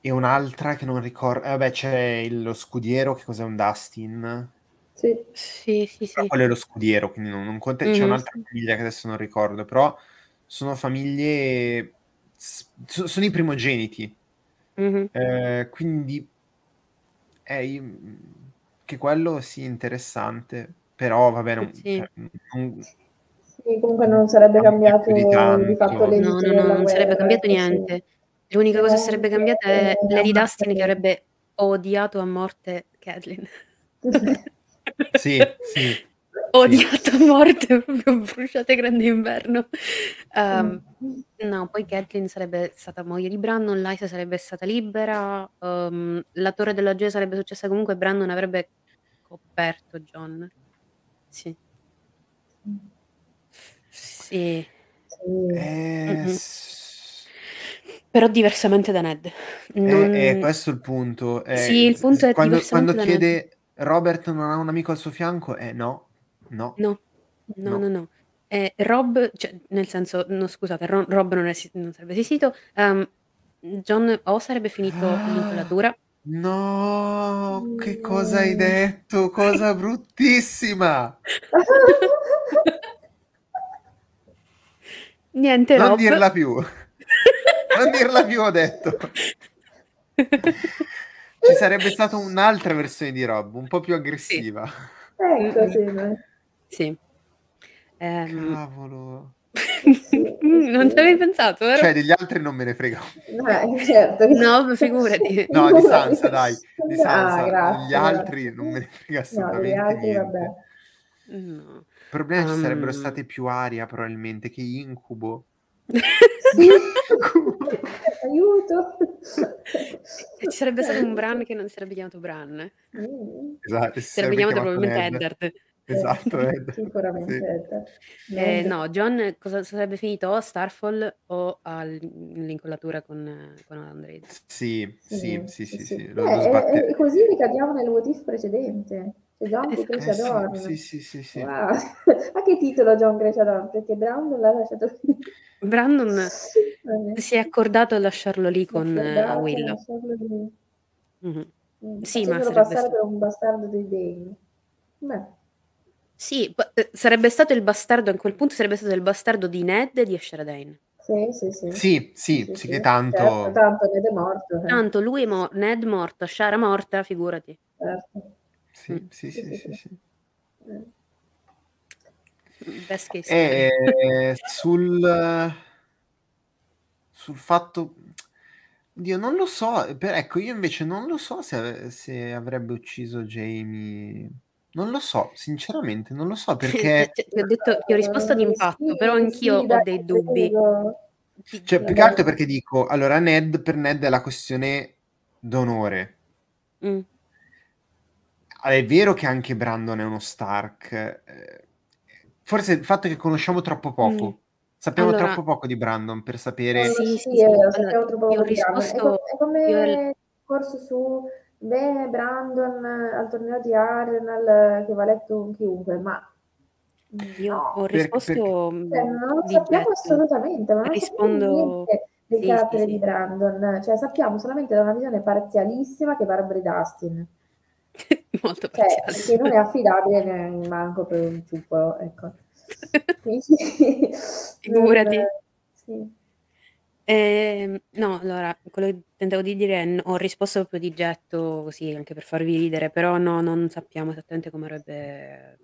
e un'altra che non ricordo. eh, vabbè, c'è il- lo scudiero, che cos'è un Dustin? Sì. Sì, sì, sì. quello è lo scudiero, quindi non, non conta. C'è Mhm. un'altra famiglia che adesso non ricordo, però sono famiglie. sono i primogeniti. Mhm. Eh, quindi i- che quello sì interessante, però vabbè, non, Sì. cioè, non- Sì, comunque non sarebbe cambiato di di, fatto l'esito No, no, no, non sarebbe cambiato ecco, sì. niente. L'unica cosa che sarebbe cambiata è Eh, Lady Dustin che avrebbe odiato a morte Catelyn. sì, sì. Odiato a morte, proprio bruciate grande inverno. Ehm, no, poi Catelyn sarebbe stata moglie di Brandon, Lysa sarebbe stata libera, ehm, la torre della gioia sarebbe successa comunque, Brandon avrebbe coperto John. Sì. Sì. Eh, s- Però diversamente da Ned. è- Non- è questo il punto. eh, Sì, il punto è quando, quando chiede Robert non ha un amico al suo fianco, eh no, no. No, no, No. no, no. Eh, Rob, cioè, nel senso, no, scusate, Ro- Rob non, è- non sarebbe esistito. ehm, John o sarebbe finito Ah. l'incollatura. No, che cosa No. hai detto? Cosa bruttissima! Niente, Non Rob. dirla più. Non dirla più, ho detto. Ci sarebbe stata un'altra versione di Rob, un po' più aggressiva. Ecco, sì, no? Sì. Ehm, Cavolo. non ci avevi pensato, vero? Cioè, degli altri non me ne frega. Eh, certo. No, figurati. No, di Sansa, dai. Di Ah, Sansa. grazie. Gli altri non me ne frega No, assolutamente gli altri, niente. vabbè. No. Il problema ci Um. sarebbero state più aria, probabilmente, che incubo. Sì. Aiuto. Ci sarebbe stato un Bran che non si sarebbe chiamato Bran. Mm. Esatto, Si sarebbe chiamato probabilmente. Eddard. Esatto, Eh, Eddard. Sicuramente Sì. Eddard. Eh, Ned. no, John cosa sarebbe finito o a Starfall o all'incollatura con, con Android. Sì, sì, sì, sì, sì, lo, Eh, lo eh, sbatte- eh, così ricadiamo nel what if precedente. C'è John Eh, che Eh, sì, Dorn. sì, sì, sì, sì. Wow. A che titolo John cresce Dorn? Perché Brandon l'ha lasciato lì. Brandon si è accordato a lasciarlo lì con eh, Guardate, Will. lasciarlo lì. Mhm. Mm, Sì, ma sarebbe passare per un bastardo dei Dane. Beh, Sì, p- eh, sarebbe stato il bastardo, a quel punto sarebbe stato il bastardo di Ned e di Asher Dane. sì, sì, sì. Sì, sì, sì, che tanto... Certo, tanto Ned è morto. eh, Tanto lui è mo- Ned morto, Shara morta, figurati. certo. Sì, Mm. sì, sì, sì, sì. Best case E scenario. sul sul fatto Dio, non lo so, per ecco, io invece non lo so se ave se avrebbe ucciso Jamie. Non lo so, sinceramente non lo so perché Cioè, ti ho detto ti ho risposto d'impatto, sì, però anch'io sì, ho dei dubbi. Cioè, più che altro perché dico, allora Ned per Ned è la questione d'onore. Mh. Ah, è vero che anche Brandon è uno Stark, ehm, forse il fatto che conosciamo troppo poco. Sappiamo Allora troppo poco di Brandon per sapere Sì, sì, sì, è sì. vero, Allora, sappiamo troppo poco di Brandon. È, co- risposto è io come al il discorso su bene Brandon al torneo di Arsenal che va letto chiunque, ma io ho no, perché, perché risposto, cioè, mhmm, non lo di sappiamo getto. assolutamente, ma non sappiamo Rispondo niente del sì, sì, carattere di sì. Brandon, cioè sappiamo solamente da una visione parzialissima che Barbara Dustin, Molto cioè parziale. che non è affidabile neanche manco per un ciuffolo, ecco. Quindi, Figurati. non- sì. Ehm, no, allora, quello che tentavo di dire è n ho risposto proprio di getto, così anche per farvi ridere, però no, non sappiamo esattamente come avrebbe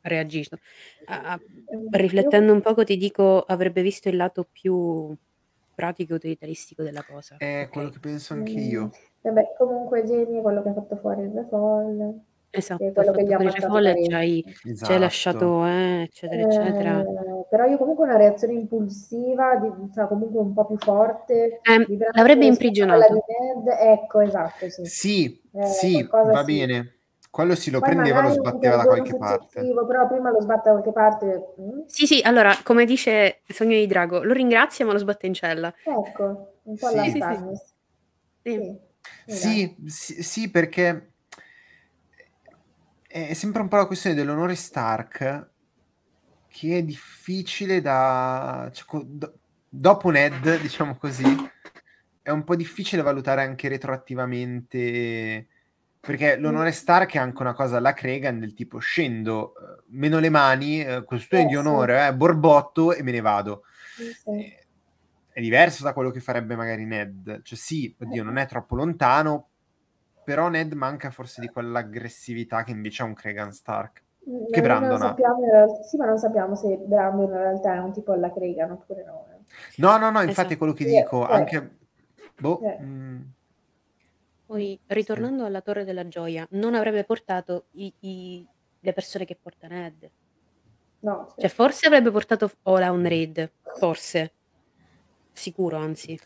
reagito. A a Ehm, riflettendo un poco ti dico, avrebbe visto il lato più pratico e utilitaristico della cosa. è quello Okay. che penso anche Mm, io. Vabbè, comunque Jamie è quello che ha fatto fuori il Refall, Esatto, che è ha quello che fatto gli ha fuori ammazzato Refall e ci parecchio. hai ci hai Esatto. lasciato eh, eccetera, eccetera. Eh, però io comunque una reazione impulsiva, di, cioè comunque un po' più forte Brandon l'avrebbe imprigionato. Ecco, esatto, sì. Sì, Eh, sì, va sì. bene. Quello sì, lo Poi prendeva, lo magari un sbatteva da qualche parte. però prima lo sbatte da qualche parte. mm? Sì, sì, allora, come dice Sogno di Drago, lo ringrazia ma lo sbatte in cella. Ecco, un po' Sì. la Sì. Sì, sì, sì, perché è sempre un po' la questione dell'onore Stark che è difficile da... cioè, do- dopo Ned, diciamo così, è un po' difficile valutare anche retroattivamente perché l'onore Stark è anche una cosa alla Cregan del tipo scendo, eh, meno le mani, eh, questione Eh, di sì. onore, eh, borbotto e me ne vado. Sì, sì. Eh, è diverso da quello che farebbe magari Ned. Cioè sì, oddio, non è troppo lontano, però Ned manca forse di quell'aggressività che invece ha un Cregan Stark. Ma Che Brandon non ha. sappiamo realtà, sì, ma non sappiamo se Brandon in realtà è un tipo alla Cregan oppure no. eh. No, no, no, infatti Esatto. è quello che dico, sì. anche... Boh, Eh. Poi, ritornando alla Torre della Gioia, non avrebbe portato i- i- le persone che porta Ned. No, sì. Cioè, forse avrebbe portato Ola un raid, forse. Sicuro, anzi.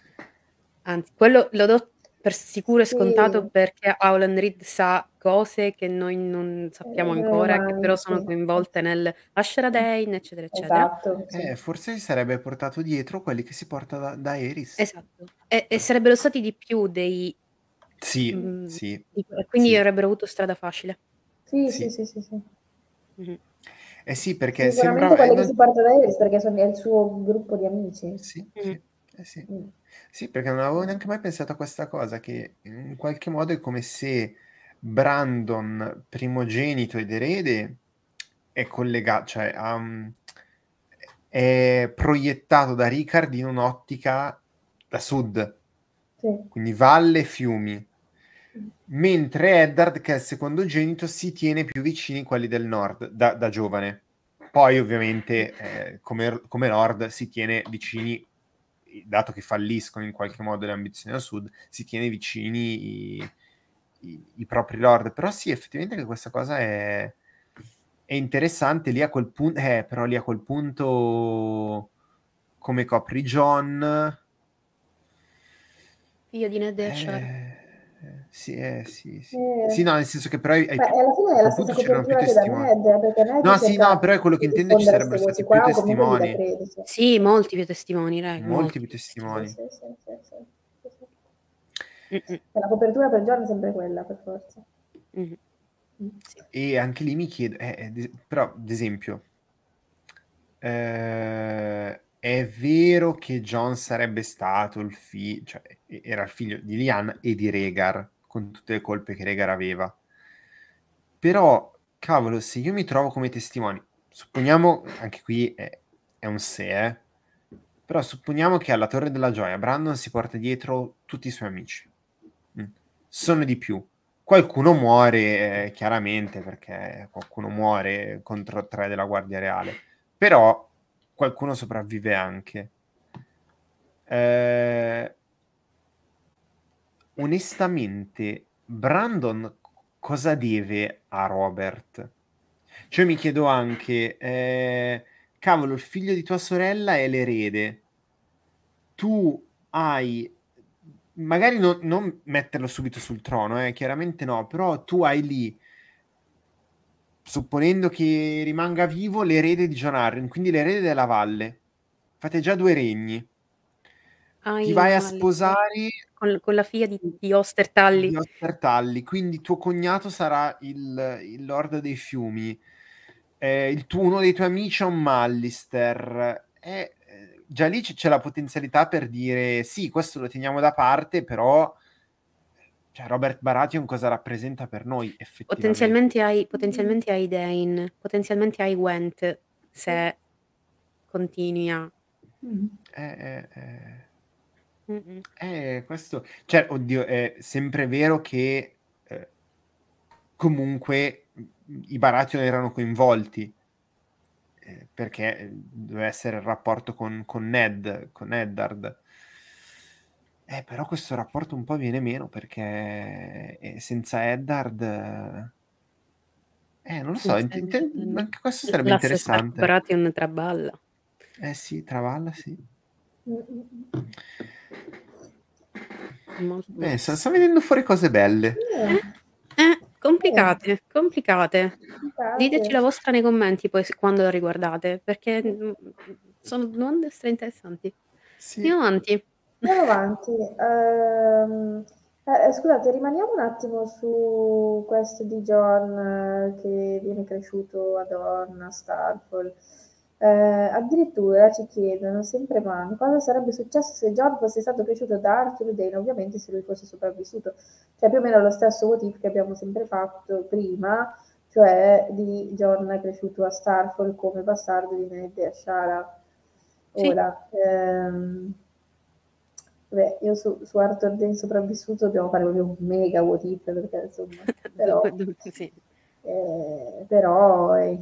Anzi, quello lo do per sicuro e Sì. scontato perché Howland Reed sa cose che noi non sappiamo Eh, ancora, che però sono sì. coinvolte nel Ashradane, eccetera, eccetera. Esatto, sì. eh, forse si sarebbe portato dietro quelli che si porta da, da Eris. Esatto. E, e sarebbero stati di più dei... Sì, mm, sì. di- e quindi Sì. avrebbero avuto strada facile. Sì, Sì. sì, sì, sì, sì. Mhm. Eh sì, perché sembra... quelli che si porta da Eris perché sono, è il suo gruppo di amici. Sì, Mm. sì, eh sì. Mm. Sì, perché non avevo neanche mai pensato a questa cosa, che in qualche modo è come se Brandon, primogenito ed erede, è collegato, cioè un- è proiettato da Ricard in un'ottica da sud, Sì. quindi valle e fiumi, mentre Eddard, che è il secondogenito, si tiene più vicini quelli del nord, da, da giovane. Poi ovviamente eh, come, come Lord si tiene vicini, dato che falliscono in qualche modo le ambizioni al sud, si tiene vicini i, i- i propri Lord. Però sì, effettivamente che questa cosa è, è interessante. Lì a quel punto, eh, però lì a quel punto come copri John... Figlio di Ned e Ashar. Eh, sì, eh, sì, sì. Eh. Sì, no, nel senso che però ai, Beh, alla fine è la stessa c'erano più testimoni. Ned No, sì, no, però è quello che intendo, ci sarebbero stati più testimoni. Sì, molti più testimoni, dai. Molti più testimoni. sì, sì, sì, sì, sì, sì. Mm-mm. E la copertura per John è sempre quella, per forza. Mhm. Mm. Sì. E anche lì mi chiedo, eh, eh, però, ad esempio, eh, è vero che John sarebbe stato il figlio, cioè era il figlio di Lian e di Rhaegar, con tutte le colpe che Rhaegar aveva. Però, cavolo, se io mi trovo come testimone, supponiamo, anche qui è, è un se, eh, però supponiamo che alla Torre della Gioia Brandon si porta dietro tutti i suoi amici. Mm. Sono di più. Qualcuno muore eh, chiaramente perché qualcuno muore contro tre della Guardia Reale, però qualcuno sopravvive anche. Eh, onestamente, Brandon cosa deve a Robert? Cioè mi chiedo anche, eh, cavolo, il figlio di tua sorella è l'erede. Tu hai magari no, non metterlo subito sul trono, eh, chiaramente no, però tu hai lì, supponendo che rimanga vivo, l'erede di John Arryn, quindi l'erede della valle. Fate già due regni. Ah, Ti vai a sposare con, con, la figlia di, di Ostertalli. Di Ostertalli, quindi tuo cognato sarà il, il Lord dei Fiumi. Eh, il tuo, uno dei tuoi amici è un Mallister. Eh, già lì c'è la potenzialità per dire sì, questo lo teniamo da parte, però cioè, Robert Baratheon cosa rappresenta per noi effettivamente? Potenzialmente hai, potenzialmente hai Dane, potenzialmente hai Gwent se continui a... Eh, eh, eh. eh, questo... Cioè, oddio, è sempre vero che eh, comunque i Baratheon erano coinvolti eh, perché deve essere il rapporto con, con Ned, con Eddard. Eh, però questo rapporto un po' viene meno perché eh, senza Eddard... Eh, non lo so, int- int- anche questo sarebbe interessante. Baratheon traballa. Eh sì, traballa, sì. Molto Beh, sta, sta venendo fuori cose belle. Eh, eh, Complicate, complicate. Diteci la vostra nei commenti poi quando la riguardate, perché mm, sono domande stra interessanti. Sì. Andiamo avanti. Andiamo avanti. Ehm, eh, scusate, rimaniamo un attimo su questo di John eh, che viene cresciuto ad Orn, a Starfall. Eh, addirittura ci chiedono sempre mano cosa sarebbe successo se John fosse stato cresciuto da Arthur Dane, ovviamente se lui fosse sopravvissuto. Cioè più o meno lo stesso motivo che abbiamo sempre fatto prima, cioè di John cresciuto a Starfall come bastardo di Ned e Ashara. Ora, sì. ehm, beh, io su, su, Arthur Dane sopravvissuto dobbiamo fare proprio un mega what if, perché insomma, però... sì eh, però eh,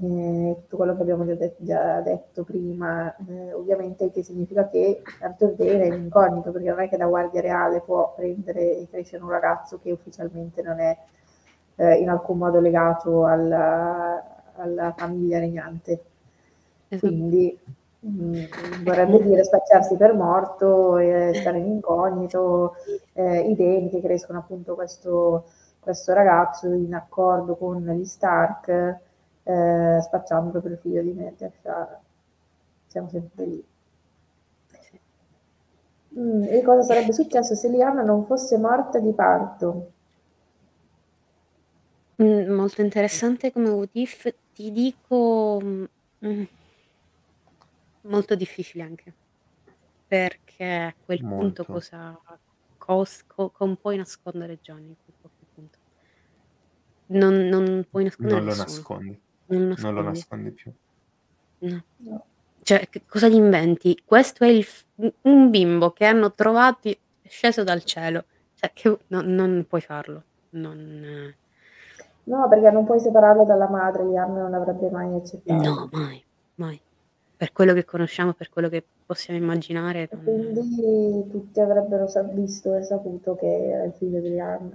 tutto quello che abbiamo già, de- già detto prima, eh, ovviamente che significa che Arthur Dane è incognito, perché non è che da guardia reale può prendere e crescere un ragazzo che ufficialmente non è eh, in alcun modo legato alla, alla famiglia regnante. Esatto. Quindi vorrebbe dire spacciarsi per morto, e stare in incognito, eh, i Dane che crescono appunto questo questo ragazzo in accordo con gli Stark, eh, spacciando il figlio di Ned Siamo sempre lì. Mm, e cosa sarebbe successo se Liana non fosse morta di parto? Mm, molto interessante come what ti dico mm, mm, molto difficile anche, perché a quel punto cosa, cos, co, come puoi nascondere Johnny? Non, non puoi nascondere Non lo nascondi. Non lo Non lo nascondi più. No. No. Cioè, che cosa gli inventi? Questo è il un bimbo che hanno trovati sceso dal cielo. Cioè, che no non puoi farlo. Non No, perché non puoi separarlo dalla madre, Liam non avrebbe mai accettato. No, mai, mai. Per quello che conosciamo, per quello che possiamo immaginare, non quindi tutti avrebbero visto e saputo che era il figlio di Liam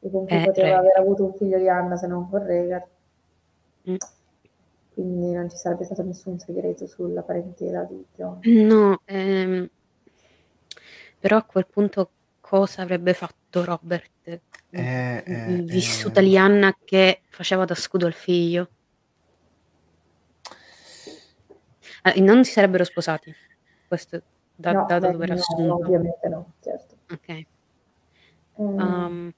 e con cui eh, poteva eh. aver avuto un figlio di Anna se non con Rhaegar. Mm. Quindi non ci sarebbe stato nessun segreto sulla parentela di John. No, ehm, però a quel punto cosa avrebbe fatto Robert? Eh, eh, vissuta eh. Lianna che faceva da scudo al figlio. Eh, non si sarebbero sposati, questo da, no, da, da dove era no, assunto. Ovviamente no, certo. Ok. Um,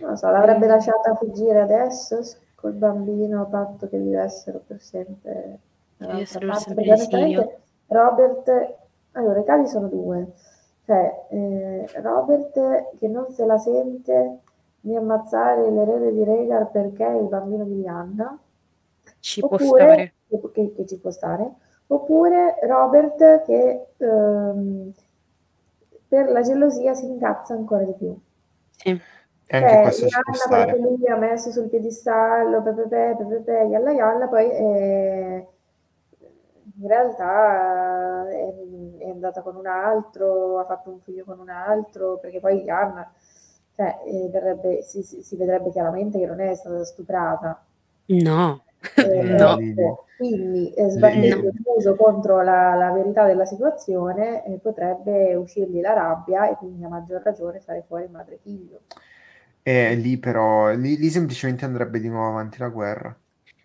non so, l'avrebbe lasciata fuggire adesso col bambino, a patto che vivessero per sempre dall'altra parte. Perché Robert, allora i casi sono due, cioè eh, Robert che non se la sente di ammazzare l'erede di Regar perché è il bambino di Lianna, ci oppure, può stare. Che, che, ci può stare, oppure Robert che ehm, per la gelosia si incazza ancora di più Sì. E anche Cioè, questo ci può stare. lui ha messo sul piedistallo, pepepe, pepepe, yalla yalla, poi eh, in realtà è, è andata con un altro, ha fatto un figlio con un altro, perché poi Rihanna, cioè, eh, verrebbe- si, si- si vedrebbe chiaramente che non è stata stuprata. No, Eh, no. ecco, quindi eh, sbattendo il muso contro la, la verità della situazione eh, potrebbe uscirgli la rabbia e quindi a maggior ragione fare fuori madre e figlio. E lì però, lì, lì semplicemente andrebbe di nuovo avanti la guerra.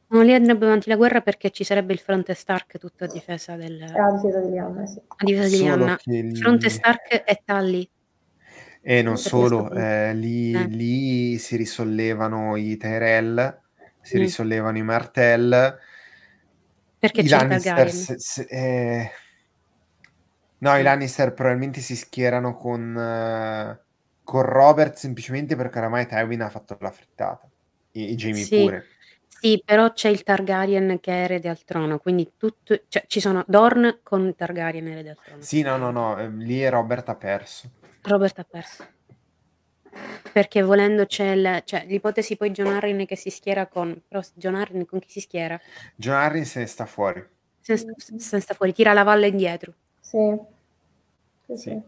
No, lì andrebbe avanti la guerra perché ci sarebbe il fronte Stark tutto a difesa del... È la difesa di Lianna, sì. a difesa di che lì- Fronte Stark e Tully. E non Perché solo, eh, lì, Eh. lì si risollevano i Tyrell, si Mm. risollevano i Martell, Perché i Lannister... Se- se- eh, No, i Lannister probabilmente si schierano con, eh, con Robert semplicemente perché oramai Tywin ha fatto la frittata. E, e Jamie Sì. pure. Sì, però c'è il Targaryen che è erede al trono, quindi tutto, cioè, ci sono Dorn con Targaryen erede al trono. Sì, no, no, no, eh, lì Robert ha perso. Robert ha perso. Perché volendo c'è il- cioè, l'ipotesi poi John Arryn che si schiera con... Però John Arryn con chi si schiera? John Arryn se ne sta fuori. Se ne sta, se ne sta fuori, tira la valle indietro. Sì. Sì, Sì.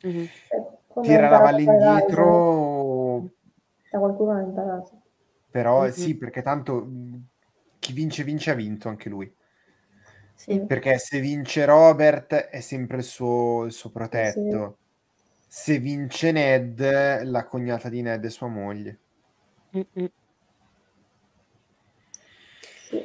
sì. Mhm. Cioè, come Tira la valle indietro, Ryzen. Da qualcuno l'ha imparato. però Mhm. sì, perché tanto chi vince vince ha vinto anche lui. Sì. Perché se vince Robert è sempre il suo, il suo protetto. Se vince Ned, la cognata di Ned è sua moglie. Mm-mm. Sì.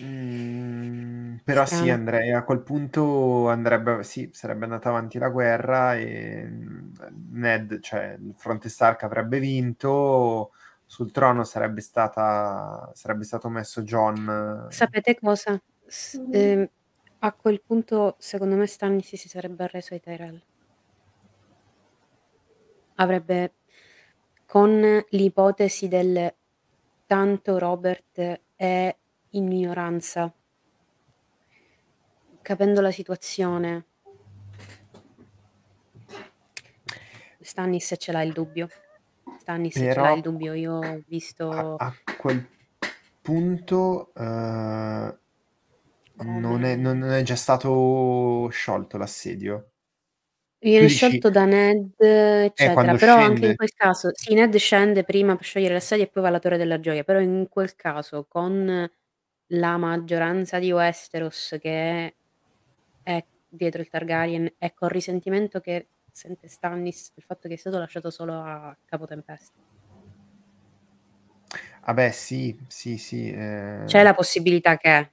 Mm, però sì, Strano. andrei a quel punto andrebbe, sì, sarebbe andata avanti la guerra e mm, Ned, cioè il fronte Stark avrebbe vinto, sul trono sarebbe stata sarebbe stato messo John. Sapete cosa? S- ehm, a quel punto, secondo me, Stannis si sarebbe arreso ai Tyrell. Avrebbe, con l'ipotesi del tanto Robert è in minoranza, capendo la situazione, Stannis ce l'ha il dubbio. Stannis ce Però- l'ha il dubbio. Io ho A, visto... a quel punto eh, non, è, non è già stato sciolto l'assedio. Viene Tu dici- sciolto da Ned, eccetera. quando Però anche scende. in quel caso, sì, Ned scende prima per sciogliere l'assedio e poi va alla Torre della Gioia. Però in quel caso, con la maggioranza di Westeros che è dietro il Targaryen e col risentimento che sente Stannis il fatto che è stato lasciato solo a Capotempesta. Vabbè, sì, sì, sì. eh, C'è la possibilità che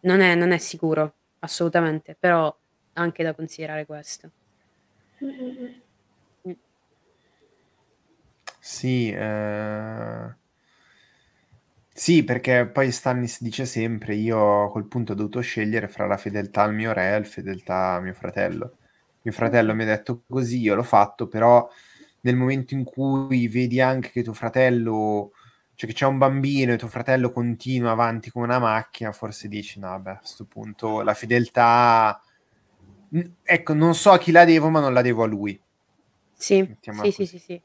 non è, non è sicuro, assolutamente, però anche da considerare questo. Sì, eh, sì, perché poi Stannis dice sempre: Io a quel punto ho dovuto scegliere fra la fedeltà al mio re e la fedeltà a mio fratello. Mio fratello mi ha detto così, io l'ho fatto, però nel momento in cui vedi anche che tuo fratello, cioè che c'è un bambino e tuo fratello continua avanti come una macchina, forse dici: No, vabbè, a questo punto la fedeltà, ecco, non so a chi la devo, ma non la devo a lui. Sì, sì, sì, sì, sì.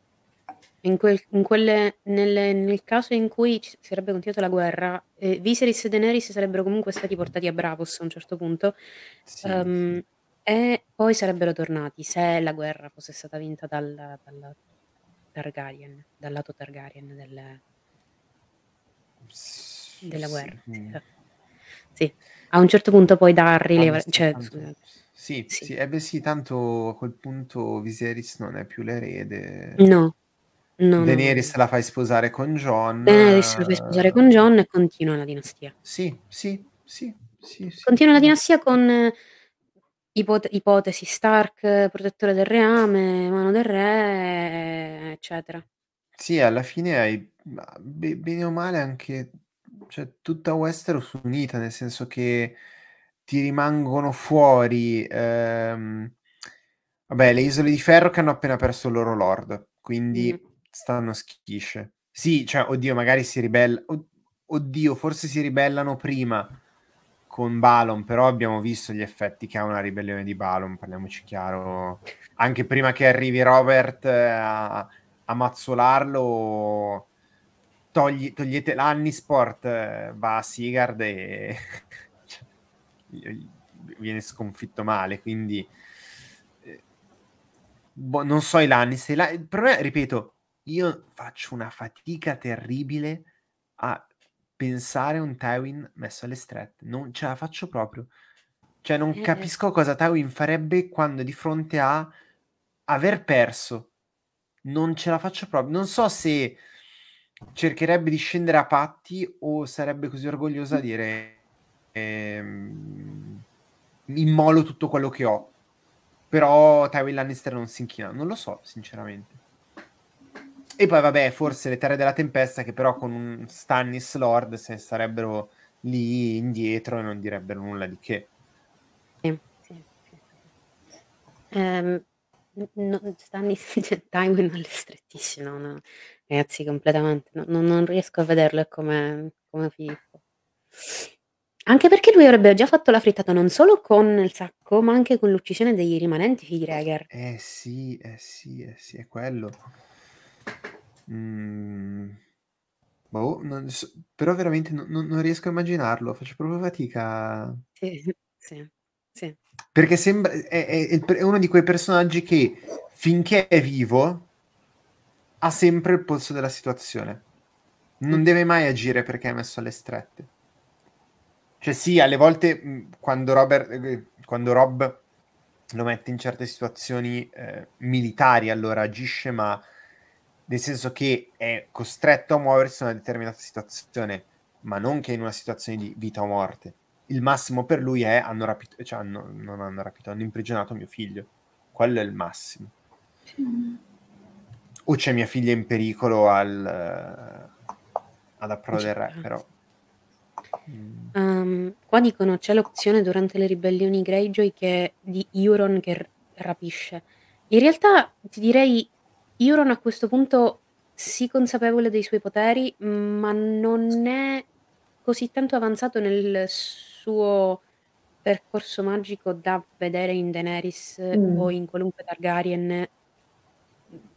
In quel, in quelle, nelle- nel caso in cui ci sarebbe continuata la guerra, eh, Viserys e Daenerys sarebbero comunque stati portati a Bravos a un certo punto, Sì, ehm, sì. e poi sarebbero tornati se la guerra fosse stata vinta dal, dal Targaryen, dal lato Targaryen del- della guerra. Sì, mm. Sì, a un certo punto poi da rilevare, beh, sì, cioè, scusate, sì, Sì. sì, eh beh, sì, tanto a quel punto Viserys non è più l'erede. no, no, Daenerys la fai sposare con John. Daenerys lo fai sposare con John e continua la dinastia. Sì, sì, sì, sì, sì. Continua la dinastia con eh, ipote- ipotesi Stark, eh, protettore del reame, mano del re, eccetera. Sì, alla fine hai bene o male anche cioè, tutta Westeros unita, nel senso che ti rimangono fuori ehm, vabbè, le isole di ferro che hanno appena perso il loro lord, quindi Mm. stanno schisce. Sì, cioè, oddio, magari si ribella. od- Oddio, forse si ribellano prima con Balon, però abbiamo visto gli effetti che ha una ribellione di Balon, parliamoci chiaro. Anche prima che arrivi Robert eh, a, a mazzolarlo togli, togliete l'Annisport, eh, va a Sigard e viene sconfitto male, quindi eh, boh, non so i Lannister. La, il problema, ripeto, io faccio una fatica terribile a pensare un Tywin messo alle strette, non ce la faccio proprio. Cioè, non eh, eh. capisco cosa Tywin farebbe quando di fronte a aver perso. Non ce la faccio proprio. Non so se cercherebbe di scendere a patti o sarebbe così orgogliosa da dire ehm, immolo tutto quello che ho. Però Tywin Lannister non si inchina. Non lo so, sinceramente. E poi, vabbè, forse le Terre della Tempesta, che però con un Stannis Lord se sarebbero lì indietro e non direbbero nulla di che. Sì, sì. Um, no, Stannis cioè, Tywin è strettissimo, no? ragazzi, completamente. No, non, non riesco a vederlo come, come Filippo. Anche perché lui avrebbe già fatto la frittata non solo con il sacco, ma anche con l'uccisione dei rimanenti figli Rhaegar. Eh sì, eh sì, eh sì, è quello. Mm. Boh, non so, però veramente non, non, riesco a immaginarlo, faccio proprio fatica. Sì, sì, sì. Perché sembra, è, è, è uno di quei personaggi che finché è vivo ha sempre il polso della situazione. Non mm. deve mai agire perché è messo alle strette. Cioè sì, alle volte quando, Robert, eh, quando Rob lo mette in certe situazioni eh, militari, allora agisce, ma nel senso che è costretto a muoversi in una determinata situazione, ma non che in una situazione di vita o morte. Il massimo per lui è hanno rapito, cioè hanno, non hanno rapito, hanno imprigionato mio figlio. Quello è il massimo. Mm o c'è mia figlia in pericolo al, alla prova del re, però. Um, qua dicono c'è l'opzione durante le ribellioni Greyjoy che, di Euron che rapisce. In realtà ti direi Euron a questo punto sì consapevole dei suoi poteri, ma non è così tanto avanzato nel suo percorso magico da vedere in Daenerys mm. o in qualunque Targaryen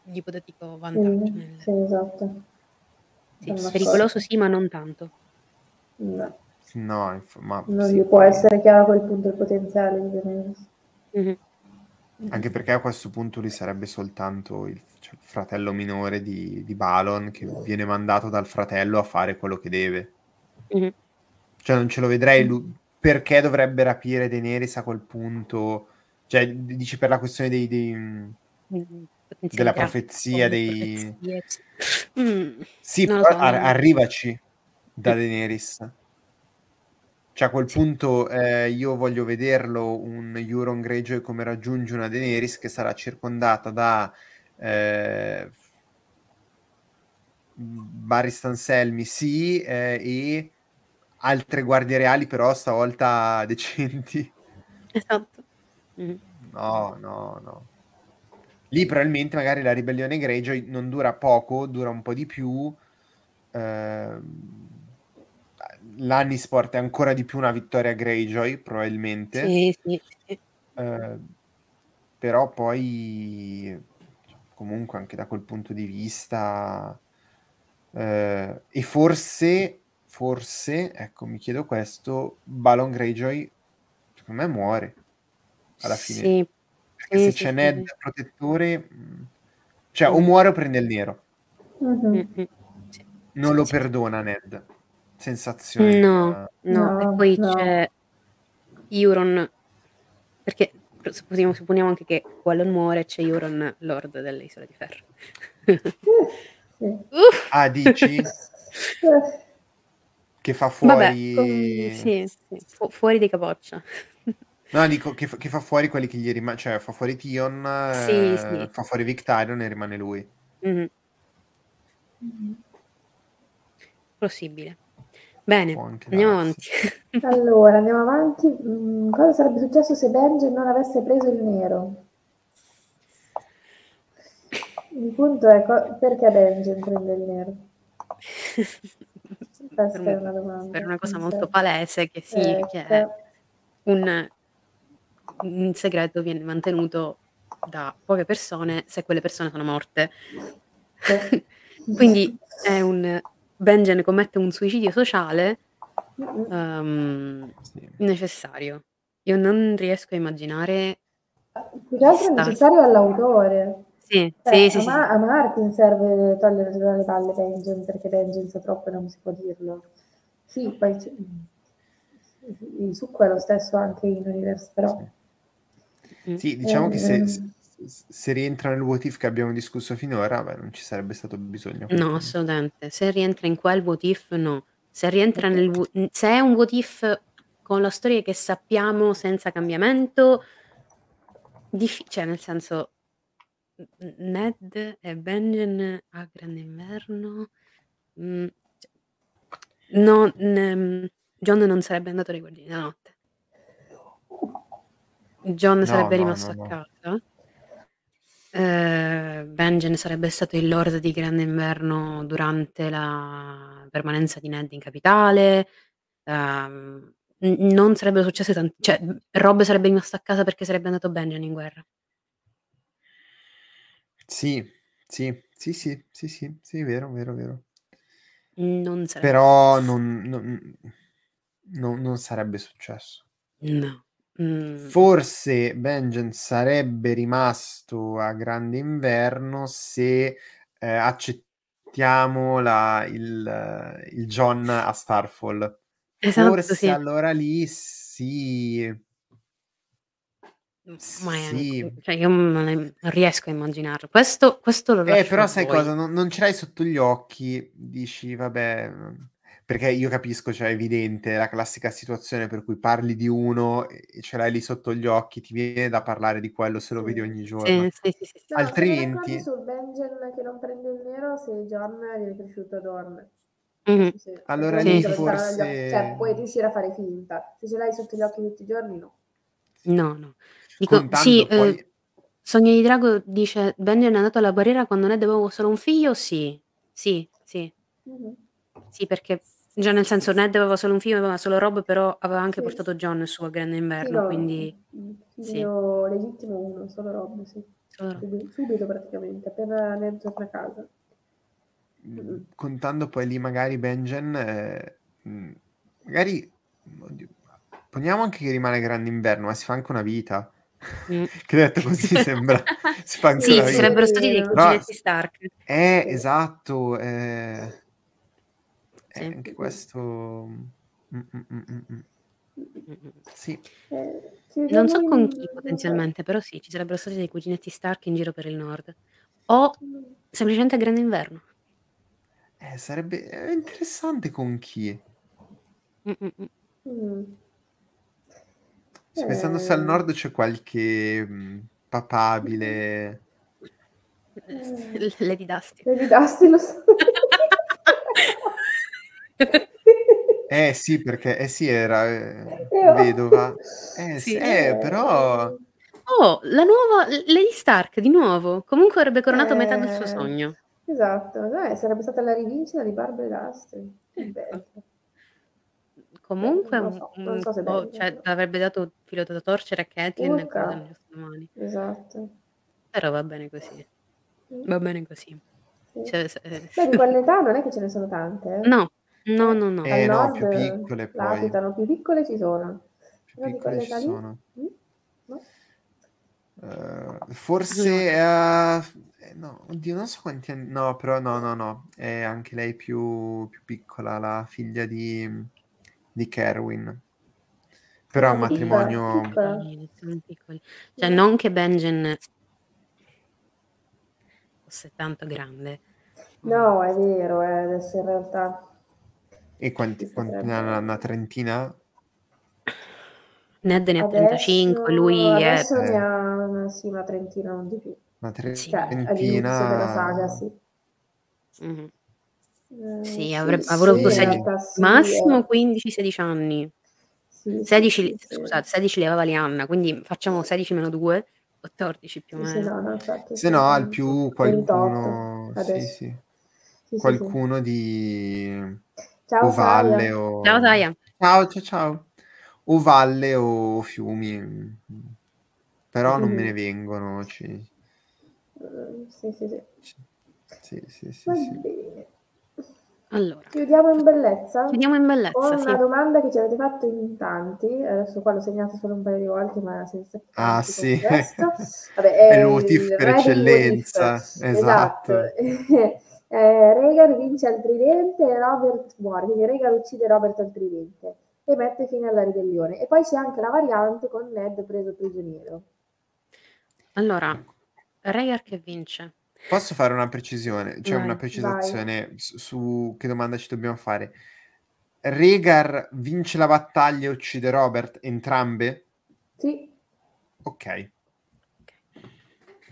di ipotetico vantaggio. Sì, nel... sì esatto. Sì, pericoloso sì, ma non tanto. No. No, inf- ma non gli può essere chiaro a quel punto il potenziale di Daenerys. Mm-hmm. Anche perché a questo punto lui sarebbe soltanto il, cioè, il fratello minore di, di, Balon che viene mandato dal fratello a fare quello che deve. Mm-hmm. Cioè non ce lo vedrei lui, perché dovrebbe rapire Daenerys a quel punto? Cioè, dici per la questione dei... dei mm-hmm della profezia dei... Mm, sì, so, ar- arrivaci da Daenerys. Cioè a quel punto eh, io voglio vederlo un Euron Greyjoy come raggiunge una Daenerys che sarà circondata da eh, Barristan Selmy, sì, eh, e altre guardie reali però stavolta decenti. Esatto. Mm. No, no, no. Lì probabilmente magari la ribellione Greyjoy non dura poco, dura un po' di più. Eh, L'Annisport è ancora di più una vittoria Greyjoy, probabilmente. Sì, sì, sì. Eh, però poi comunque anche da quel punto di vista eh, e forse forse ecco mi chiedo questo Balon Greyjoy secondo me muore alla fine sì, perché se c'è Ned protettore, mm, cioè o muore o prende il nero. Mm-hmm. Non lo perdona Ned. Sensazione. No, no, e poi no. c'è Euron, perché supponiamo, supponiamo anche che Wallon muore, c'è Euron, Lord delle Isole di Ferro. ah, dici? che fa fuori... Vabbè, sì, sì, fu- fuori di capoccia. No, dico che, fa- che fa fuori quelli che gli rimangono, cioè fa fuori Tion, Sì, eh, sì. fa fuori Victarion e rimane lui. Mhm. Possibile. Bene, andiamo avanti. Allora, andiamo avanti. Mm, cosa sarebbe successo se Benjen non avesse preso il nero? Il punto è co- perché Benjen prende il nero? Per Questa è una domanda. per una cosa molto palese che sì, Eh, che è un un segreto viene mantenuto da poche persone se quelle persone sono morte. Quindi è un Benjen commette un suicidio sociale, uhm, Sì. necessario. Io non riesco a immaginare Più che altro è necessario all'autore. Sì, Cioè, sì, a sì, Ma sì. a Martin serve togliersi dalle palle Benjen, perché Benjen sa troppo e non si può dirlo. Sì, poi c il succo è lo stesso anche in Universe, però Sì. Diciamo che se ehm se rientra nel what if che abbiamo discusso finora, beh, non ci sarebbe stato bisogno No, assolutamente. Se rientra in quel what if no. Se rientra nel se è un what if con la storia che sappiamo senza cambiamento diffi cioè nel senso Ned e Benjen a Grande Inverno, mhmm, cioè no, n John non sarebbe andato nei Guardiani della Notte. John No, sarebbe no, rimasto no, a casa. Ehm, Benjen sarebbe stato il lord di Grande Inverno durante la permanenza di Ned in capitale. Ehm, n non sarebbero successe tan cioè, Robb sarebbe rimasto a casa perché sarebbe andato Benjen in guerra. Sì, sì, sì, sì, sì, sì, sì, vero, vero, vero. Non sarebbe Però non non non non sarebbe successo. No. Mhmm Forse Benjen sarebbe rimasto a Grande Inverno se, ehm, accettiamo la il il Jon a Starfall. Esatto, Forse sì. allora lì sì. Ma è cioè io non riesco a immaginarlo. Questo questo lo Eh, lascio a però sai voi. cosa? Non non ce l'hai sotto gli occhi, dici: "Vabbè", perché io capisco, cioè è evidente, la classica situazione per cui parli di uno e ce l'hai lì sotto gli occhi, ti viene da parlare di quello se lo vedi Sì. ogni Sì, giorno. sì, sì, sì, sì. No, Altrimenti sul Benjen che non prende il nero se Jon viene cresciuto Dorn. Mh-mh. Sì, sì, Allora Sì, lì sì, sì. occhi cioè puoi forse riuscire a fare finta. Se ce l'hai sotto gli occhi tutti i giorni no. No, no. Dico sì, contando uhm, poi Sogno di Drago dice: "Benjen è andato alla guerriera quando Ned aveva solo un figlio?" Sì. Sì, sì. Mh-mh. Sì, perché già nel senso Ned aveva solo un figlio, aveva solo Robb, però aveva anche Sì. portato Jon su a Grande Sì, Inverno, no, quindi mh, sì. legittimo 1, solo Robb, sì. Solo Robb. Subi subito praticamente, appena Ned torna a casa. Mh-mh. contando poi lì magari Benjen, ehm, mhmm, magari oddio, poniamo anche che rimane Grande Inverno, ma si fa anche una vita. Mh. Che detto così sembra si fa anche Sì, una vita. sarebbero stati dei cuginetti Stark. eh, Sì. esatto, ehm Sì. eh, anche Mh-mh. questo mh. Mh-mh. Sì. Eh, ci Non so con chi potenzialmente, però sì, ci sarebbero stati dei cuginetti Stark in giro per il nord. O semplicemente a Grande Inverno. Eh, sarebbe è interessante con chi. Sto pensando se al Eh. nord c'è qualche, papabile. Lady Dusty. Lady Dusty lo so. Eh sì, perché eh sì era, Io vedova. Eh Sì. eh, però Eh. Oh, la nuova Lady Stark di nuovo. Comunque avrebbe coronato metà del suo Eh, sogno. esatto. Eh, sarebbe stata la rivincita di Barbara. Che Ecco. bello. Comunque non so, non so bello, cioè avrebbe dato filo da torcere a Catelyn e nelle sue mani. Esatto. Però va bene così. Mh. Va bene così. Sì. Cioè se Beh, di quell'età non è che ce ne sono tante, eh. No. No, no, no. al Eh no, più piccole poi. latitano, più piccole ci sono. Più Però piccole ci lì? sono. Mh? No. No. forse, ehm, eh no, oddio non so quanti anni no, però no, no, no, è anche lei più più piccola, la figlia di di Kerwin. Però è un piccola, matrimonio piccola. Piccoli. Cioè non che Benjen fosse tanto grande. No, è vero, eh, adesso in realtà E quanti quanti ha? Una trentina? Ned ne ha 35, lui è adesso ne ha una, sì, una trentina, non di più. Una Sì. Cioè, all'inizio della saga, trentina sì. Mh-mh. Eh, Sì, avrebbe sì, avrò sì, avuto massimo eh. 15-16 anni. Sì, sì, 16 li sì, sì. scusate, 16 li aveva Lianna, quindi facciamo 16 meno 2, 14 più o Sì, meno. no, no, infatti, Se no, al più 28 qualcuno sì, adesso. sì. Sì, sì, Qualcuno di Ciao, valle o Ciao Saya. Ciao, cia ciao. O valle o fiumi, però non me ne Mhm. vengono, ci Eh, sì, sì, sì. ci Sì, sì, sì, sì. bene. Allora, Chiudiamo in bellezza chiudiamo in bellezza, con sì. una domanda che ci avete fatto in tanti. Adesso qua l'ho segnata solo un paio di volte, ma senza Ah, sì. Vabbè, È il il what if per re degli what if. eccellenza, esatto. Eh, Rhaegar vince al tridente e Robert muore, quindi Rhaegar uccide Robert al tridente e mette fine alla ribellione. E poi c'è anche la variante con Ned preso prigioniero. Allora, Rhaegar che vince. Posso fare una precisione? C'è Vai, una precisazione su, su che domanda ci dobbiamo fare. Rhaegar vince la battaglia e uccide Robert entrambe? Sì, Ok.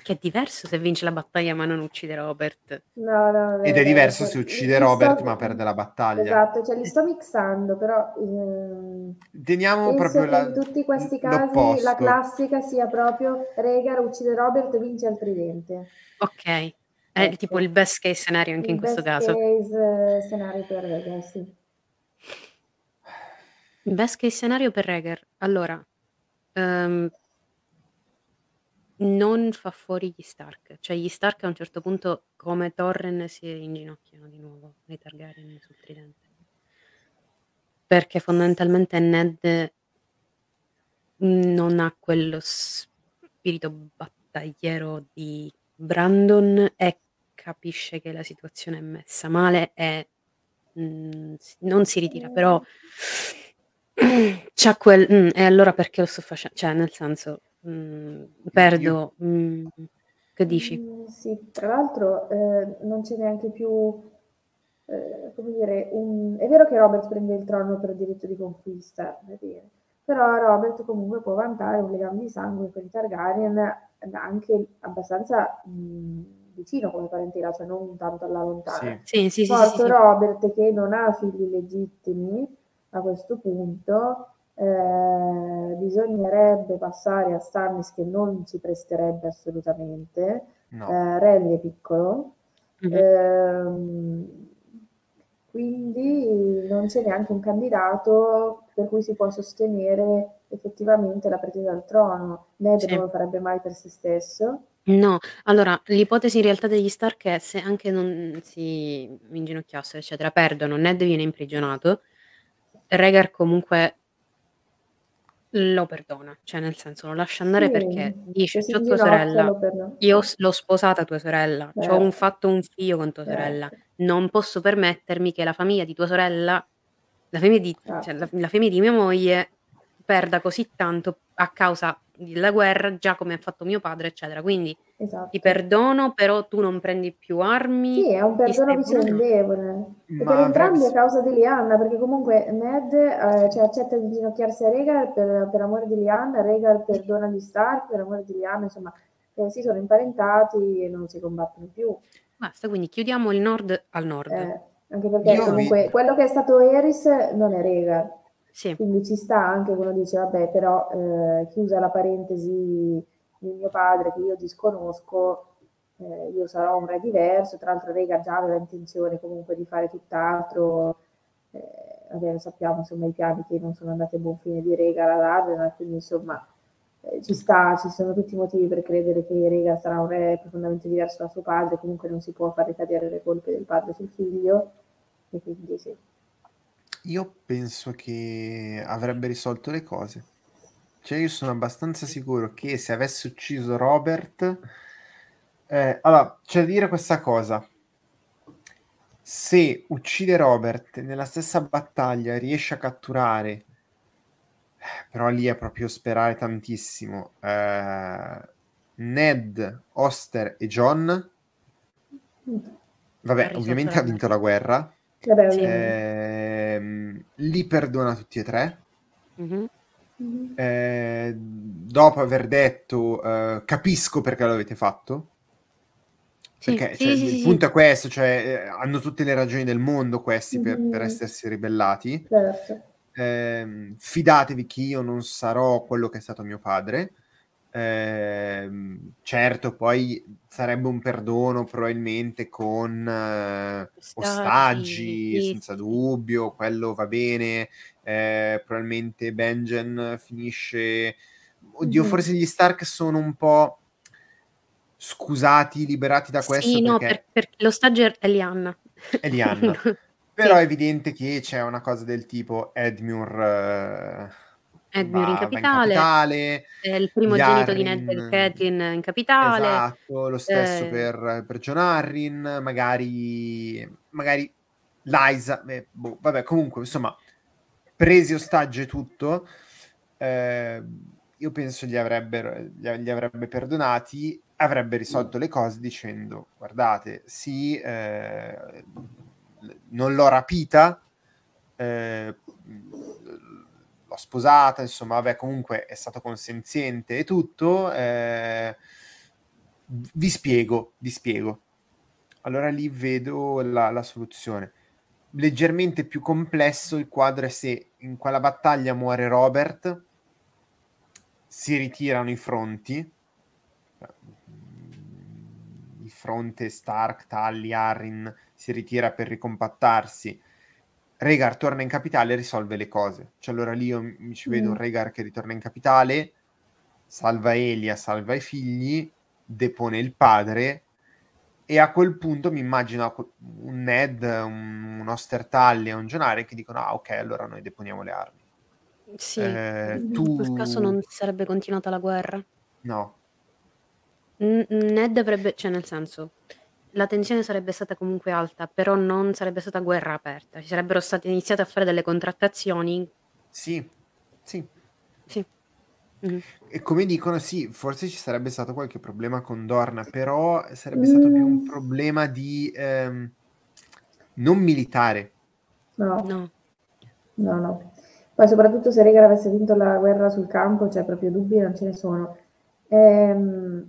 Che è diverso se vince la battaglia ma non uccide Robert. no, no. Ed è diverso se uccide Robert sto- ma perde la battaglia. Esatto, cioè li sto mixando, però ehm, Teniamo penso proprio che la- in tutti questi casi l'opposto. la classica sia proprio Rhaegar uccide Robert e vince al tridente. Ok. È Ecco. tipo il best case scenario anche in Il questo best caso. case eh, scenario per Rhaegar, sì. Il best case scenario per Rhaegar. Allora, ehm, non fa fuori gli Stark. Cioè gli Stark a un certo punto, come Torren, si inginocchiano di nuovo nei Targaryen sul tridente. Perché fondamentalmente Ned non ha quello spirito battagliero di Brandon e capisce che la situazione è messa male e mm, si- non si ritira, però c'ha quel... mm, e allora perché lo sto facendo? Cioè, nel senso, mm, perdo... mm, che dici? Mm, sì, tra l'altro eh, non c'è neanche più, eh, come dire, un... è vero che Robert prende il trono per diritto di conquista, però Robert comunque può vantare un legame di sangue con i Targaryen anche abbastanza mh, vicino come parentela, cioè non tanto alla lontana. Sì. Sì, sì, sì, sì, sì. Robert che non ha figli legittimi a questo punto, eh, bisognerebbe passare a Stannis che non si presterebbe assolutamente. No. Eh, Renly è piccolo, Mhm. ehm, quindi non c'è neanche un candidato per cui si può sostenere effettivamente la pretesa al trono. Ned Sì. non lo farebbe mai per se stesso. No, allora l'ipotesi in realtà degli Stark è se anche non si inginocchiassero, eccetera, perdono, Ned viene imprigionato, Rhaegar comunque lo perdona, cioè nel senso lo lascia andare Sì, perché dice si c'ho tua sorella, lo perdono. io s- l'ho sposata tua sorella, c'ho Certo. un fatto un figlio con tua sorella, Certo. non posso permettermi che la famiglia di tua sorella, la famiglia di, cioè, Certo. la, la famiglia di mia moglie perda così tanto a causa della guerra, già come ha fatto mio padre, eccetera. Quindi Esatto. ti perdono, però tu non prendi più armi. Sì, è un perdono vicendevole. E per entrambi a causa di Lianna, perché comunque Ned eh, cioè, accetta di inginocchiarsi a Rhaegar per, per amore di Lianna, Rhaegar perdona gli Stark per amore di Lianna, insomma, eh, si sono imparentati e non si combattono più. Basta, quindi chiudiamo il nord al nord. Eh, anche perché Io vi- comunque quello che è stato Eris non è Rhaegar, Sì, quindi ci sta anche uno dice, vabbè, però eh, chiusa la parentesi di mio padre che io disconosco, eh, io sarò un re diverso, tra l'altro Rhaegar già aveva intenzione comunque di fare tutt'altro, eh, vabbè, sappiamo insomma i piani che non sono andati a buon fine di Rhaegar ad Arden, quindi insomma eh, ci sta, ci sono tutti i motivi per credere che Rhaegar sarà un re profondamente diverso da suo padre, comunque non si può far ricadere le colpe del padre sul figlio, e quindi sì. Io penso che avrebbe risolto le cose. Cioè, io sono abbastanza sicuro che se avesse ucciso Robert... eh, allora, c'è da dire questa cosa. Se uccide Robert nella stessa battaglia riesce a catturare, eh, però lì è proprio sperare tantissimo, eh, Ned, Oster e John, vabbè, ovviamente ha vinto la guerra, Vabbè, Sì. Ehm, li perdona tutti e tre. Mhm. Mhm. Eh, dopo aver detto eh, capisco perché l'avete fatto perché sì, cioè, sì, il sì, punto è questo cioè, eh, hanno tutte le ragioni del mondo questi per, per Mhm. essersi ribellati Certo. Ehm, fidatevi che io non sarò quello che è stato mio padre Ehm, certo poi sarebbe un perdono probabilmente con eh, Ostaggi, sì, senza sì. dubbio quello va bene eh, probabilmente Benjen finisce oddio Mhm. forse gli Stark sono un po' scusati, liberati da questo Sì, no, perché per l'ostaggio è Lianna. è Lianna. Però è evidente che c'è una cosa del tipo Edmure Edmure in va in capitale, capitale, è il primogenito di Ned e Catelyn in capitale. Esatto, lo stesso Eh. per, per John Arryn, magari, magari Liza, beh, boh, vabbè, comunque, insomma, presi ostaggio e tutto, eh, io penso gli, avrebbero, gli, li avrebbe perdonati, avrebbe risolto le cose dicendo, guardate, sì, eh, non l'ho rapita, eh, l'ho sposata, insomma, vabbè, comunque è stato consenziente e tutto, eh, vi spiego, vi spiego. Allora lì vedo la, la soluzione. Leggermente più complesso il quadro è se in quella battaglia muore Robert, si ritirano i fronti, il fronte Stark, Tully, Arryn si ritira per ricompattarsi. Rhaegar torna in capitale e risolve le cose. Cioè allora lì io mi ci vedo Mm. un Rhaegar che ritorna in capitale, salva Elia, salva i figli, depone il padre e a quel punto mi immagino un Ned, un, un Ostertaglia, un Jonare che dicono ah ok allora noi deponiamo le armi. Sì, Eh, in tu- quel caso non sarebbe continuata la guerra. No, N- Ned avrebbe, cioè nel senso, la tensione sarebbe stata comunque alta, però non sarebbe stata guerra aperta. Ci sarebbero state iniziate a fare delle contrattazioni. sì, sì. Sì. Mhm. E come dicono, sì, forse ci sarebbe stato qualche problema con Dorna, però sarebbe stato più un Mm. problema di ehm, non militare. No, No. no, no. Poi soprattutto se Rhaegar avesse vinto la guerra sul campo, cioè proprio dubbi non ce ne sono. Ehm,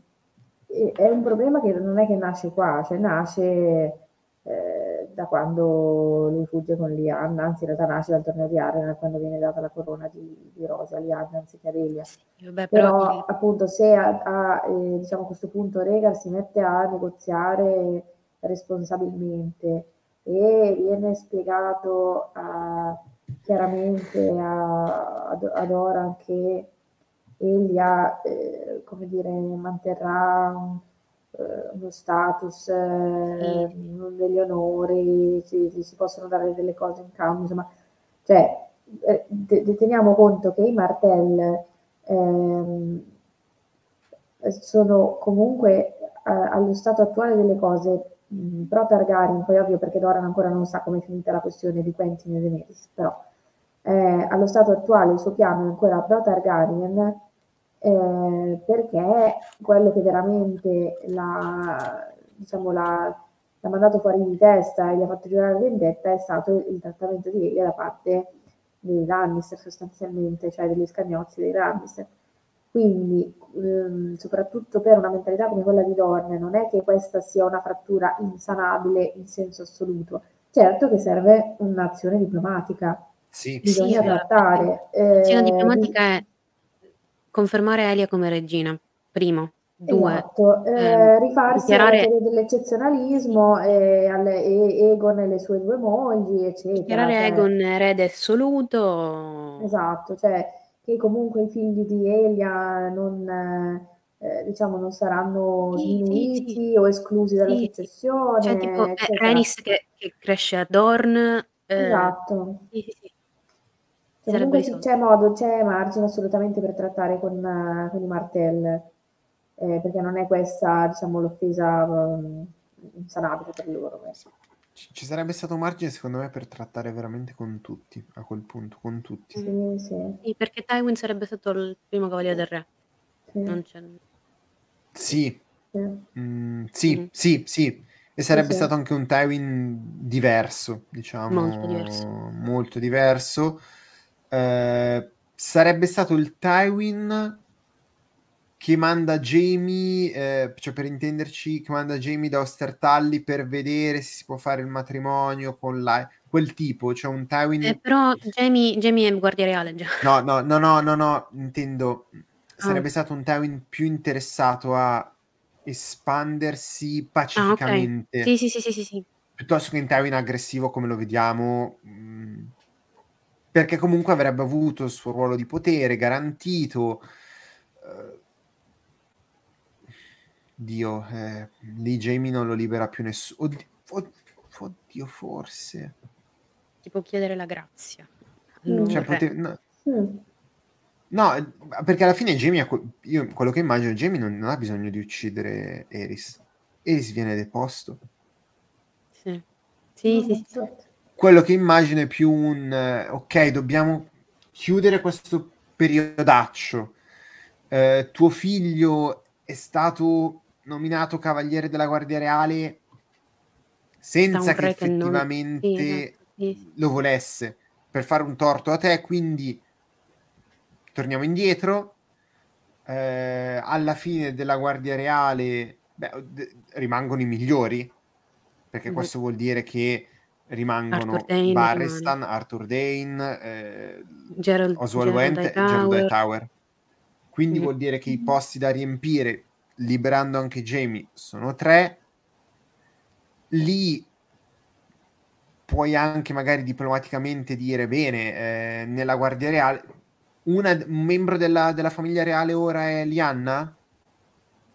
è un problema che non è che nasce qua, cioè nasce eh, da quando lui fugge con Lianna, anzi in realtà nasce dal torneo di Arena, quando viene data la corona di, di Rosa Lianna anziché ad Elia. Sì, vabbè, però Però il- appunto se a, a, eh, diciamo, a questo punto Rhaegar si mette a negoziare responsabilmente e viene spiegato a- chiaramente a, ad, ad Oran che Elia, eh, come dire, manterrà un- eh, uno status eh, degli onori, si, si- possono dare delle cose in cambio, insomma, cioè, eh, te- te- teniamo conto che i Martell ehm, sono comunque eh, allo stato attuale delle cose mh, pro Targaryen, poi ovvio perché Doran ancora non sa come è finita la questione di Quentin e Daenerys, però eh, allo stato attuale il suo piano è ancora pro Targaryen eh, perché quello che veramente l'ha, diciamo, l'ha, l'ha mandato fuori di testa e gli ha fatto giurare vendetta è stato il trattamento di Elia da parte dei Lannister sostanzialmente, cioè degli scagnozzi dei Lannister. Quindi, ehm, soprattutto per una mentalità come quella di Dorne, non è che questa sia una frattura insanabile in senso assoluto. Certo che serve un'azione diplomatica, Sì, bisogna allora, trattare. l'azione eh, diplomatica è confermare Elia come regina, primo. Due, Esatto, eh, ehm, rifarsi dichiarare- alla teoria dell'eccezionalismo e, alle, e Egon e le sue due mogli, eccetera. dichiarare cioè- Egon erede assoluto. Esatto, cioè che comunque i figli di Elia non, eh, diciamo, non saranno sì, sì. o esclusi dalla Sì, successione, Cioè, tipo, eh. Rhaenys che, che cresce a Dorn. eh, Esatto. Sì, sì, sì. Cioè, Sarebbe comunque sì, c'è modo, c'è margine assolutamente per trattare con, eh, con i Martell, eh, perché non è questa, diciamo, l'offesa um, insanabile per loro. questa. ci ci sarebbe stato margine secondo me per trattare veramente con tutti, a quel punto, con tutti. Sì, sì, Sì, perché Tywin sarebbe stato il primo cavaliere del re. sì, Non c'è... Sì, sì. mm, sì, sì, sì. E sarebbe sì. stato anche un Tywin diverso, diciamo, Molto diverso. molto diverso. Eh, sarebbe stato il Tywin che manda Jamie, eh, cioè per intenderci, che manda Jamie da Ostertalli per vedere se si può fare il matrimonio con la... quel tipo, cioè un Tywin... Eh, però Jamie, Jamie è guardia reale già. No, no, no, no, no, no, intendo, sarebbe Ah. stato un Tywin più interessato a espandersi Ah, ok. pacificamente, Sì, sì, sì, sì, sì, sì. piuttosto che un Tywin aggressivo come lo vediamo, mh, perché comunque avrebbe avuto il suo ruolo di potere garantito. eh, Dio, eh, lì Jamie non lo libera più nessuno. Oddio, od- oddio, forse. Ti può chiedere la grazia. Mm. Cioè, pote- no, Mm. no, eh, perché alla fine Jamie, ha que- io quello che immagino, Jamie non, non ha bisogno di uccidere Eris. Eris viene deposto. sì. Sì, sì, sì. Quello che immagino è più un, eh, ok, dobbiamo chiudere questo periodaccio. Eh, tuo figlio è stato nominato Cavaliere della Guardia Reale senza un che non... effettivamente Sì, lo volesse per fare un torto a te, quindi torniamo indietro. Eh, alla fine della Guardia Reale beh, d- rimangono i migliori, perché Mhm. questo vuol dire che rimangono Arthur Dane Barristan, Arthur Dane, eh, Gerald, Oswald Went e Gerald. Hightower. Quindi Mhm. vuol dire che i posti da riempire, liberando anche Jamie, sono tre. Lì puoi anche magari diplomaticamente dire bene, eh, nella Guardia Reale, una- un membro della, della famiglia reale ora è Lianna?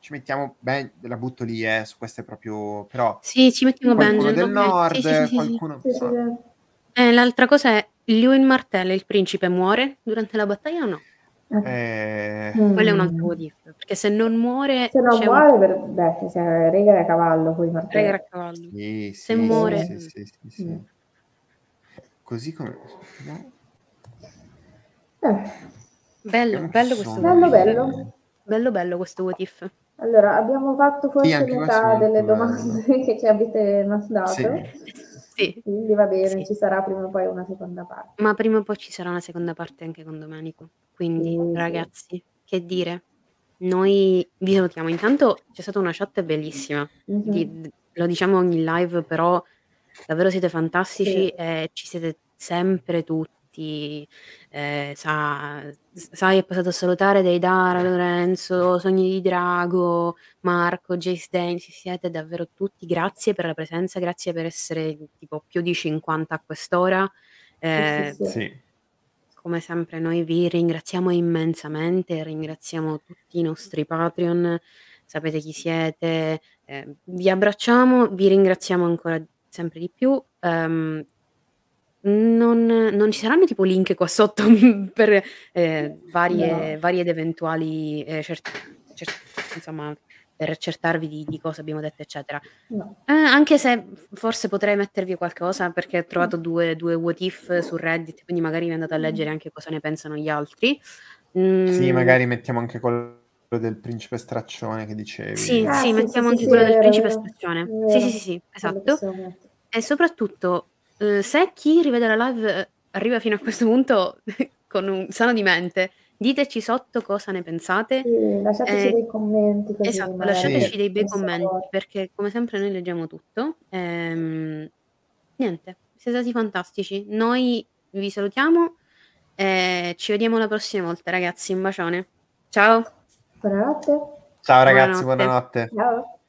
Ci mettiamo, beh, la butto lì, eh, su queste proprio, però Sì, ci mettiamo qualcuno Benjen. del ok. nord, Sì, sì, qualcuno... Sì, sì. Eh, l'altra cosa è, Lewin Martell, il principe, muore durante la battaglia o no? eh, Mm. Quello è un altro if, perché se non muore Se non c'è un muore, per... beh, se Rega è cavallo, poi martello. Regar a cavallo. Sì, Se sì, muore- sì, sì, sì, sì, Mm. sì. Così come... no? Eh, Bello, bello questo bello, bello. Bello, bello questo what if. Allora, abbiamo fatto forse questo metà delle bello. domande che ci avete mandato, Sì. Sì, quindi va bene, Sì. ci sarà prima o poi una seconda parte. ma prima o poi ci sarà una seconda parte anche con Domenico. Quindi, Sì, sì. ragazzi, che dire? Noi vi salutiamo. Intanto c'è stata una chat bellissima. Mhm. Di- lo diciamo ogni live, però davvero siete fantastici Sì. e ci siete sempre tutti. Eh, sa, sai, è passato a salutare Deidara, Lorenzo, Sogni di Drago, Marco, Jace Dane, ci siete davvero tutti. Grazie per la presenza, grazie per essere tipo più di 50 a quest'ora. Eh, Sì, sì, come sempre noi vi ringraziamo immensamente, ringraziamo tutti i nostri Patreon, sapete chi siete, eh, vi abbracciamo, vi ringraziamo ancora sempre di più. ehm, non, non ci saranno tipo link qua sotto per eh, varie, No. varie ed eventuali, eh, cert- cert- insomma, per accertarvi di, di cosa abbiamo detto, eccetera. No. Eh, anche se forse potrei mettervi qualcosa perché ho trovato due, due what if su Reddit, quindi magari vi andate a leggere anche cosa ne pensano gli altri. Mm, Sì, magari mettiamo anche quello del principe straccione che dicevi. Sì, Ah, sì, sì, mettiamo sì, anche sì, quello è del vero, principe vero. È Sì, vero. sì, sì, sì, Quello esatto. possiamo mettere. E soprattutto, eh, se chi rivede la live eh, arriva fino a questo punto con un sano di mente, diteci sotto cosa ne pensate. Sì, lasciateci Eh, dei commenti così Esatto, magari lasciateci Sì. dei bei commenti perché come sempre noi leggiamo tutto. Ehm, niente, siete stati fantastici. Noi vi salutiamo e ci vediamo la prossima volta, ragazzi. Un bacione. Ciao. Buonanotte. Ciao ragazzi, Buonanotte. buonanotte. Ciao.